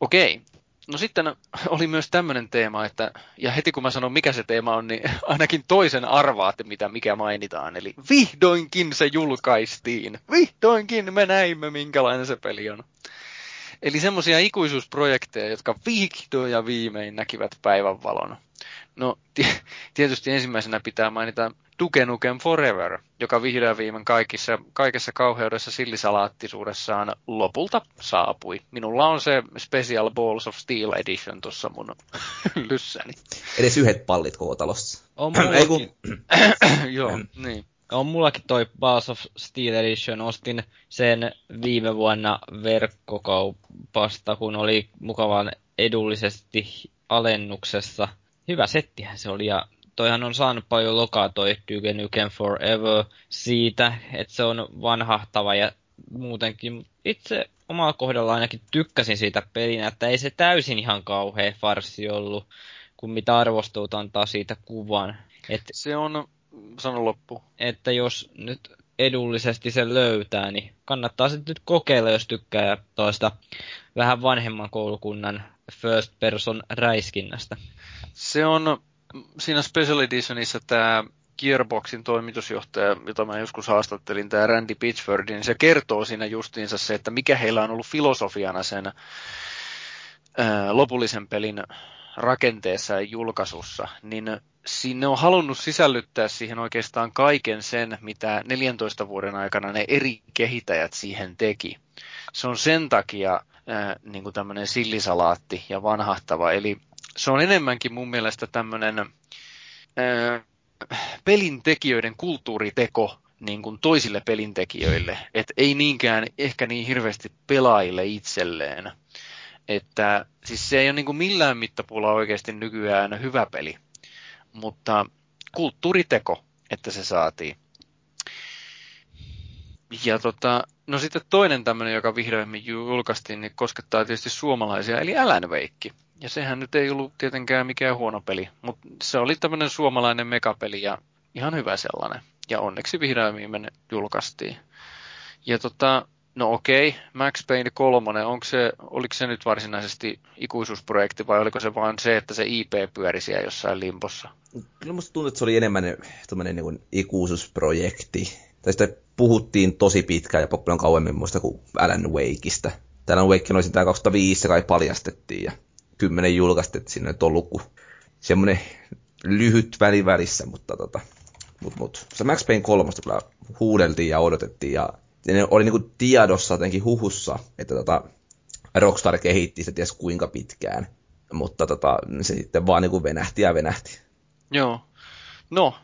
Okei, No sitten oli myös tämmöinen teema, että, ja heti kun mä sanon mikä se teema on, niin ainakin toisen arvaatte, mitä mikä mainitaan. Eli vihdoinkin se julkaistiin. Vihdoinkin me näimme, minkälainen se peli on. Eli semmoisia ikuisuusprojekteja, jotka vihdoin ja viimein näkivät päivänvalon. No, tietysti ensimmäisenä pitää mainita Duke Nukem Forever, joka vihdoin viimein kaikissa, kaikessa kauheudessa sillisalaattisuudessaan lopulta saapui. Minulla on se Special Balls of Steel Edition tuossa mun lyssäni. Edes yhdet pallit koko talossa. On mullakin, Joo, niin. on mullakin toi Balls of Steel Edition. Ostin sen viime vuonna verkkokaupasta, kun oli mukavan edullisesti alennuksessa. Hyvä settihän se oli ja toihan on saanut paljon lokaa toi Duke Nukem Forever siitä, että se on vanhahtava ja muutenkin. Itse omalla kohdalla ainakin tykkäsin siitä pelinä, että ei se täysin ihan kauhea farsi ollut, kun mitä arvostelut antaa siitä kuvan. Et, Se on, sano loppu. että jos nyt edullisesti sen löytää, niin kannattaa se nyt kokeilla, jos tykkää toista vähän vanhemman koulukunnan first person räiskinnästä. Se on siinä Special Editionissa tämä Gearboxin toimitusjohtaja, jota mä joskus haastattelin, tämä Randy Pitchford, niin se kertoo siinä justiinsa se, että mikä heillä on ollut filosofiana sen ää, lopullisen pelin rakenteessa ja julkaisussa, niin sinne on halunnut sisällyttää siihen oikeastaan kaiken sen, mitä 14 vuoden aikana ne eri kehittäjät siihen teki. Se on sen takia ää, niin kuin tämmöinen sillisalaatti ja vanhahtava, eli se on enemmänkin mun mielestä tämmöinen ää, pelintekijöiden kulttuuriteko niin kuin toisille pelintekijöille, että ei niinkään ehkä niin hirveästi pelaajille itselleen. Että siis se ei ole niin kuin millään mittapuulla oikeasti nykyään hyvä peli, mutta kulttuuriteko, että se saatiin. Ja tota, no sitten toinen tämmöinen, joka vihdoimmin julkaistiin, niin koskettaa tietysti suomalaisia, eli Alan Wake. Ja sehän nyt ei ollut tietenkään mikään huono peli, mutta se oli tämmöinen suomalainen megapeli ja ihan hyvä sellainen. Ja onneksi vihdoin julkaistiin. Ja tota, no okei, Max Payne 3, onko se, oliko se nyt varsinaisesti ikuisuusprojekti vai oliko se vaan se, että se IP pyöri siellä jossain limpossa? Kyllä musta tuntuu, että se oli enemmän tämmöinen niin ikuisuusprojekti. Tai sitä puhuttiin tosi pitkään ja paljon kauemmin muista kuin Alan Wakeista. Alan Wake oli tämä 2005, se kai paljastettiin ja kymmenen julkaistettiin sinne nyt ollut kuin semmoinen lyhyt väli välissä, mutta tota, mut, mut. Se Max Payne 3 kyllä huudeltiin ja odotettiin ja ne oli niinku tiedossa jotenkin huhussa, että tota, Rockstar kehitti sitä ties kuinka pitkään, mutta tota, se sitten vaan niinku venähti ja venähti. Joo. No,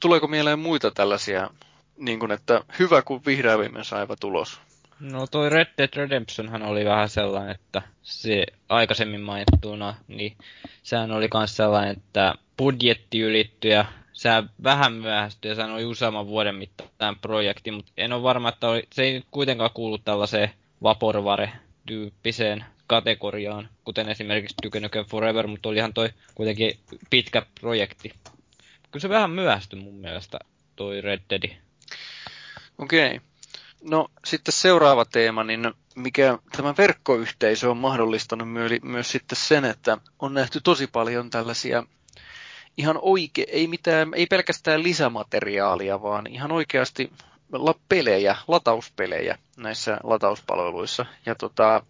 tuleeko mieleen muita tällaisia, niin kuin, että hyvä kun vihreä viimein saiva tulos? No toi Red Dead Redemptionhan oli vähän sellainen, että se aikaisemmin mainittuna, niin sehän oli myös sellainen, että budjetti ylittyi ja se vähän myöhästyi ja sehän oli useamman vuoden mittaan projekti, mutta en ole varma, että oli, se ei nyt kuitenkaan kuulu tällaiseen Vaporware-tyyppiseen kategoriaan, kuten esimerkiksi Duke Nukem Forever, mutta olihan toi kuitenkin pitkä projekti. Kyllä se vähän myöhästyi mun mielestä, toi Red Dead. Okei. Okay. No sitten seuraava teema, niin mikä tämä verkkoyhteisö on mahdollistanut myös, myös sitten sen, että on nähty tosi paljon tällaisia ihan oike, ei, mitään, ei pelkästään lisämateriaalia, vaan ihan oikeasti pelejä, latauspelejä näissä latauspalveluissa. Ja tota,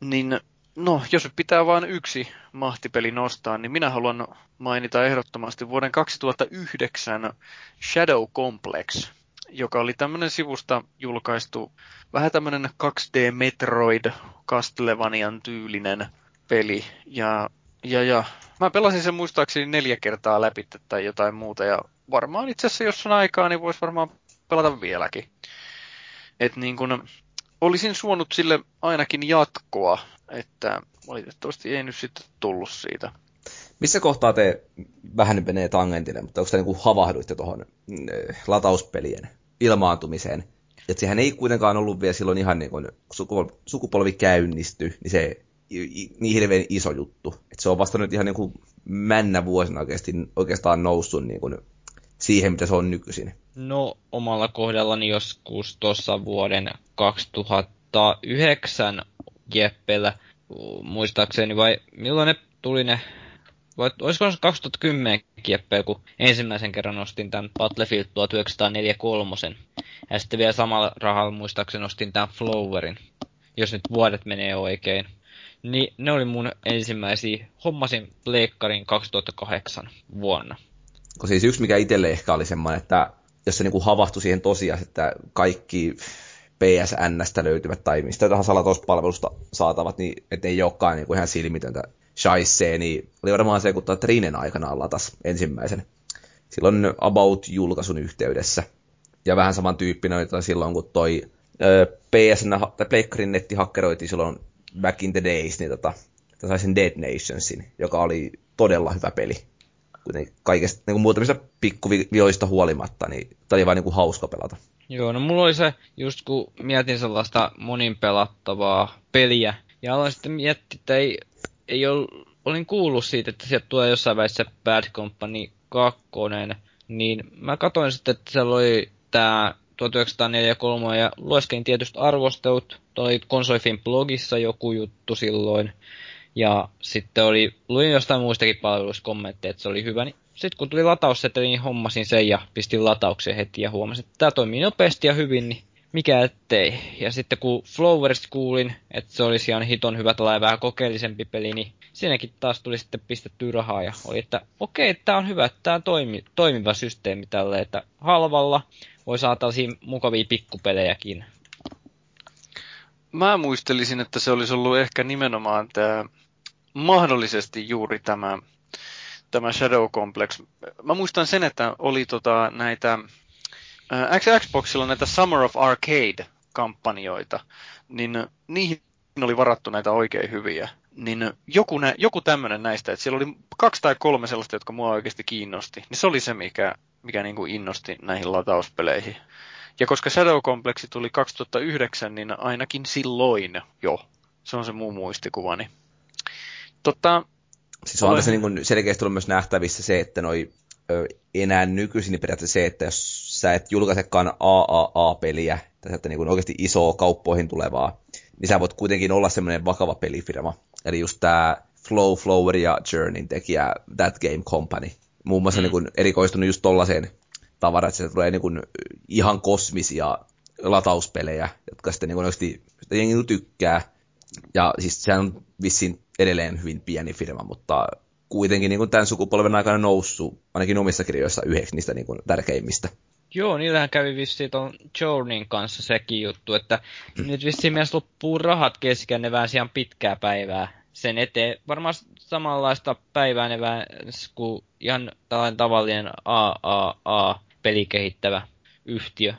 niin no, jos pitää vain yksi mahtipeli nostaa, niin minä haluan mainita ehdottomasti vuoden 2009 Shadow Complex, joka oli tämmöinen sivusta julkaistu, vähän tämmöinen 2D Metroid Castlevanian tyylinen peli. Ja, ja, ja mä pelasin sen muistaakseni neljä kertaa läpi tai jotain muuta, ja varmaan itse asiassa jos on aikaa, niin voisi varmaan pelata vieläkin. Et niin kun, olisin suonut sille ainakin jatkoa, että valitettavasti ei nyt sitten tullut siitä. Missä kohtaa te vähän menee tangentille, mutta onko te niin havahduitte tuohon latauspelien ilmaantumiseen? Että sehän ei kuitenkaan ollut vielä silloin ihan niin kuin sukupolvi, sukupolvi käynnisty, niin se niin hirveän iso juttu. Että se on vasta nyt ihan niin kuin männä vuosina oikeasti, oikeastaan noussut niin kuin siihen, mitä se on nykyisin. No, omalla kohdallani joskus tuossa vuoden 2009 Jeppellä, muistaakseni, vai milloin ne tuli ne vai olisiko se 2010 kieppeä, kun ensimmäisen kerran ostin tämän Battlefield 1943. Ja sitten vielä samalla rahalla muistaakseni ostin tämän Flowerin, jos nyt vuodet menee oikein. Niin ne oli mun ensimmäisiä. Hommasin Pleikkarin 2008 vuonna. Siis yksi mikä itselle ehkä oli semmoinen, että jos se niinku havahtui siihen tosiaan, että kaikki PSNstä löytyvät tai mistä tahansa latauspalvelusta saatavat, niin että ei olekaan niinku ihan silmitöntä shaissee, niin oli varmaan se, kun Trinen aikana latas ensimmäisen. Silloin About-julkaisun yhteydessä. Ja vähän saman tyyppinen oli silloin, kun toi PSN, tai Pleikkarin netti hakkeroitiin silloin back in the days, niin tota, saisin Dead Nationsin, joka oli todella hyvä peli. Kuten kaikesta niin kuin muutamista pikkuvioista huolimatta, niin tämä oli vain niin kuin hauska pelata. Joo, no mulla oli se, just kun mietin sellaista monin pelattavaa peliä, ja aloin sitten miettiä, että ei, ei ol, olin kuullut siitä, että sieltä tulee jossain välissä Bad Company 2, niin mä katsoin sitten, että siellä oli tämä 1943 ja lueskelin tietysti arvostelut. Toi Konsolifin blogissa joku juttu silloin. Ja sitten oli, luin jostain muistakin palveluista kommentteja, että se oli hyvä. Niin sitten kun tuli latausseteli, niin hommasin sen ja pistin latauksen heti ja huomasin, että tämä toimii nopeasti ja hyvin, niin mikä ettei. Ja sitten kun Flowerista kuulin, että se olisi ihan hiton hyvä tällainen vähän kokeellisempi peli, niin siinäkin taas tuli sitten pistetty rahaa ja oli, että okei, okay, tämä on hyvä, tämä on toimi, toimiva systeemi tälle, että halvalla voi saada tällaisia mukavia pikkupelejäkin. Mä muistelisin, että se olisi ollut ehkä nimenomaan tämä, mahdollisesti juuri tämä, tämä Shadow Complex. Mä muistan sen, että oli tota näitä, äh, Xboxilla näitä Summer of Arcade-kampanjoita, niin niihin oli varattu näitä oikein hyviä. Niin joku, nä, joku tämmöinen näistä, että siellä oli kaksi tai kolme sellaista, jotka mua oikeasti kiinnosti, niin se oli se, mikä, mikä niin kuin innosti näihin latauspeleihin. Ja koska Shadow Complex tuli 2009, niin ainakin silloin jo. Se on se muu muistikuvani. Totta, siis on tässä niin kuin selkeästi tullut myös nähtävissä se, että noi ö, enää nykyisin niin periaatteessa se, että jos sä et julkaisekaan AAA-peliä, tai että niin kuin oikeasti isoa kauppoihin tulevaa, niin sä voit kuitenkin olla semmoinen vakava pelifirma. Eli just tämä Flow, Flower ja Journeyn tekijä That Game Company, muun muassa mm. niin kuin erikoistunut just tollaiseen tavaraan, että se tulee niin kuin ihan kosmisia latauspelejä, jotka sitten niin kuin oikeasti sitä jengi tykkää. Ja siis sehän on vissiin edelleen hyvin pieni firma, mutta kuitenkin niin kuin tämän sukupolven aikana noussut, ainakin omissa kirjoissa, yhdeksi niistä niin kuin tärkeimmistä. Joo, niillähän kävi vissiin tuon Journeyn kanssa sekin juttu, että mm. nyt vissiin myös loppuu rahat kesken, ne väänsi ihan pitkää päivää sen eteen varmaan samanlaista päivää ne kuin ihan tällainen tavallinen AAA-pelikehittävä yhtiö.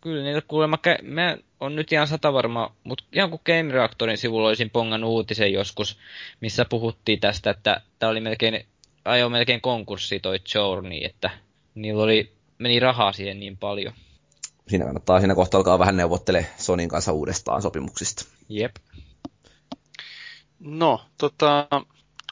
Kyllä niitä kuulemma, mä on nyt ihan sata varma, mutta ihan kuin Game Reactorin sivulla olisin pongannut uutisen joskus, missä puhuttiin tästä, että tämä oli melkein, ajo melkein konkurssi toi Journey, että niillä oli, meni rahaa siihen niin paljon. Siinä kannattaa siinä kohtaa alkaa vähän neuvottele Sonin kanssa uudestaan sopimuksista. Jep. No, tota,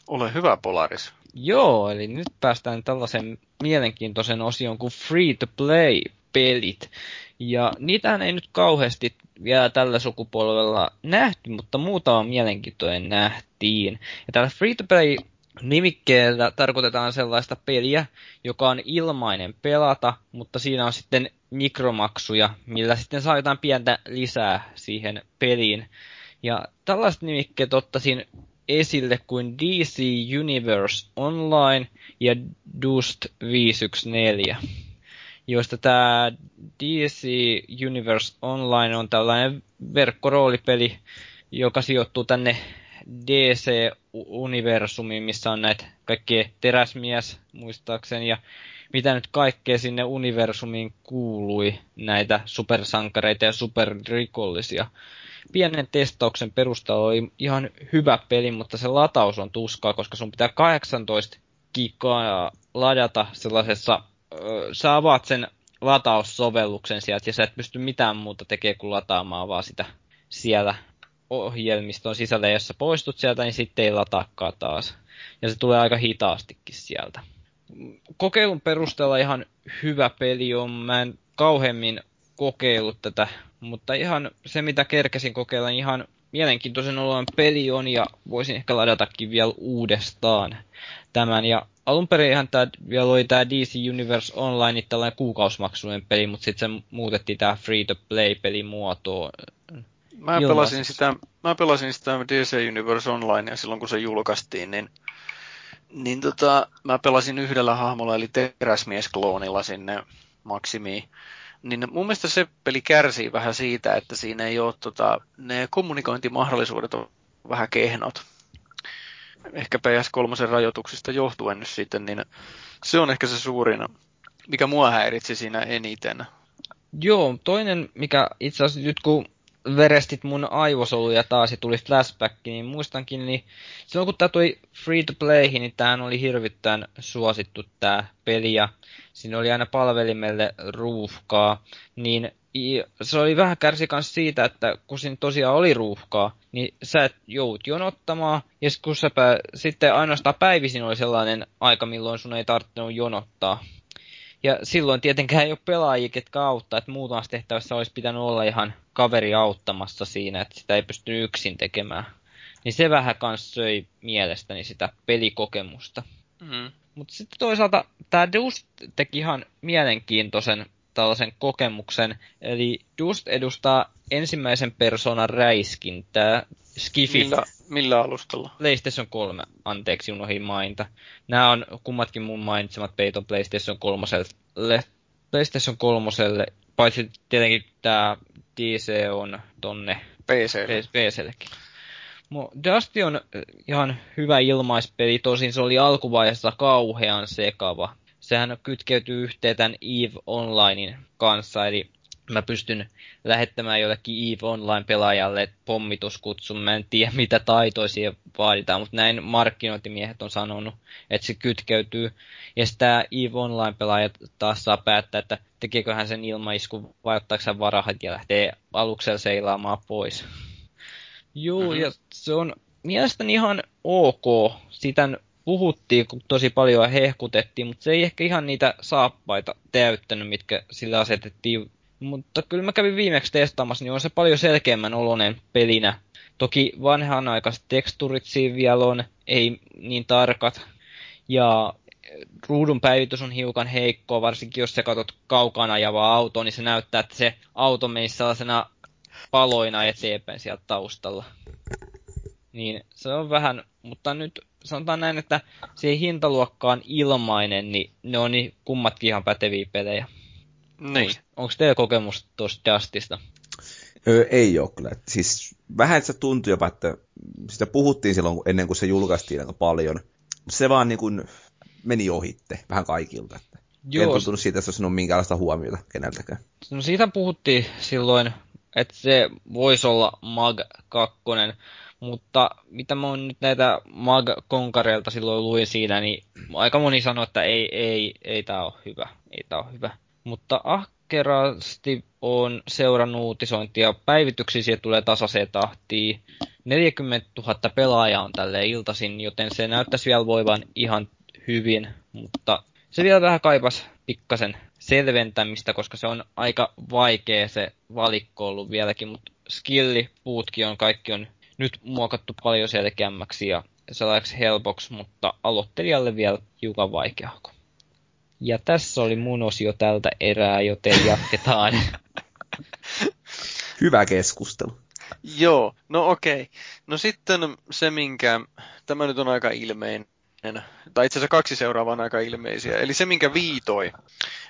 ole hyvä Polaris. Joo, eli nyt päästään tällaisen mielenkiintoisen osion kuin free-to-play-pelit. Ja niitähän ei nyt kauheasti vielä tällä sukupolvella nähty, mutta muutama mielenkiintoinen nähtiin. Ja tällä free-to-play nimikkeellä tarkoitetaan sellaista peliä, joka on ilmainen pelata, mutta siinä on sitten mikromaksuja, millä sitten saa jotain pientä lisää siihen peliin. Ja tällaiset nimikkeet ottaisin esille kuin DC Universe Online ja Dust 514, joista tämä DC Universe Online on tällainen verkkoroolipeli, joka sijoittuu tänne DC-universumiin, missä on näitä kaikkia teräsmies muistaakseni ja mitä nyt kaikkea sinne universumiin kuului näitä supersankareita ja superrikollisia pienen testauksen perusteella oli ihan hyvä peli, mutta se lataus on tuskaa, koska sun pitää 18 gigaa ladata sellaisessa, sä avaat sen lataussovelluksen sieltä ja sä et pysty mitään muuta tekemään kuin lataamaan vaan sitä siellä ohjelmiston sisällä, jos sä poistut sieltä, niin sitten ei lataakaan taas. Ja se tulee aika hitaastikin sieltä. Kokeilun perusteella ihan hyvä peli on. Mä en kauheammin kokeillut tätä, mutta ihan se mitä kerkesin kokeilla, niin ihan mielenkiintoisen oloinen peli on ja voisin ehkä ladatakin vielä uudestaan tämän. Ja alun perin tämä vielä oli tämä DC Universe Online niin tällainen kuukausimaksuinen peli, mutta sitten se muutettiin tämä free-to-play-peli muotoon. Mä pelasin, sitä, mä pelasin sitä DC Universe Onlinea silloin, kun se julkaistiin, niin, niin tota, mä pelasin yhdellä hahmolla, eli teräsmies-kloonilla sinne maksimiin. Niin mun mielestä se peli kärsii vähän siitä, että siinä ei ole tota, ne kommunikointimahdollisuudet on vähän kehnot. Ehkä PS3 rajoituksista johtuen nyt sitten, niin se on ehkä se suurin, mikä mua häiritsi siinä eniten. Joo, toinen, mikä itse asiassa nyt kun verestit mun aivosoluja taas ja tuli flashback, niin muistankin, niin silloin kun tämä tuli free to playhin, niin tämähän oli hirvittävän suosittu tämä peli ja siinä oli aina palvelimelle ruuhkaa, niin se oli vähän kärsi myös siitä, että kun siinä tosiaan oli ruuhkaa, niin sä et joudut jonottamaan, ja kun sä pää, sitten ainoastaan päivisin oli sellainen aika, milloin sun ei tarvinnut jonottaa. Ja silloin tietenkään ei ole pelaajia, ketkä auttaa, että muutamassa tehtävässä olisi pitänyt olla ihan kaveri auttamassa siinä, että sitä ei pysty yksin tekemään. Niin se vähän kans söi mielestäni sitä pelikokemusta. Mm. Mutta sitten toisaalta tämä Dust teki ihan mielenkiintoisen tällaisen kokemuksen. Eli Dust edustaa ensimmäisen persoonan räiskintää. Skifi. Millä, millä alustalla? PlayStation 3, anteeksi, unohin mainita. Nämä on kummatkin mun mainitsemat peiton PlayStation 3. PlayStation 3, paitsi tietenkin tämä DC on tonne PC. PCllekin. Dusty on ihan hyvä ilmaispeli, tosin se oli alkuvaiheessa kauhean sekava. Sehän kytkeytyy yhteen tämän EVE Onlinein kanssa, eli mä pystyn lähettämään jollekin EVE Online-pelaajalle pommituskutsun. Mä en tiedä, mitä taitoisia vaaditaan, mutta näin markkinointimiehet on sanonut, että se kytkeytyy. Ja tämä EVE Online-pelaaja taas saa päättää, että tekeekö hän sen ilmaiskun vai ottaako hän varahat ja lähtee aluksella seilaamaan pois. Joo, mm-hmm. ja se on mielestäni ihan ok. Sitä puhuttiin, kun tosi paljon hehkutettiin, mutta se ei ehkä ihan niitä saappaita täyttänyt, mitkä sillä asetettiin. Mutta kyllä mä kävin viimeksi testaamassa, niin on se paljon selkeämmän oloinen pelinä. Toki vanhanaikaiset teksturit siinä vielä on, ei niin tarkat. Ja ruudun päivitys on hiukan heikkoa, varsinkin jos sä katsot kaukana ajavaa autoa, niin se näyttää, että se auto menisi sellaisena paloina eteenpäin sieltä taustalla. Niin se on vähän, mutta nyt sanotaan näin, että se ei hintaluokka on ilmainen, niin ne on niin kummatkin ihan päteviä pelejä. Niin. Onko teillä kokemus tuosta Justista? Öö, ei ole kyllä. Siis vähän se tuntui jopa, että sitä puhuttiin silloin ennen kuin se julkaistiin aika paljon. Se vaan niin kuin meni ohitte vähän kaikilta. Että Joo. En tuntunut siitä, että se olisi minkäänlaista huomiota keneltäkään. No siitä puhuttiin silloin, että se voisi olla Mag 2, mutta mitä mä oon nyt näitä Mag-konkareilta silloin luin siinä, niin aika moni sanoi, että ei, ei, ei tää ole hyvä, ei tää ole hyvä. Mutta ahkerasti on seurannut uutisointia, päivityksiä siihen tulee tasaiseen tahtiin. 40 000 pelaajaa on tälle iltaisin, joten se näyttäisi vielä voivan ihan hyvin, mutta se vielä vähän kaipas pikkasen selventämistä, koska se on aika vaikea se valikko ollut vieläkin, mutta skilli, puutkin on, kaikki on nyt muokattu paljon selkeämmäksi ja sellaiseksi helpoksi, mutta aloittelijalle vielä hiukan vaikeaa. Ja tässä oli mun osio tältä erää, joten jatketaan. Hyvä keskustelu. Joo, no okei. Okay. No sitten se, minkä, tämä nyt on aika ilmeinen, tai itse asiassa kaksi seuraavaa on aika ilmeisiä. Eli se, minkä viitoi.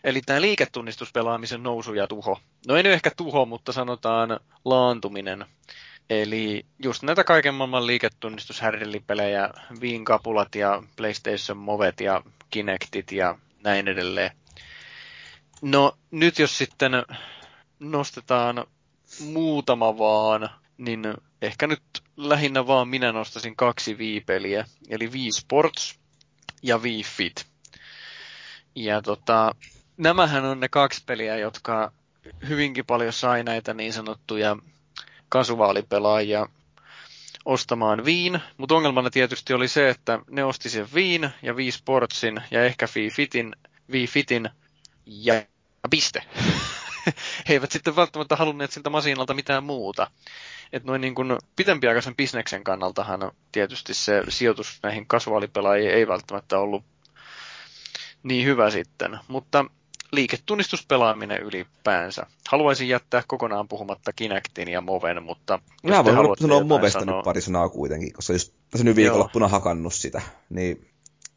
Eli tämä liiketunnistuspelaamisen nousu ja tuho. No ei nyt ehkä tuho, mutta sanotaan laantuminen. Eli just näitä kaiken maailman liiketunnistushärdellipelejä, Viinkapulat ja PlayStation Movet ja Kinectit ja näin edelleen. No nyt jos sitten nostetaan muutama vaan, niin ehkä nyt lähinnä vaan minä nostasin kaksi Wii-peliä, eli Wii Sports ja Wii Fit. Ja tota, nämähän on ne kaksi peliä, jotka hyvinkin paljon sai näitä niin sanottuja kasuvaalipelaajia ostamaan Viin, mutta ongelmana tietysti oli se, että ne osti sen Viin ja Wii Sportsin ja ehkä Wii Fitin, Wii Fitin ja piste. He eivät sitten välttämättä halunneet siltä masiinalta mitään muuta. Et noin niin kuin pitempiaikaisen bisneksen kannaltahan tietysti se sijoitus näihin kasuaalipelaajiin ei välttämättä ollut niin hyvä sitten. Mutta liiketunnistuspelaaminen ylipäänsä. Haluaisin jättää kokonaan puhumatta Kinectin ja Moven, mutta... Mä voin sanoa Movesta sanoa... nyt pari sanaa kuitenkin, koska just tässä nyt viikonloppuna hakannut sitä. Niin,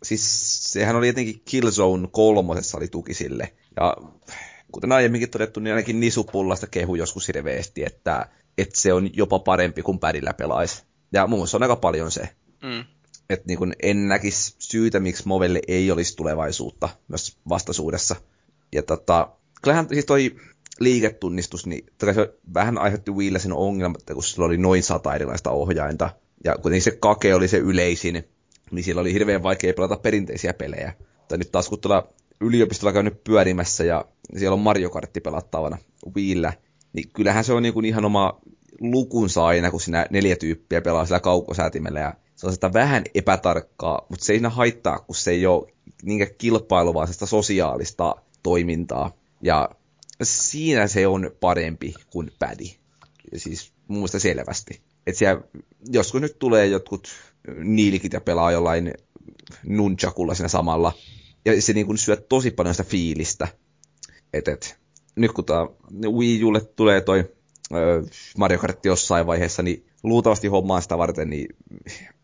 siis sehän oli jotenkin Killzone kolmosessa oli tuki sille. Ja kuten aiemminkin todettu, niin ainakin Nisupullasta kehu joskus hirveästi, että, että se on jopa parempi kuin pädillä pelaisi. Ja muun muassa on aika paljon se. Mm. Että niin en näkisi syytä, miksi Movelle ei olisi tulevaisuutta myös vastaisuudessa. Ja tota, kyllähän siis toi liiketunnistus, niin se vähän aiheutti Wiillä sen ongelman, että kun sillä oli noin sata erilaista ohjainta, ja kuitenkin se kake oli se yleisin, niin sillä oli hirveän vaikea pelata perinteisiä pelejä. Tai nyt taas kun tuolla yliopistolla käynyt pyörimässä ja siellä on Mario Kartti pelattavana Wiillä, niin kyllähän se on niin kuin ihan oma lukunsa aina, kun sinä neljä tyyppiä pelaa sillä kaukosäätimellä ja se on sitä vähän epätarkkaa, mutta se ei haittaa, kun se ei ole niinkään kilpailua, sitä sosiaalista toimintaa. Ja siinä se on parempi kuin pädi. Siis mun selvästi. Että siellä joskus nyt tulee jotkut niilikit ja pelaa jollain nunchakulla siinä samalla. Ja se niin kuin syö tosi paljon sitä fiilistä. Et, et, nyt kun tää Wii Ulle tulee toi Mario Kart jossain vaiheessa, niin luultavasti hommaa sitä varten niin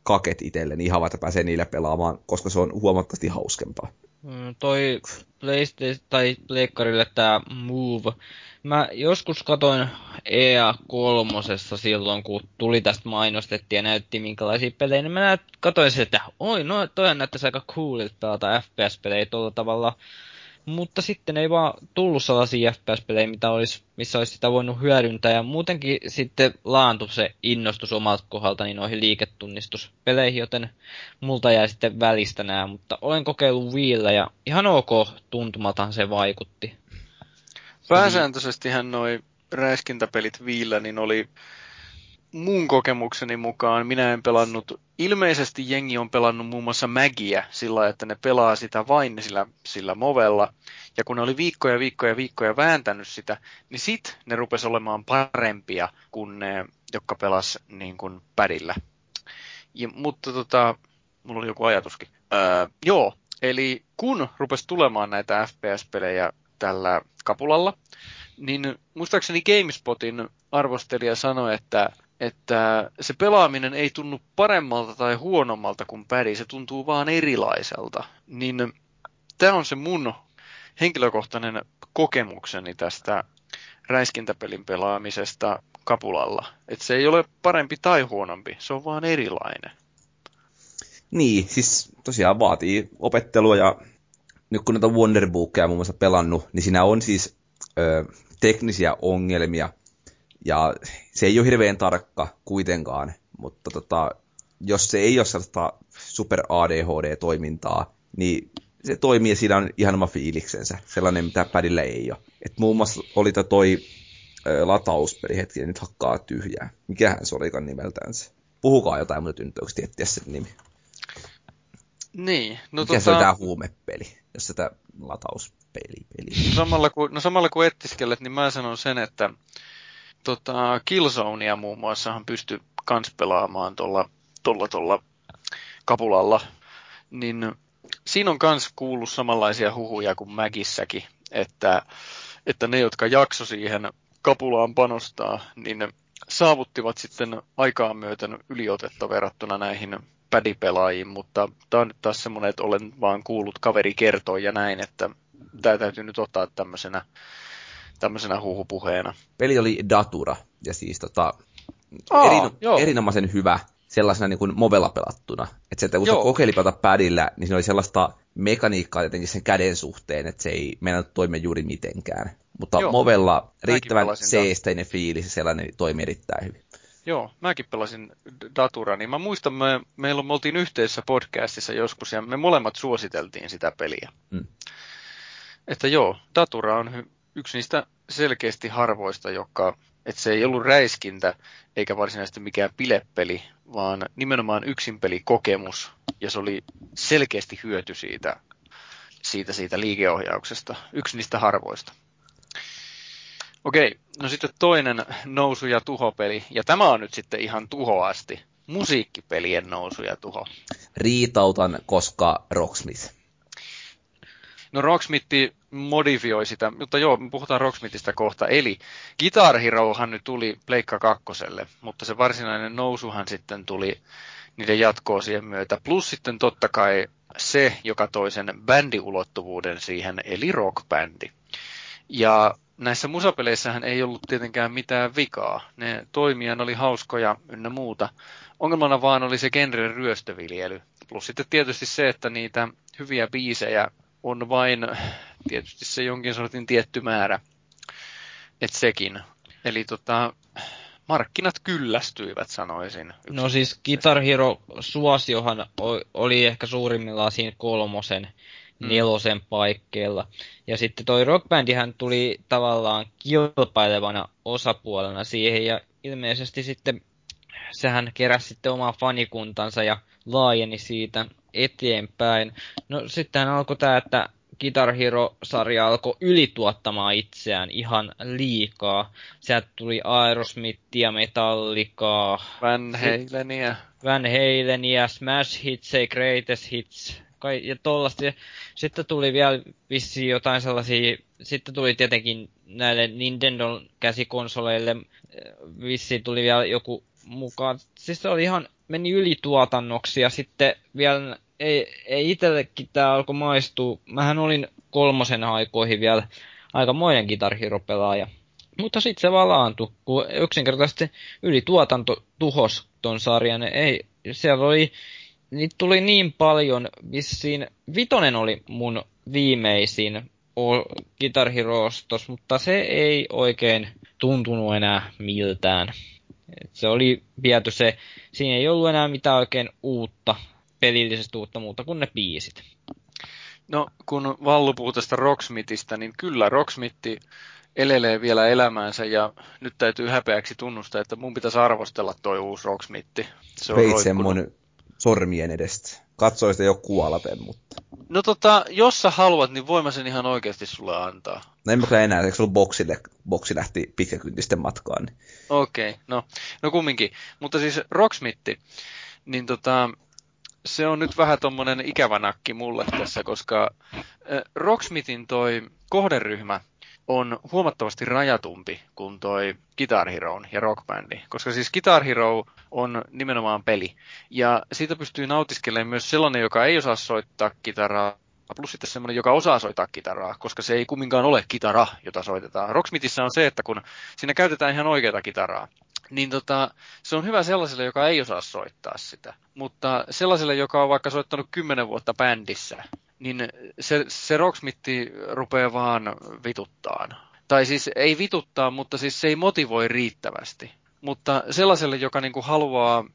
kaket itselleni ihan että pääsee niille pelaamaan, koska se on huomattavasti hauskempaa. Mm, toi PlayStation tai Pleikkarille tää Move. Mä joskus katoin EA3 silloin, kun tuli tästä mainostettiin ja näytti minkälaisia pelejä, niin mä katoin se, että oi, no toi näyttäisi aika coolilta pelata FPS-pelejä tuolla tavalla mutta sitten ei vaan tullut sellaisia FPS-pelejä, mitä olisi, missä olisi sitä voinut hyödyntää, ja muutenkin sitten laantu se innostus omalta kohdalta niin noihin liiketunnistuspeleihin, joten multa jäi sitten välistä nämä, mutta olen kokeillut Wiillä, ja ihan ok tuntumaltahan se vaikutti. Pääsääntöisestihän noi räiskintäpelit Wiillä, niin oli mun kokemukseni mukaan minä en pelannut, ilmeisesti jengi on pelannut muun muassa Mägiä sillä, että ne pelaa sitä vain sillä, sillä movella. Ja kun ne oli viikkoja, viikkoja, viikkoja vääntänyt sitä, niin sit ne rupes olemaan parempia kuin ne, jotka pelas niin kuin pädillä. Ja, mutta tota, mulla oli joku ajatuskin. Öö, joo, eli kun rupes tulemaan näitä FPS-pelejä tällä kapulalla, niin muistaakseni GameSpotin arvostelija sanoi, että että se pelaaminen ei tunnu paremmalta tai huonommalta kuin pädi, se tuntuu vaan erilaiselta. Niin tämä on se mun henkilökohtainen kokemukseni tästä räiskintäpelin pelaamisesta kapulalla. Että se ei ole parempi tai huonompi, se on vaan erilainen. Niin, siis tosiaan vaatii opettelua ja nyt kun näitä Wonderbookia muun muassa pelannut, niin siinä on siis ö, teknisiä ongelmia, ja se ei ole hirveän tarkka kuitenkaan, mutta tota, jos se ei ole sellaista super ADHD-toimintaa, niin se toimii ja siinä on ihan oma fiiliksensä, sellainen mitä pädillä ei ole. Et muun muassa oli toi ö, latauspeli hetki, nyt hakkaa tyhjää. Mikähän se olikaan nimeltään se? Puhukaa jotain, mutta nyt onko tietää sen nimi. Niin. No Mikä tota... se on tää huumepeli, jos sitä latauspeli peli. No samalla kun, no samalla kun ettiskelet, niin mä sanon sen, että tota, Killzonea muun muassa pysty kans pelaamaan tuolla tolla, tolla kapulalla, niin siinä on kans kuullut samanlaisia huhuja kuin Mägissäkin, että, että ne, jotka jakso siihen kapulaan panostaa, niin saavuttivat sitten aikaan myöten yliotetta verrattuna näihin pädipelaajiin, mutta tämä on nyt taas semmoinen, että olen vaan kuullut kaveri kertoa ja näin, että tämä täytyy nyt ottaa tämmöisenä tämmöisenä huhupuheena. Peli oli Datura, ja siis tota, oh, erin, erinomaisen hyvä sellaisena niin kuin movella pelattuna. Että se, että kun joo. kokeili pelata padilla, niin siinä oli sellaista mekaniikkaa jotenkin sen käden suhteen, että se ei mennä toimia juuri mitenkään. Mutta joo, movella riittävän seesteinen fiilis ja sellainen toimi erittäin hyvin. Joo, mäkin pelasin Datura, niin mä muistan, me, meillä me oltiin yhteisessä podcastissa joskus ja me molemmat suositeltiin sitä peliä. Mm. Että joo, Datura on hy- yksi niistä selkeästi harvoista, joka, että se ei ollut räiskintä eikä varsinaisesti mikään pilepeli, vaan nimenomaan yksinpelikokemus, ja se oli selkeästi hyöty siitä, siitä, siitä liikeohjauksesta. Yksi niistä harvoista. Okei, no sitten toinen nousu- ja tuhopeli, ja tämä on nyt sitten ihan tuhoasti. Musiikkipelien nousu ja tuho. Riitautan, koska Rocksmith. No Rocksmith modifioi sitä, mutta joo, me puhutaan Rocksmithista kohta. Eli Guitar Herohan nyt tuli Pleikka kakkoselle, mutta se varsinainen nousuhan sitten tuli niiden jatkoosien myötä. Plus sitten totta kai se, joka toi sen bändiulottuvuuden siihen, eli rockbändi. Ja näissä musapeleissähän ei ollut tietenkään mitään vikaa. Ne toimijan oli hauskoja ynnä muuta. Ongelmana vaan oli se genren ryöstöviljely. Plus sitten tietysti se, että niitä hyviä biisejä on vain tietysti se jonkin sortin tietty määrä. Et sekin. Eli tota, markkinat kyllästyivät, sanoisin. No siis Guitar Hero suosiohan oli ehkä suurimmillaan siinä kolmosen, mm. nelosen paikkeilla. Ja sitten toi rockbändihän tuli tavallaan kilpailevana osapuolena siihen, ja ilmeisesti sitten sehän keräsi sitten omaa fanikuntansa ja laajeni siitä eteenpäin. No sitten alkoi tämä, että Guitar Hero-sarja alkoi ylituottamaan itseään ihan liikaa. Sieltä tuli Aerosmithia, Metallicaa. Van Halenia. Van Halenia, Smash Hits, Greatest Hits, kai, ja tollasta. Sitten tuli vielä vissi jotain sellaisia, sitten tuli tietenkin näille Nintendo käsikonsoleille, vissi tuli vielä joku mukaan. Siis se oli ihan, meni ylituotannoksi ja sitten vielä ei, ei itsellekin tämä alkoi maistua. Mähän olin kolmosen aikoihin vielä aikamoinen Guitar pelaaja Mutta sitten se vaan laantui, kun yksinkertaisesti yli tuotanto tuhos ton sarjan. Ei, siellä oli, niitä tuli niin paljon, vissiin Vitonen oli mun viimeisin Guitar Hero-ostos, mutta se ei oikein tuntunut enää miltään. Et se oli viety se, siinä ei ollut enää mitään oikein uutta pelillisesti uutta muuta kuin ne biisit. No, kun Vallu puhuu tästä Rocksmithista, niin kyllä Rocksmithi elelee vielä elämäänsä ja nyt täytyy häpeäksi tunnustaa, että mun pitäisi arvostella toi uusi Rocksmithi. Se on Veit sormien edestä. Katsoi sitä jo kuolapen, mutta... No tota, jos sä haluat, niin voin mä sen ihan oikeasti sulle antaa. No en mä enää, eikö se ollut boksille, boksi lähti pitkäkyntisten matkaan. Niin... Okei, okay, no, no kumminkin. Mutta siis Rocksmithi, niin tota, se on nyt vähän tommonen ikävä nakki mulle tässä, koska Rocksmithin toi kohderyhmä on huomattavasti rajatumpi kuin toi Guitar Hero ja Rock Bandi. Koska siis Guitar Hero on nimenomaan peli. Ja siitä pystyy nautiskelemaan myös sellainen, joka ei osaa soittaa kitaraa, plus sitten semmoinen, joka osaa soittaa kitaraa, koska se ei kumminkaan ole kitara, jota soitetaan. Rocksmithissä on se, että kun siinä käytetään ihan oikeata kitaraa, niin tota, se on hyvä sellaiselle, joka ei osaa soittaa sitä. Mutta sellaiselle, joka on vaikka soittanut kymmenen vuotta bändissä, niin se, se rocksmitti rupeaa vaan vituttaan. Tai siis ei vituttaa, mutta siis se ei motivoi riittävästi. Mutta sellaiselle, joka niinku haluaa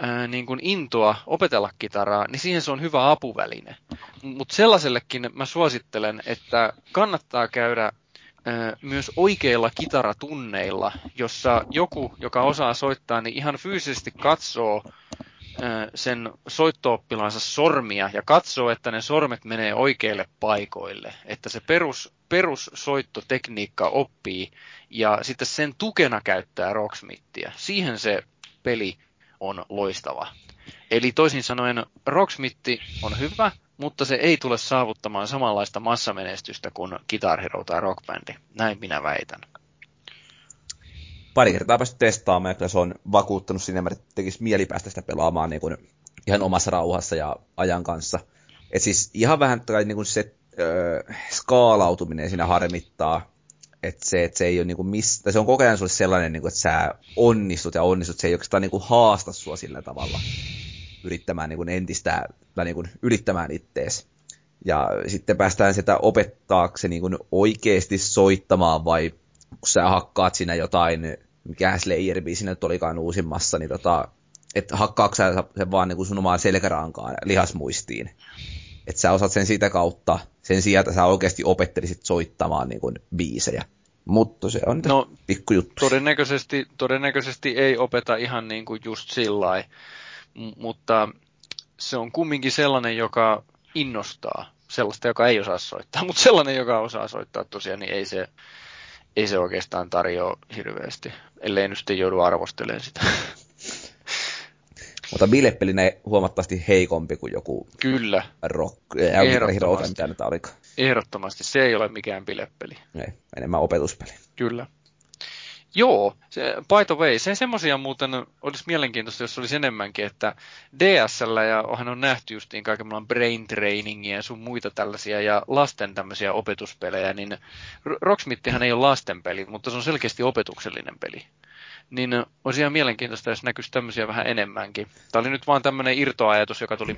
ää, niin kuin intoa opetella kitaraa, niin siihen se on hyvä apuväline. Mutta sellaisellekin mä suosittelen, että kannattaa käydä myös oikeilla kitaratunneilla, jossa joku, joka osaa soittaa, niin ihan fyysisesti katsoo sen soittooppilaansa sormia ja katsoo, että ne sormet menee oikeille paikoille. Että se perus, perussoittotekniikka oppii ja sitten sen tukena käyttää rocksmittiä. Siihen se peli on loistava. Eli toisin sanoen rocksmitti on hyvä, mutta se ei tule saavuttamaan samanlaista massamenestystä kuin Guitar Hero tai Rock Bandi. Näin minä väitän. Pari kertaa päästy testaamaan, että se on vakuuttanut sinne, että tekisi mieli päästä sitä pelaamaan niin kuin ihan omassa rauhassa ja ajan kanssa. Et siis ihan vähän niin kuin se ö, skaalautuminen siinä harmittaa, että se, että se ei ole niin kuin mistä, se on koko ajan sulle sellainen, niin kuin, että sä onnistut ja onnistut, se ei oikeastaan kuin haasta sua sillä tavalla yrittämään niin kuin entistä, tai kuin ylittämään ittees. Ja sitten päästään sitä opettaakseni niin kuin oikeasti soittamaan, vai kun sä hakkaat siinä jotain, mikä slayer siinä nyt olikaan uusimmassa, niin tota, että hakkaako sä sen vaan kuin sun omaan selkärankaan lihasmuistiin. Että sä osaat sen sitä kautta, sen sijaan, että sä oikeasti opettelisit soittamaan niin kuin biisejä. Mutta se on no, pikkujuttu. Todennäköisesti, todennäköisesti ei opeta ihan niin kuin just sillä mutta se on kumminkin sellainen, joka innostaa sellaista, joka ei osaa soittaa, mutta sellainen, joka osaa soittaa tosiaan, niin ei se, ei se oikeastaan tarjoa hirveästi, ellei nyt sitten joudu arvostelemaan sitä. Mutta bilepelinä huomattavasti heikompi kuin joku Kyllä. rock, äh, hero, mitä nyt olikaan. Ehdottomasti, se ei ole mikään bilepeli. Ei, enemmän opetuspeli. Kyllä. Joo, se, by the way, se semmoisia muuten olisi mielenkiintoista, jos olisi enemmänkin, että DSL ja onhan on nähty justiin kaiken brain trainingia ja sun muita tällaisia ja lasten tämmöisiä opetuspelejä, niin Rocksmithihän ei ole lastenpeli, mutta se on selkeästi opetuksellinen peli. Niin olisi ihan mielenkiintoista, jos näkyisi tämmöisiä vähän enemmänkin. Tämä oli nyt vaan tämmöinen irtoajatus, joka tuli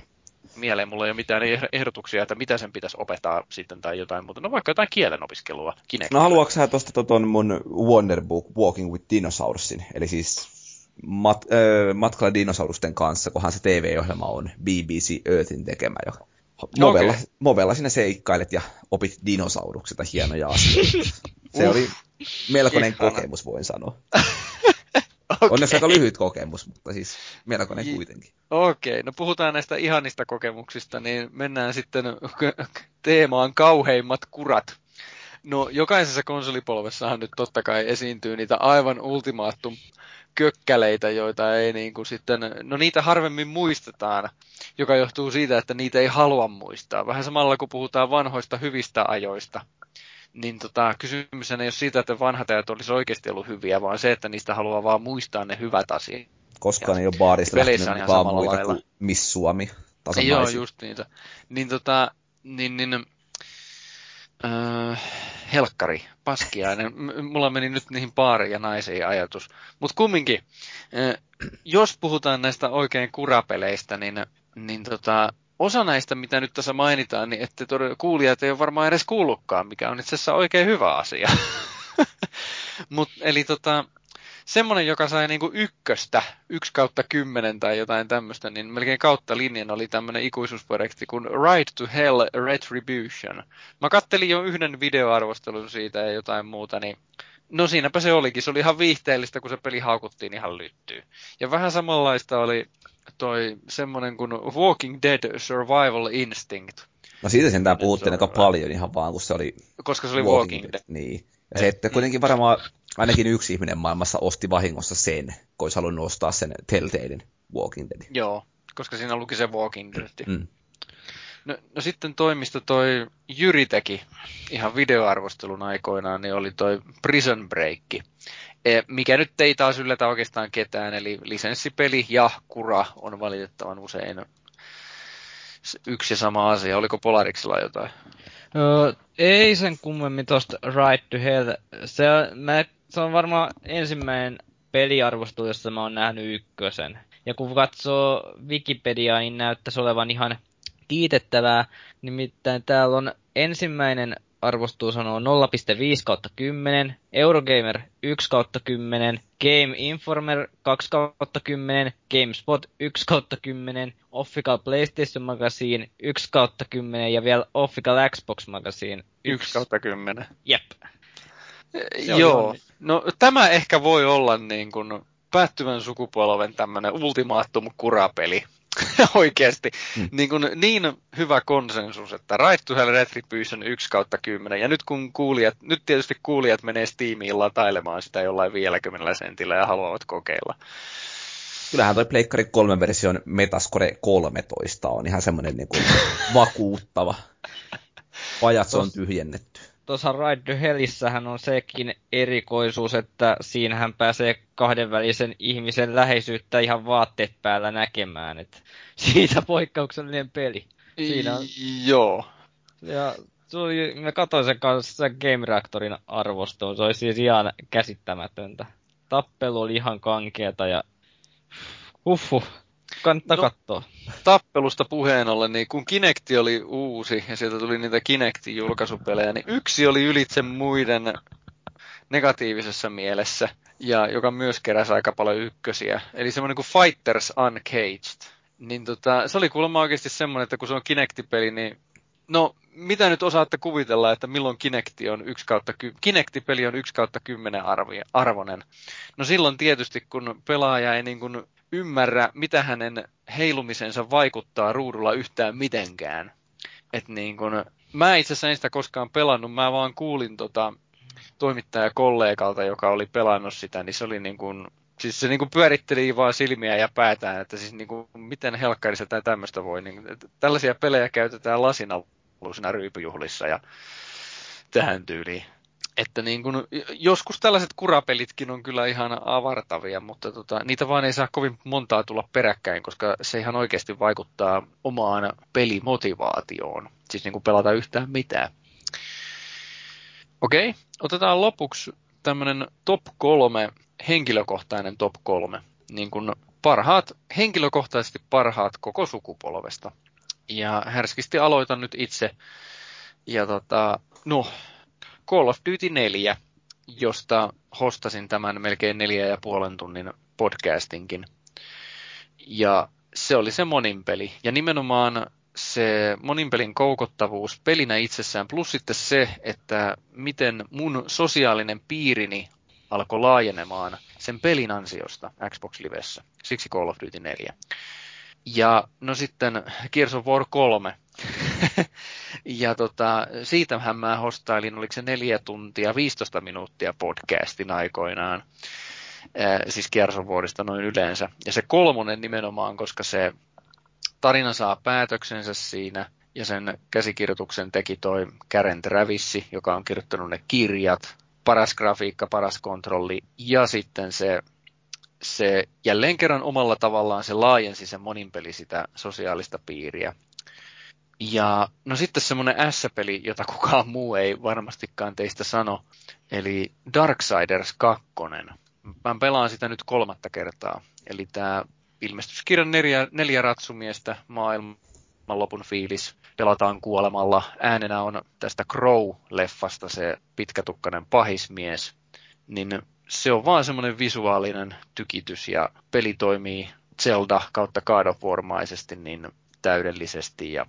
mieleen, mulla ei ole mitään ehdotuksia, että mitä sen pitäisi opettaa sitten tai jotain muuta. No vaikka jotain kielen opiskelua. No haluatko sä tuosta ton mun Wonderbook Walking with Dinosaurusin, eli siis mat, äh, matkalla dinosaurusten kanssa, kunhan se TV-ohjelma on BBC Earthin tekemä jo. Movella, okay. Movella sinä seikkailet ja opit dinosauruksilta hienoja asioita. Se oli melkoinen kokemus, voin sanoa. Okay. Onneksi aika lyhyt kokemus, mutta siis melkoinen kuitenkin. Okei, okay. no puhutaan näistä ihanista kokemuksista, niin mennään sitten teemaan kauheimmat kurat. No jokaisessa konsolipolvessahan nyt totta kai esiintyy niitä aivan ultimaattum kökkäleitä, joita ei niin kuin sitten, no niitä harvemmin muistetaan, joka johtuu siitä, että niitä ei halua muistaa. Vähän samalla kuin puhutaan vanhoista hyvistä ajoista niin tota, kysymys ei ole siitä, että vanhat ajat olisi oikeasti ollut hyviä, vaan se, että niistä haluaa vaan muistaa ne hyvät asiat. Koskaan ei ole baarista lähtenyt mukaan muita lailla. kuin Miss Suomi. Joo, just niitä. Niin tota, niin, niin äh, helkkari, paskiainen. Mulla meni nyt niihin baariin ja naisiin ajatus. Mutta kumminkin, jos puhutaan näistä oikein kurapeleistä, niin, niin tota, osa näistä, mitä nyt tässä mainitaan, niin ette todella, kuulijat ei ole varmaan edes kuullutkaan, mikä on itse asiassa oikein hyvä asia. Mut, eli tota, semmoinen, joka sai niinku ykköstä, yksi kautta kymmenen tai jotain tämmöistä, niin melkein kautta linjan oli tämmöinen ikuisuusprojekti kuin Ride to Hell Retribution. Mä kattelin jo yhden videoarvostelun siitä ja jotain muuta, niin no siinäpä se olikin. Se oli ihan viihteellistä, kun se peli haukuttiin ihan lyttyy. Ja vähän samanlaista oli toi semmonen kuin Walking Dead Survival Instinct. No siitä sentään puhuttiin aika paljon ihan vaan, kun se oli... Koska se oli Walking, Walking Dead. Dead. Niin. Ja se, että kuitenkin varmaan ainakin yksi ihminen maailmassa osti vahingossa sen, kun olisi halunnut ostaa sen Telltalein Walking Dead. Joo, koska siinä luki se Walking Dead. Mm. No, no sitten toimisto toi Jyri teki ihan videoarvostelun aikoinaan, niin oli toi Prison Break. E, mikä nyt ei taas yllätä oikeastaan ketään, eli lisenssipeli ja kura on valitettavan usein yksi ja sama asia. Oliko Polariksella jotain? Öö, ei sen kummemmin tuosta Ride to Hell. Se, mä, se on varmaan ensimmäinen peliarvostelu, jossa mä oon nähnyt ykkösen. Ja kun katsoo Wikipediaa, niin näyttäisi olevan ihan kiitettävää. Nimittäin täällä on ensimmäinen arvostuu sanoo 0.5 kautta 10, Eurogamer 1 kautta 10, Game Informer 2 kautta 10, GameSpot 1 kautta 10, Official PlayStation Magazine 1 kautta 10 ja vielä Official Xbox Magazine 1 kautta 10. Jep. Joo, no tämä ehkä voi olla niin kuin päättyvän sukupolven tämmöinen ultimaattum kurapeli. oikeasti. Mm. Niin, kuin, niin hyvä konsensus, että Right to Hell Retribution 1 kautta 10. Ja nyt kun kuulijat, nyt tietysti kuulijat menee Steamiin latailemaan sitä jollain 50 sentillä ja haluavat kokeilla. Kyllähän toi Pleikkari 3 version Metascore 13 on ihan semmoinen niin kuin vakuuttava. Pajat on tyhjennetty tuossa Ride the Hellissähän on sekin erikoisuus, että siinähän pääsee kahdenvälisen ihmisen läheisyyttä ihan vaatteet päällä näkemään. Et siitä poikkeuksellinen peli. Siinä on... Joo. Ja oli, mä katsoin sen kanssa Game Reactorin arvostoon, se oli siis ihan käsittämätöntä. Tappelu oli ihan kankeeta ja Huffu, kannattaa no, katsoa. Tappelusta puheen ollen, niin kun Kinecti oli uusi ja sieltä tuli niitä Kinectin julkaisupelejä, niin yksi oli ylitse muiden negatiivisessa mielessä, ja joka myös keräsi aika paljon ykkösiä. Eli semmoinen kuin Fighters Uncaged. Niin tota, se oli kuulemma oikeasti semmoinen, että kun se on Kinecti-peli, niin no mitä nyt osaatte kuvitella, että milloin Kinecti on 1 kautta, Kinecti-peli on 1 kautta 10 arvonen? No silloin tietysti, kun pelaaja ei niin kuin ymmärrä, mitä hänen heilumisensa vaikuttaa ruudulla yhtään mitenkään. Et niin kun, mä itse asiassa en sitä koskaan pelannut, mä vaan kuulin tota toimittajakollegalta, joka oli pelannut sitä, niin se oli niin kun, Siis se niinku pyöritteli vaan silmiä ja päätään, että siis niinku, miten helkkarissa tai tämmöistä voi. Niin, tällaisia pelejä käytetään lasinaluisina ryypyjuhlissa ja tähän tyyliin. Että niin kun, joskus tällaiset kurapelitkin on kyllä ihan avartavia, mutta tota, niitä vaan ei saa kovin montaa tulla peräkkäin, koska se ihan oikeasti vaikuttaa omaan pelimotivaatioon. Siis niin kuin pelata yhtään mitään. Okei, otetaan lopuksi tämmöinen top kolme, henkilökohtainen top kolme. Niin kuin parhaat, henkilökohtaisesti parhaat koko sukupolvesta. Ja härskisti aloitan nyt itse. Ja tota, no, Call of Duty 4, josta hostasin tämän melkein neljä ja puolen tunnin podcastinkin. Ja se oli se moninpeli. Ja nimenomaan se moninpelin koukottavuus pelinä itsessään, plus sitten se, että miten mun sosiaalinen piirini alkoi laajenemaan sen pelin ansiosta Xbox Livessä. Siksi Call of Duty 4. Ja no sitten Gears of War 3. ja tota, siitähän mä hostailin, oliko se neljä tuntia 15 minuuttia podcastin aikoinaan. Äh, siis Warista noin yleensä. Ja se kolmonen nimenomaan, koska se tarina saa päätöksensä siinä, ja sen käsikirjoituksen teki toi Karen Travissi, joka on kirjoittanut ne kirjat, paras grafiikka, paras kontrolli, ja sitten se, se jälleen kerran omalla tavallaan se laajensi sen moninpeli sitä sosiaalista piiriä. Ja no sitten semmoinen S-peli, jota kukaan muu ei varmastikaan teistä sano, eli Darksiders 2. Mä pelaan sitä nyt kolmatta kertaa. Eli tämä ilmestyskirjan neljä, neljä ratsumiestä, maailman lopun fiilis, pelataan kuolemalla. Äänenä on tästä Crow-leffasta se pitkätukkainen pahismies. Niin se on vaan semmoinen visuaalinen tykitys ja peli toimii Zelda kautta God of War-maisesti niin täydellisesti ja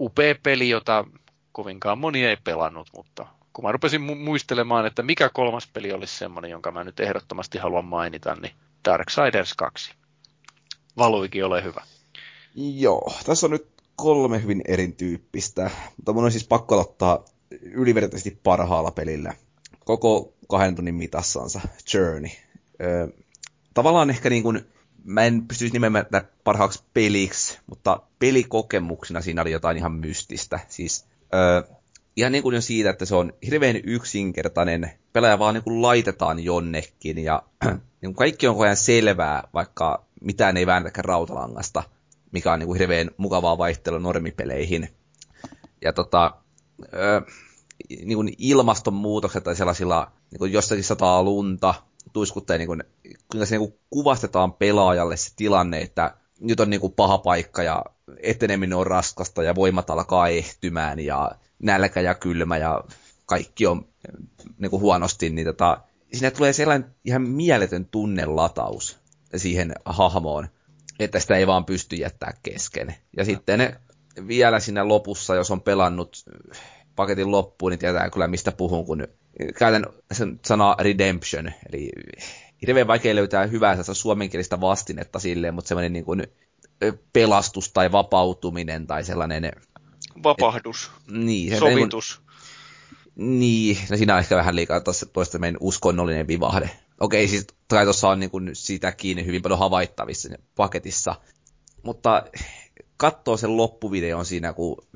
upea peli, jota kovinkaan moni ei pelannut, mutta kun mä rupesin mu- muistelemaan, että mikä kolmas peli olisi semmoinen, jonka mä nyt ehdottomasti haluan mainita, niin Darksiders 2. Valuikin, ole hyvä. Joo, tässä on nyt kolme hyvin erityyppistä, mutta mun on siis pakko aloittaa ylivertaisesti parhaalla pelillä. Koko kahden tunnin mitassansa, Journey. Öö, tavallaan ehkä niin kuin, mä en pystyisi nimeämään parhaaksi peliksi, mutta pelikokemuksena siinä oli jotain ihan mystistä. Siis öö, ihan niin kuin jo siitä, että se on hirveän yksinkertainen, pelaaja vaan niin kuin laitetaan jonnekin ja niin kuin kaikki on koko ajan selvää, vaikka mitään ei väännetäkään rautalangasta, mikä on niin kuin hirveän mukavaa vaihtelua normipeleihin. Ja tota, öö, niin kuin ilmastonmuutokset tai sellaisilla, niin kuin jossakin sataa lunta, tuiskuttaa, niin kuin, kuinka se niin kuin kuvastetaan pelaajalle se tilanne, että nyt on niin kuin paha paikka ja eteneminen on raskasta ja voimat alkaa ehtymään ja nälkä ja kylmä ja kaikki on niin kuin huonosti, niin tota, siinä tulee sellainen ihan mieletön tunnelataus siihen hahmoon, että sitä ei vaan pysty jättää kesken. Ja sitten vielä siinä lopussa, jos on pelannut paketin loppuun, niin tietää kyllä mistä puhun, kun käytän sen sanaa redemption, eli hirveän vaikea löytää hyvää suomenkielistä vastinetta silleen, mutta semmoinen niin kuin pelastus tai vapautuminen tai sellainen... Vapahdus. Et, niin. Sovitus. Niin, niin, no siinä on ehkä vähän liikaa toista meidän uskonnollinen vivahde. Okei, siis kai tuossa on niin kuin sitäkin hyvin paljon havaittavissa paketissa. Mutta katsoo sen loppuvideon siinä, kun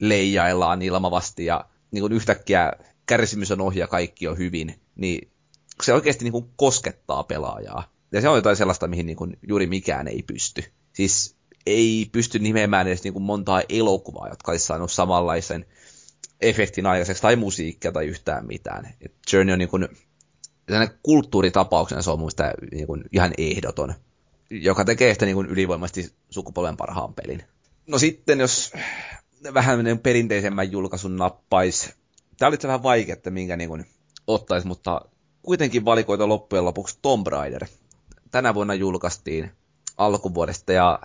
leijaillaan ilmavasti ja niin kuin yhtäkkiä kärsimys on ohi ja kaikki on hyvin, niin se oikeasti niin kuin koskettaa pelaajaa. Ja se on jotain sellaista, mihin niin kuin juuri mikään ei pysty. Siis ei pysty nimeämään edes niin kuin montaa elokuvaa, jotka olisi saanut samanlaisen efektin aikaiseksi, tai musiikkia tai yhtään mitään. Et Journey on niin kuin, kulttuuritapauksena se on muista niin kuin ihan ehdoton, joka tekee sitä niin kuin ylivoimaisesti sukupolven parhaan pelin. No sitten, jos vähän perinteisemmän julkaisun nappais, tämä oli vähän vaikea, että minkä niin ottaisi, mutta kuitenkin valikoita loppujen lopuksi Tomb Raider. Tänä vuonna julkaistiin alkuvuodesta ja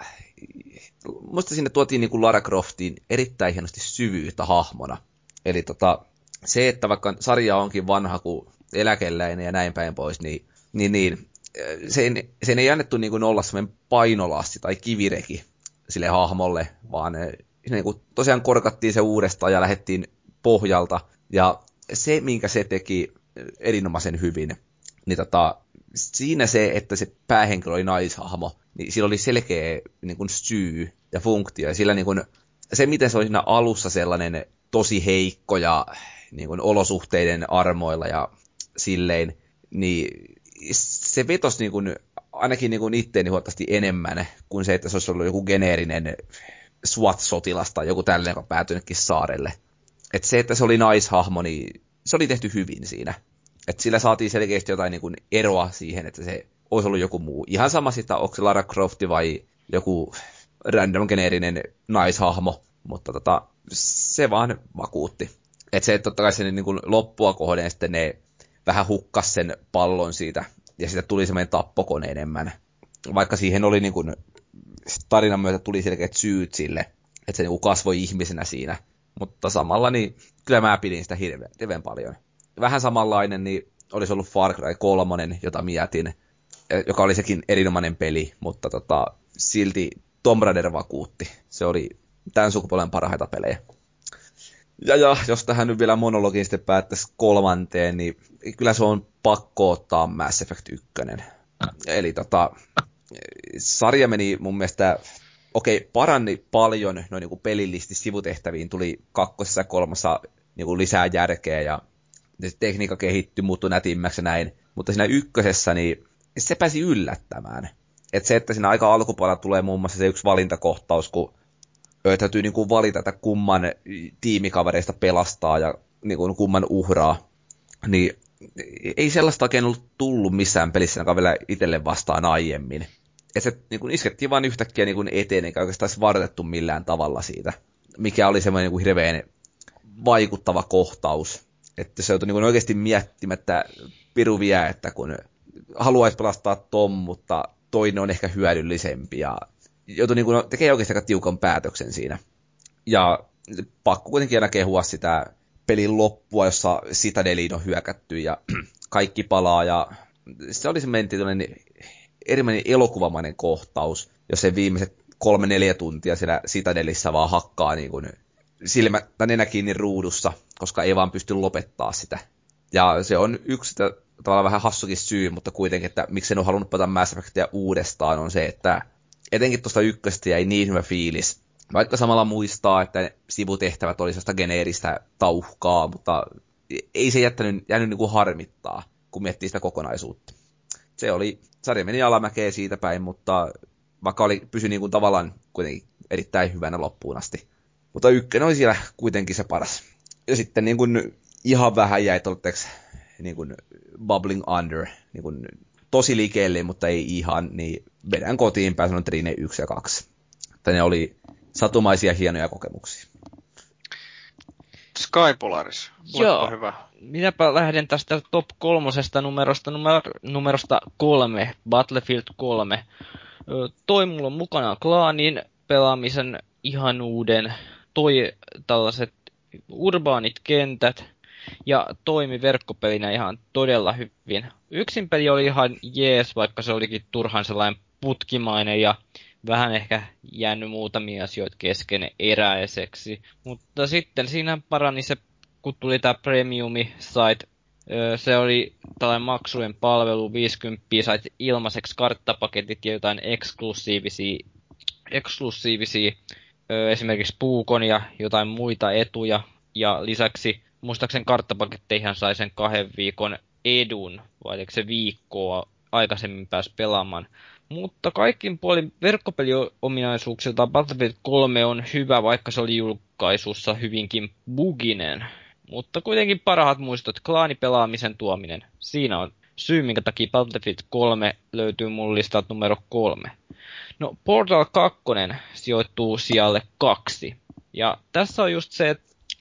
muista sinne tuotiin niin kuin Lara Croftiin erittäin hienosti syvyyttä hahmona. Eli tota, se, että vaikka sarja onkin vanha kuin eläkeläinen ja näin päin pois, niin, niin, niin sen, sen ei annettu niin kuin olla semmoinen painolasti tai kivireki sille hahmolle, vaan niin kuin tosiaan korkattiin se uudestaan ja lähdettiin pohjalta. Ja se, minkä se teki erinomaisen hyvin, niin tota, siinä se, että se päähenkilö oli naishahmo, niin sillä oli selkeä niin kuin syy ja funktio. Ja sillä niin kuin, se, miten se oli siinä alussa sellainen tosi heikko ja niin kuin olosuhteiden armoilla ja silleen, niin se vetosi niin kuin, ainakin niin kuin itteeni huomattavasti enemmän kuin se, että se olisi ollut joku geneerinen SWAT-sotilas tai joku tällainen, joka päätyikin saarelle. Et se, että se oli naishahmo, niin se oli tehty hyvin siinä. Et sillä saatiin selkeästi jotain niin kuin eroa siihen, että se olisi ollut joku muu. Ihan sama sitä, onko se Lara Crofti vai joku random geneerinen naishahmo, mutta tota, se vaan vakuutti. Että se, että totta kai se niin kuin loppua kohden sitten ne vähän hukkas sen pallon siitä, ja siitä tuli semmoinen tappokone enemmän. Vaikka siihen oli niin kuin, tarinan myötä tuli selkeät syyt sille, että se niin kasvoi ihmisenä siinä. Mutta samalla niin kyllä mä pidin sitä hirveän, hirveän paljon. Vähän samanlainen niin olisi ollut Far Cry 3, jota mietin, joka oli sekin erinomainen peli, mutta tota, silti Tomb Raider vakuutti. Se oli tämän sukupolven parhaita pelejä. Ja, ja jos tähän nyt vielä monologiin sitten päättäisi kolmanteen, niin kyllä se on pakko ottaa Mass Effect 1. Eli tota, sarja meni mun mielestä, okei, paranni paljon noin niin pelillisesti sivutehtäviin, tuli kakkosessa ja kolmassa niin kuin lisää järkeä ja tekniikka kehittyi, muuttui nätimmäksi näin. Mutta siinä ykkösessä, niin se pääsi yllättämään. Et se, että siinä aika alkupuolella tulee muun muassa se yksi valintakohtaus, kun täytyy niin kuin valita, että kumman tiimikavereista pelastaa ja niin kuin kumman uhraa, niin ei sellaista oikein ollut tullut missään pelissä, joka vielä itselle vastaan aiemmin. Et se niin kuin iskettiin vain yhtäkkiä niin kuin eteen, eikä oikeastaan varoitettu millään tavalla siitä, mikä oli semmoinen niin hirveän vaikuttava kohtaus. Että se joutui niin kuin oikeasti miettimään, että piru vie, että kun haluaisi pelastaa Tom, mutta toinen on ehkä hyödyllisempi ja joutui niin kuin, tekemään oikeasti aika tiukan päätöksen siinä. Ja pakko kuitenkin aina kehua sitä pelin loppua, jossa Citadeliin on hyökätty ja kaikki palaa ja se oli se menti erilainen elokuvamainen kohtaus, jos se viimeiset kolme neljä tuntia siellä Citadelissä vaan hakkaa niin kuin silmä tai nenä kiinni ruudussa, koska ei vaan pysty lopettaa sitä. Ja se on yksi tavallaan vähän hassukin syy, mutta kuitenkin, että miksi en ole halunnut pelata Mass Effectia uudestaan, on se, että etenkin tuosta ykköstä jäi niin hyvä fiilis. Vaikka samalla muistaa, että sivutehtävät oli sellaista geneeristä tauhkaa, mutta ei se jättänyt, jäänyt niin kuin harmittaa, kun miettii sitä kokonaisuutta. Se oli, sarja meni alamäkeen siitä päin, mutta vaikka oli, pysyi niin kuin tavallaan kuitenkin erittäin hyvänä loppuun asti. Mutta ykkönen oli siellä kuitenkin se paras. Ja sitten niin kuin ihan vähän jäi tolteeksi niin kuin bubbling under, niin kuin tosi liikeelle, mutta ei ihan, niin vedän kotiin päin sanon Trine 1 ja 2. Että ne oli satumaisia hienoja kokemuksia. Sky Polaris, Joo. hyvä. Minäpä lähden tästä top kolmosesta numerosta, numer, numerosta kolme, Battlefield 3. Toi mulla on mukana klaanin pelaamisen ihanuuden, toi tällaiset urbaanit kentät, ja toimi verkkopelinä ihan todella hyvin. Yksin peli oli ihan jees, vaikka se olikin turhan sellainen putkimainen ja vähän ehkä jäänyt muutamia asioita kesken eräiseksi. Mutta sitten siinä parani se, kun tuli tämä premiumi site, se oli tällainen maksujen palvelu, 50 sait ilmaiseksi karttapaketit ja jotain eksklusiivisia, eksklusiivisia esimerkiksi puukon ja jotain muita etuja. Ja lisäksi muistaakseni karttapaketteihin sai sen kahden viikon edun, vai se viikkoa aikaisemmin pääsi pelaamaan. Mutta kaikkin puolin verkkopeliominaisuuksilta Battlefield 3 on hyvä, vaikka se oli julkaisussa hyvinkin buginen. Mutta kuitenkin parhaat muistot, klaanipelaamisen tuominen. Siinä on syy, minkä takia Battlefield 3 löytyy mun listat numero kolme. No, Portal 2 sijoittuu sijalle kaksi. Ja tässä on just se,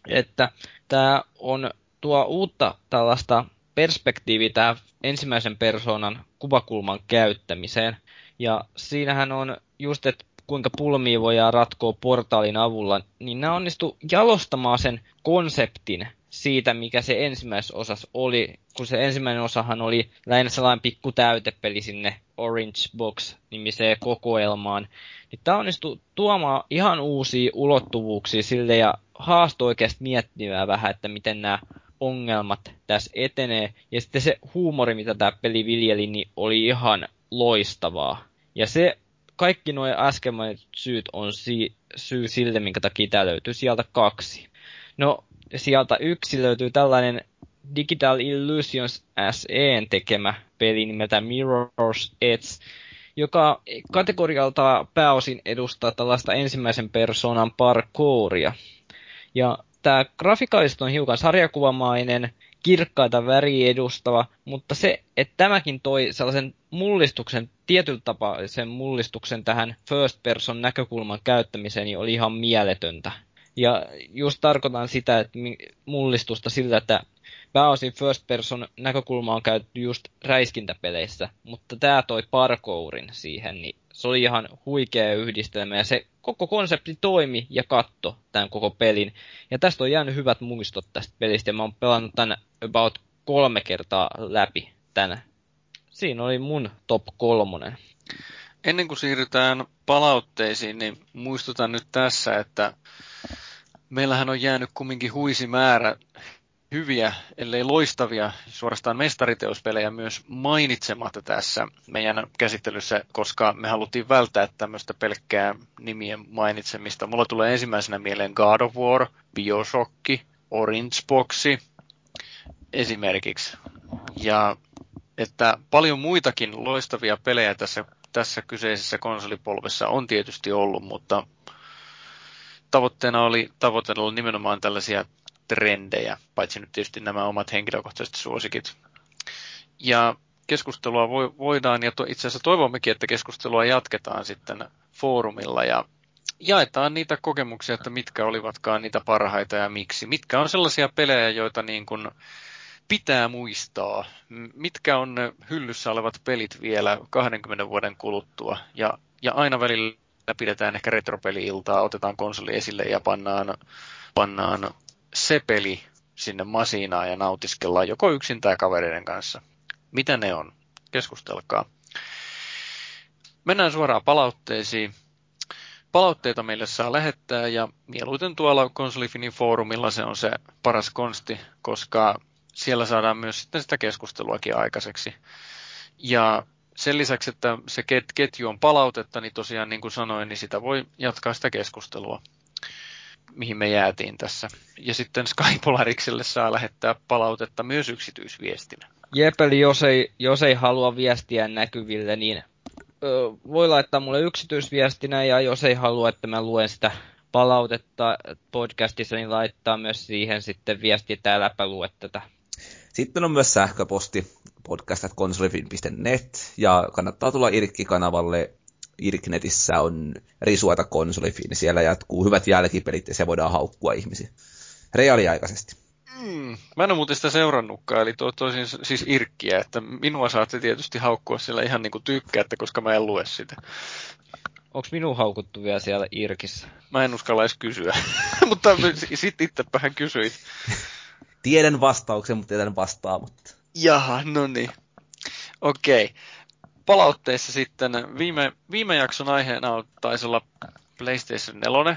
että tämä on tuo uutta tällaista perspektiiviä tämä ensimmäisen persoonan kuvakulman käyttämiseen. Ja siinähän on just, että kuinka pulmia voidaan ratkoa portaalin avulla, niin nämä onnistu jalostamaan sen konseptin siitä, mikä se ensimmäisessä osassa oli, kun se ensimmäinen osahan oli lähinnä sellainen pikku täytepeli sinne Orange Box-nimiseen kokoelmaan. Niin tämä onnistui tuomaan ihan uusia ulottuvuuksia sille ja haastoi oikeasti miettimään vähän, että miten nämä ongelmat tässä etenee. Ja sitten se huumori, mitä tämä peli viljeli, niin oli ihan loistavaa. Ja se, kaikki nuo äsken syyt on si- syy sille, minkä takia tämä löytyy sieltä kaksi. No, sieltä yksi löytyy tällainen Digital Illusions SEn tekemä peli nimeltä Mirror's Edge, joka kategorialta pääosin edustaa tällaista ensimmäisen persoonan parkouria. Ja tämä grafikaalisesti on hiukan sarjakuvamainen, kirkkaita väriä edustava, mutta se, että tämäkin toi sellaisen mullistuksen, tapaa sen mullistuksen tähän first person näkökulman käyttämiseen, niin oli ihan mieletöntä. Ja just tarkoitan sitä, että mullistusta sillä, että pääosin first person näkökulma on käytetty just räiskintäpeleissä, mutta tämä toi parkourin siihen, niin se oli ihan huikea yhdistelmä ja se koko konsepti toimi ja katto tämän koko pelin. Ja tästä on jäänyt hyvät muistot tästä pelistä ja mä oon pelannut tän about kolme kertaa läpi tänä. Siinä oli mun top kolmonen. Ennen kuin siirrytään palautteisiin, niin muistutan nyt tässä, että meillähän on jäänyt kumminkin huisi määrä hyviä, ellei loistavia, suorastaan mestariteospelejä myös mainitsematta tässä meidän käsittelyssä, koska me haluttiin välttää tämmöistä pelkkää nimien mainitsemista. Mulla tulee ensimmäisenä mieleen God of War, Bioshock, Orange Boxi esimerkiksi. Ja että paljon muitakin loistavia pelejä tässä, tässä kyseisessä konsolipolvessa on tietysti ollut, mutta tavoitteena oli tavoitella nimenomaan tällaisia trendejä, paitsi nyt tietysti nämä omat henkilökohtaiset suosikit. Ja keskustelua voidaan, ja to, itse asiassa toivommekin, että keskustelua jatketaan sitten foorumilla ja jaetaan niitä kokemuksia, että mitkä olivatkaan niitä parhaita ja miksi. Mitkä on sellaisia pelejä, joita niin kuin pitää muistaa. Mitkä on ne hyllyssä olevat pelit vielä 20 vuoden kuluttua. Ja, ja aina välillä pidetään ehkä retropeli-iltaa, otetaan konsoli esille ja pannaan, pannaan se peli sinne masinaan ja nautiskellaan joko yksin tai kavereiden kanssa. Mitä ne on? Keskustelkaa. Mennään suoraan palautteisiin. Palautteita meille saa lähettää ja mieluiten tuolla Konsolifinin foorumilla se on se paras konsti, koska siellä saadaan myös sitten sitä keskusteluakin aikaiseksi. Ja sen lisäksi, että se ketju on palautetta, niin tosiaan niin kuin sanoin, niin sitä voi jatkaa sitä keskustelua mihin me jäätiin tässä. Ja sitten Skypolarikselle saa lähettää palautetta myös yksityisviestinä. Jep, eli jos ei, jos ei halua viestiä näkyville, niin ö, voi laittaa mulle yksityisviestinä, ja jos ei halua, että mä luen sitä palautetta podcastissa, niin laittaa myös siihen sitten viesti, että äläpä lue tätä. Sitten on myös sähköposti podcast.konsolifin.net ja kannattaa tulla Irkki-kanavalle Irknetissä on risuata konsolifiini, siellä jatkuu hyvät jälkipelit ja se voidaan haukkua ihmisiä. Reaaliaikaisesti. Mm, mä en ole muuten sitä seurannutkaan, eli tuo toisin siis Irkkiä, että minua saatte tietysti haukkua siellä ihan niin kuin tykkäätte, koska mä en lue sitä. Onko minun haukuttu vielä siellä Irkissä? Mä en uskalla edes kysyä, mutta sitten itsepähän kysyit. Tiedän vastauksen, mutta tiedän vastaamatta. Jaha, no niin. Okei. Okay palautteissa sitten viime, viime jakson aiheena taisi olla PlayStation 4,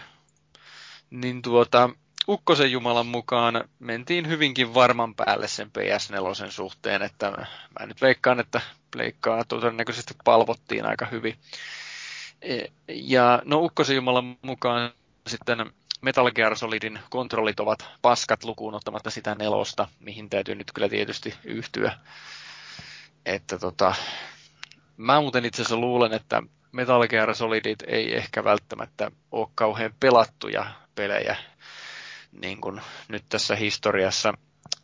niin tuota, Ukkosen Jumalan mukaan mentiin hyvinkin varman päälle sen PS4 suhteen, että mä nyt veikkaan, että pleikkaa todennäköisesti palvottiin aika hyvin. E, ja no Ukkosen Jumalan mukaan sitten Metal Gear Solidin kontrollit ovat paskat lukuun ottamatta sitä nelosta, mihin täytyy nyt kyllä tietysti yhtyä. Että tota, Mä muuten itse asiassa luulen, että Metal Gear Solidit ei ehkä välttämättä ole kauhean pelattuja pelejä niin kuin nyt tässä historiassa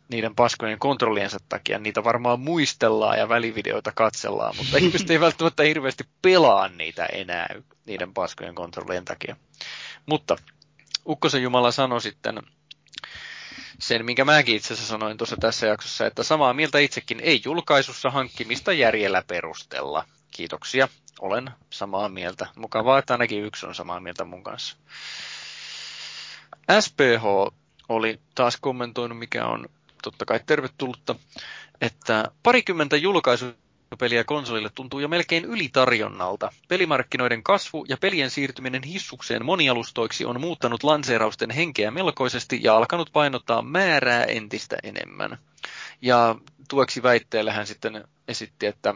niiden paskojen kontrolliensa takia. Niitä varmaan muistellaan ja välivideoita katsellaan, mutta ihmiset ei välttämättä hirveästi pelaa niitä enää niiden paskojen kontrollien takia. Mutta Ukkosen Jumala sanoi sitten sen, minkä mäkin itse asiassa sanoin tuossa tässä jaksossa, että samaa mieltä itsekin ei julkaisussa hankkimista järjellä perustella. Kiitoksia, olen samaa mieltä. Mukavaa, että ainakin yksi on samaa mieltä mun kanssa. SPH oli taas kommentoinut, mikä on totta kai tervetullutta, että parikymmentä julkaisu peliä konsolille tuntuu jo melkein ylitarjonnalta. Pelimarkkinoiden kasvu ja pelien siirtyminen hissukseen monialustoiksi on muuttanut lanseerausten henkeä melkoisesti ja alkanut painottaa määrää entistä enemmän. Ja tueksi väitteelle hän sitten esitti, että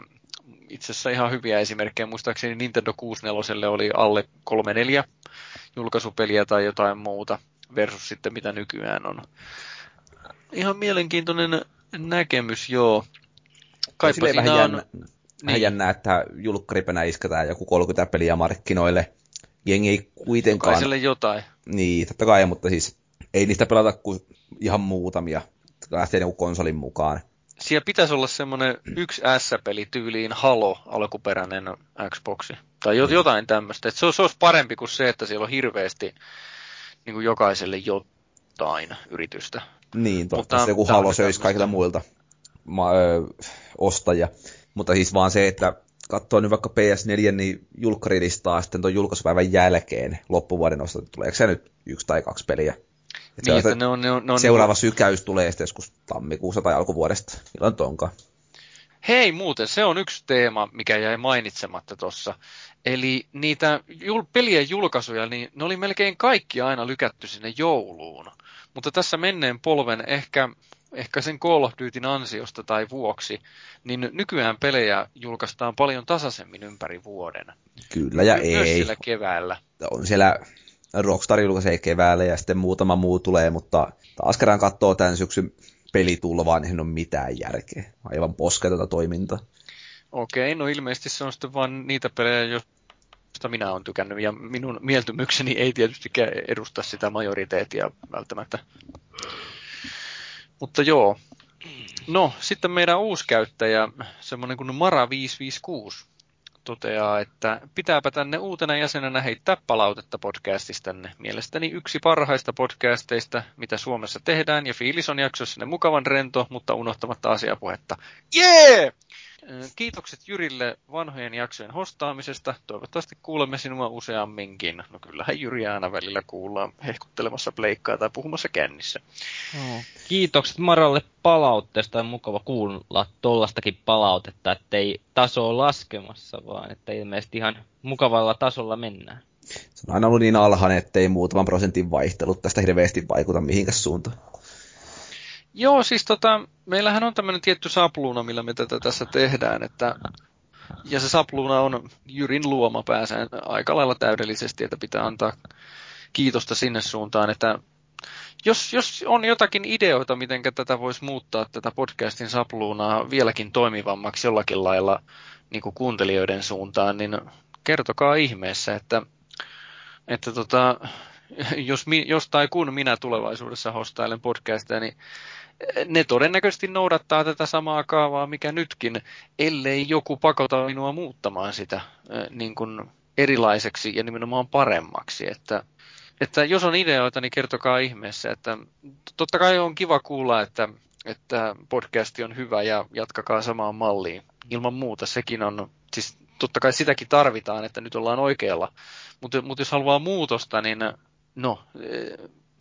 itse asiassa ihan hyviä esimerkkejä. Muistaakseni Nintendo 64 oli alle 3-4 julkaisupeliä tai jotain muuta versus sitten mitä nykyään on. Ihan mielenkiintoinen näkemys, joo. Kaipa siinä vähän, on... jännä, niin. jännä, että julkkaripenä isketään joku 30 peliä markkinoille. Jengi ei kuitenkaan... Jokaiselle jotain. Niin, totta kai, mutta siis ei niistä pelata kuin ihan muutamia, lähtee niinku konsolin mukaan. Siellä pitäisi olla semmoinen yksi S-peli tyyliin Halo alkuperäinen Xboxi. Tai jotain tämmöistä. se, olisi, se olisi parempi kuin se, että siellä on hirveästi niin kuin jokaiselle jotain yritystä. Niin, totta. Mutta, joku Halo söisi kaikilta muilta ma- ö, ostajia. Mutta siis vaan se, että katsoo nyt vaikka PS4, niin julkkarilistaa sitten tuon julkaisupäivän jälkeen loppuvuoden osalta, tuleeko se nyt yksi tai kaksi peliä? Et niin, että ne on, ne on, ne on seuraava niin... sykäys tulee sitten joskus tammikuussa tai alkuvuodesta. Milloin tonkaan? Hei muuten, se on yksi teema, mikä jäi mainitsematta tuossa. Eli niitä jul- pelien julkaisuja, niin ne oli melkein kaikki aina lykätty sinne jouluun. Mutta tässä menneen polven ehkä ehkä sen Call of Dutyn ansiosta tai vuoksi, niin nykyään pelejä julkaistaan paljon tasaisemmin ympäri vuoden. Kyllä ja Myös ei. Myös siellä keväällä. On siellä Rockstar julkaisee keväällä ja sitten muutama muu tulee, mutta taas kerran katsoo tämän syksyn pelitulvaa, niin ei ole mitään järkeä. Aivan posketonta toimintaa. Okei, no ilmeisesti se on sitten vain niitä pelejä, joista minä olen tykännyt, ja minun mieltymykseni ei tietysti edusta sitä majoriteettia välttämättä. Mutta joo. No, sitten meidän uusi käyttäjä, semmoinen kuin Mara556, toteaa, että pitääpä tänne uutena jäsenenä heittää palautetta podcastistanne. Mielestäni yksi parhaista podcasteista, mitä Suomessa tehdään, ja fiilis on jaksossa mukavan rento, mutta unohtamatta asiapuhetta. Jee! Yeah! Kiitokset Jyrille vanhojen jaksojen hostaamisesta. Toivottavasti kuulemme sinua useamminkin. No kyllähän Jyri aina välillä kuullaan hehkuttelemassa pleikkaa tai puhumassa kännissä. No. Kiitokset Maralle palautteesta. On mukava kuulla tollastakin palautetta, ettei taso ole laskemassa, vaan että ilmeisesti ihan mukavalla tasolla mennään. Se on aina ollut niin alhainen, ettei muutaman prosentin vaihtelut tästä hirveästi vaikuta mihinkäs suuntaan. Joo, siis tota, meillähän on tämmöinen tietty sapluuna, millä me tätä tässä tehdään, että ja se sapluuna on Jyrin luoma pääsään aika lailla täydellisesti, että pitää antaa kiitosta sinne suuntaan, että jos, jos on jotakin ideoita, miten tätä voisi muuttaa, tätä podcastin sapluunaa vieläkin toimivammaksi jollakin lailla niin kuin kuuntelijoiden suuntaan, niin kertokaa ihmeessä, että, että tota, jos, jos tai kun minä tulevaisuudessa hostailen podcasteja, niin ne todennäköisesti noudattaa tätä samaa kaavaa, mikä nytkin, ellei joku pakota minua muuttamaan sitä niin kuin erilaiseksi ja nimenomaan paremmaksi. Että, että jos on ideoita, niin kertokaa ihmeessä. Että totta kai on kiva kuulla, että, että podcasti on hyvä ja jatkakaa samaan malliin. Ilman muuta sekin on, siis totta kai sitäkin tarvitaan, että nyt ollaan oikealla. Mutta, mutta jos haluaa muutosta, niin no,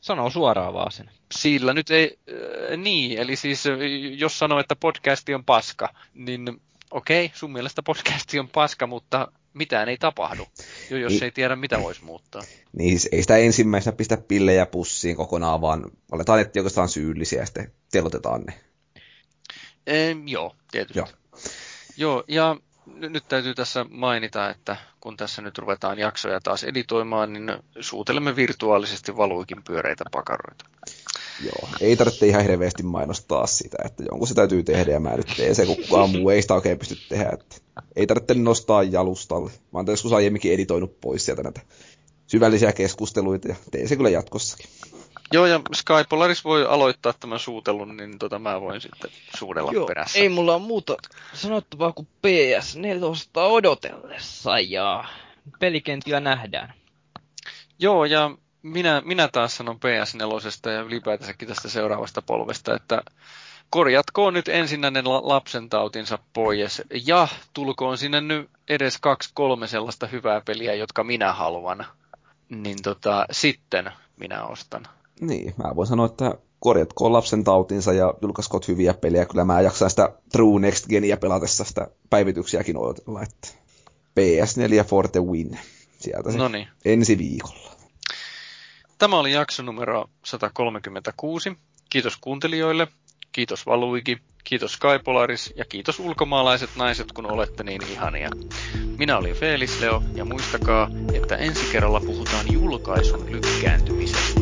Sano suoraan vaan sen. Sillä nyt ei, äh, niin, eli siis äh, jos sanoo, että podcasti on paska, niin okei, okay, sun mielestä podcasti on paska, mutta mitään ei tapahdu, jo jos niin, ei tiedä, mitä voisi muuttaa. Niin, siis ei sitä ensimmäisenä pistä pillejä pussiin kokonaan, vaan aletaan etsiä oikeastaan syyllisiä ja sitten telotetaan ne. Ehm, joo, tietysti. Joo. joo, ja nyt täytyy tässä mainita, että kun tässä nyt ruvetaan jaksoja taas editoimaan, niin suutelemme virtuaalisesti valuikin pyöreitä pakaroita. Joo, ei tarvitse ihan hirveästi mainostaa sitä, että jonkun se täytyy tehdä ja mä nyt teen se, kun kukaan muu ei sitä oikein pysty tehdä. Että ei tarvitse nostaa jalustalle, vaan joskus aiemminkin editoinut pois sieltä näitä syvällisiä keskusteluita ja teen se kyllä jatkossakin. Joo, ja Sky Polaris voi aloittaa tämän suutelun, niin tota mä voin sitten suudella Joo, perässä. ei mulla ole muuta sanottavaa kuin PS4 odotellessa, ja pelikentillä nähdään. Joo, ja minä, minä taas sanon PS4 ja ylipäätänsäkin tästä seuraavasta polvesta, että korjatkoon nyt ensinnäinen lapsen tautinsa pois ja tulkoon sinne nyt edes kaksi kolme sellaista hyvää peliä, jotka minä haluan. Niin tota, sitten minä ostan. Niin, mä voin sanoa, että korjatkoon lapsen tautinsa ja julkaiskoot hyviä pelejä. Kyllä mä jaksan sitä True Next Genia pelatessa sitä päivityksiäkin odotella, että PS4 Forte Win. Sieltä se Noniin. ensi viikolla. Tämä oli jakso numero 136. Kiitos kuuntelijoille, kiitos Valuigi, kiitos Skypolaris ja kiitos ulkomaalaiset naiset, kun olette niin ihania. Minä olin Felis Leo ja muistakaa, että ensi kerralla puhutaan julkaisun lykkääntymisestä.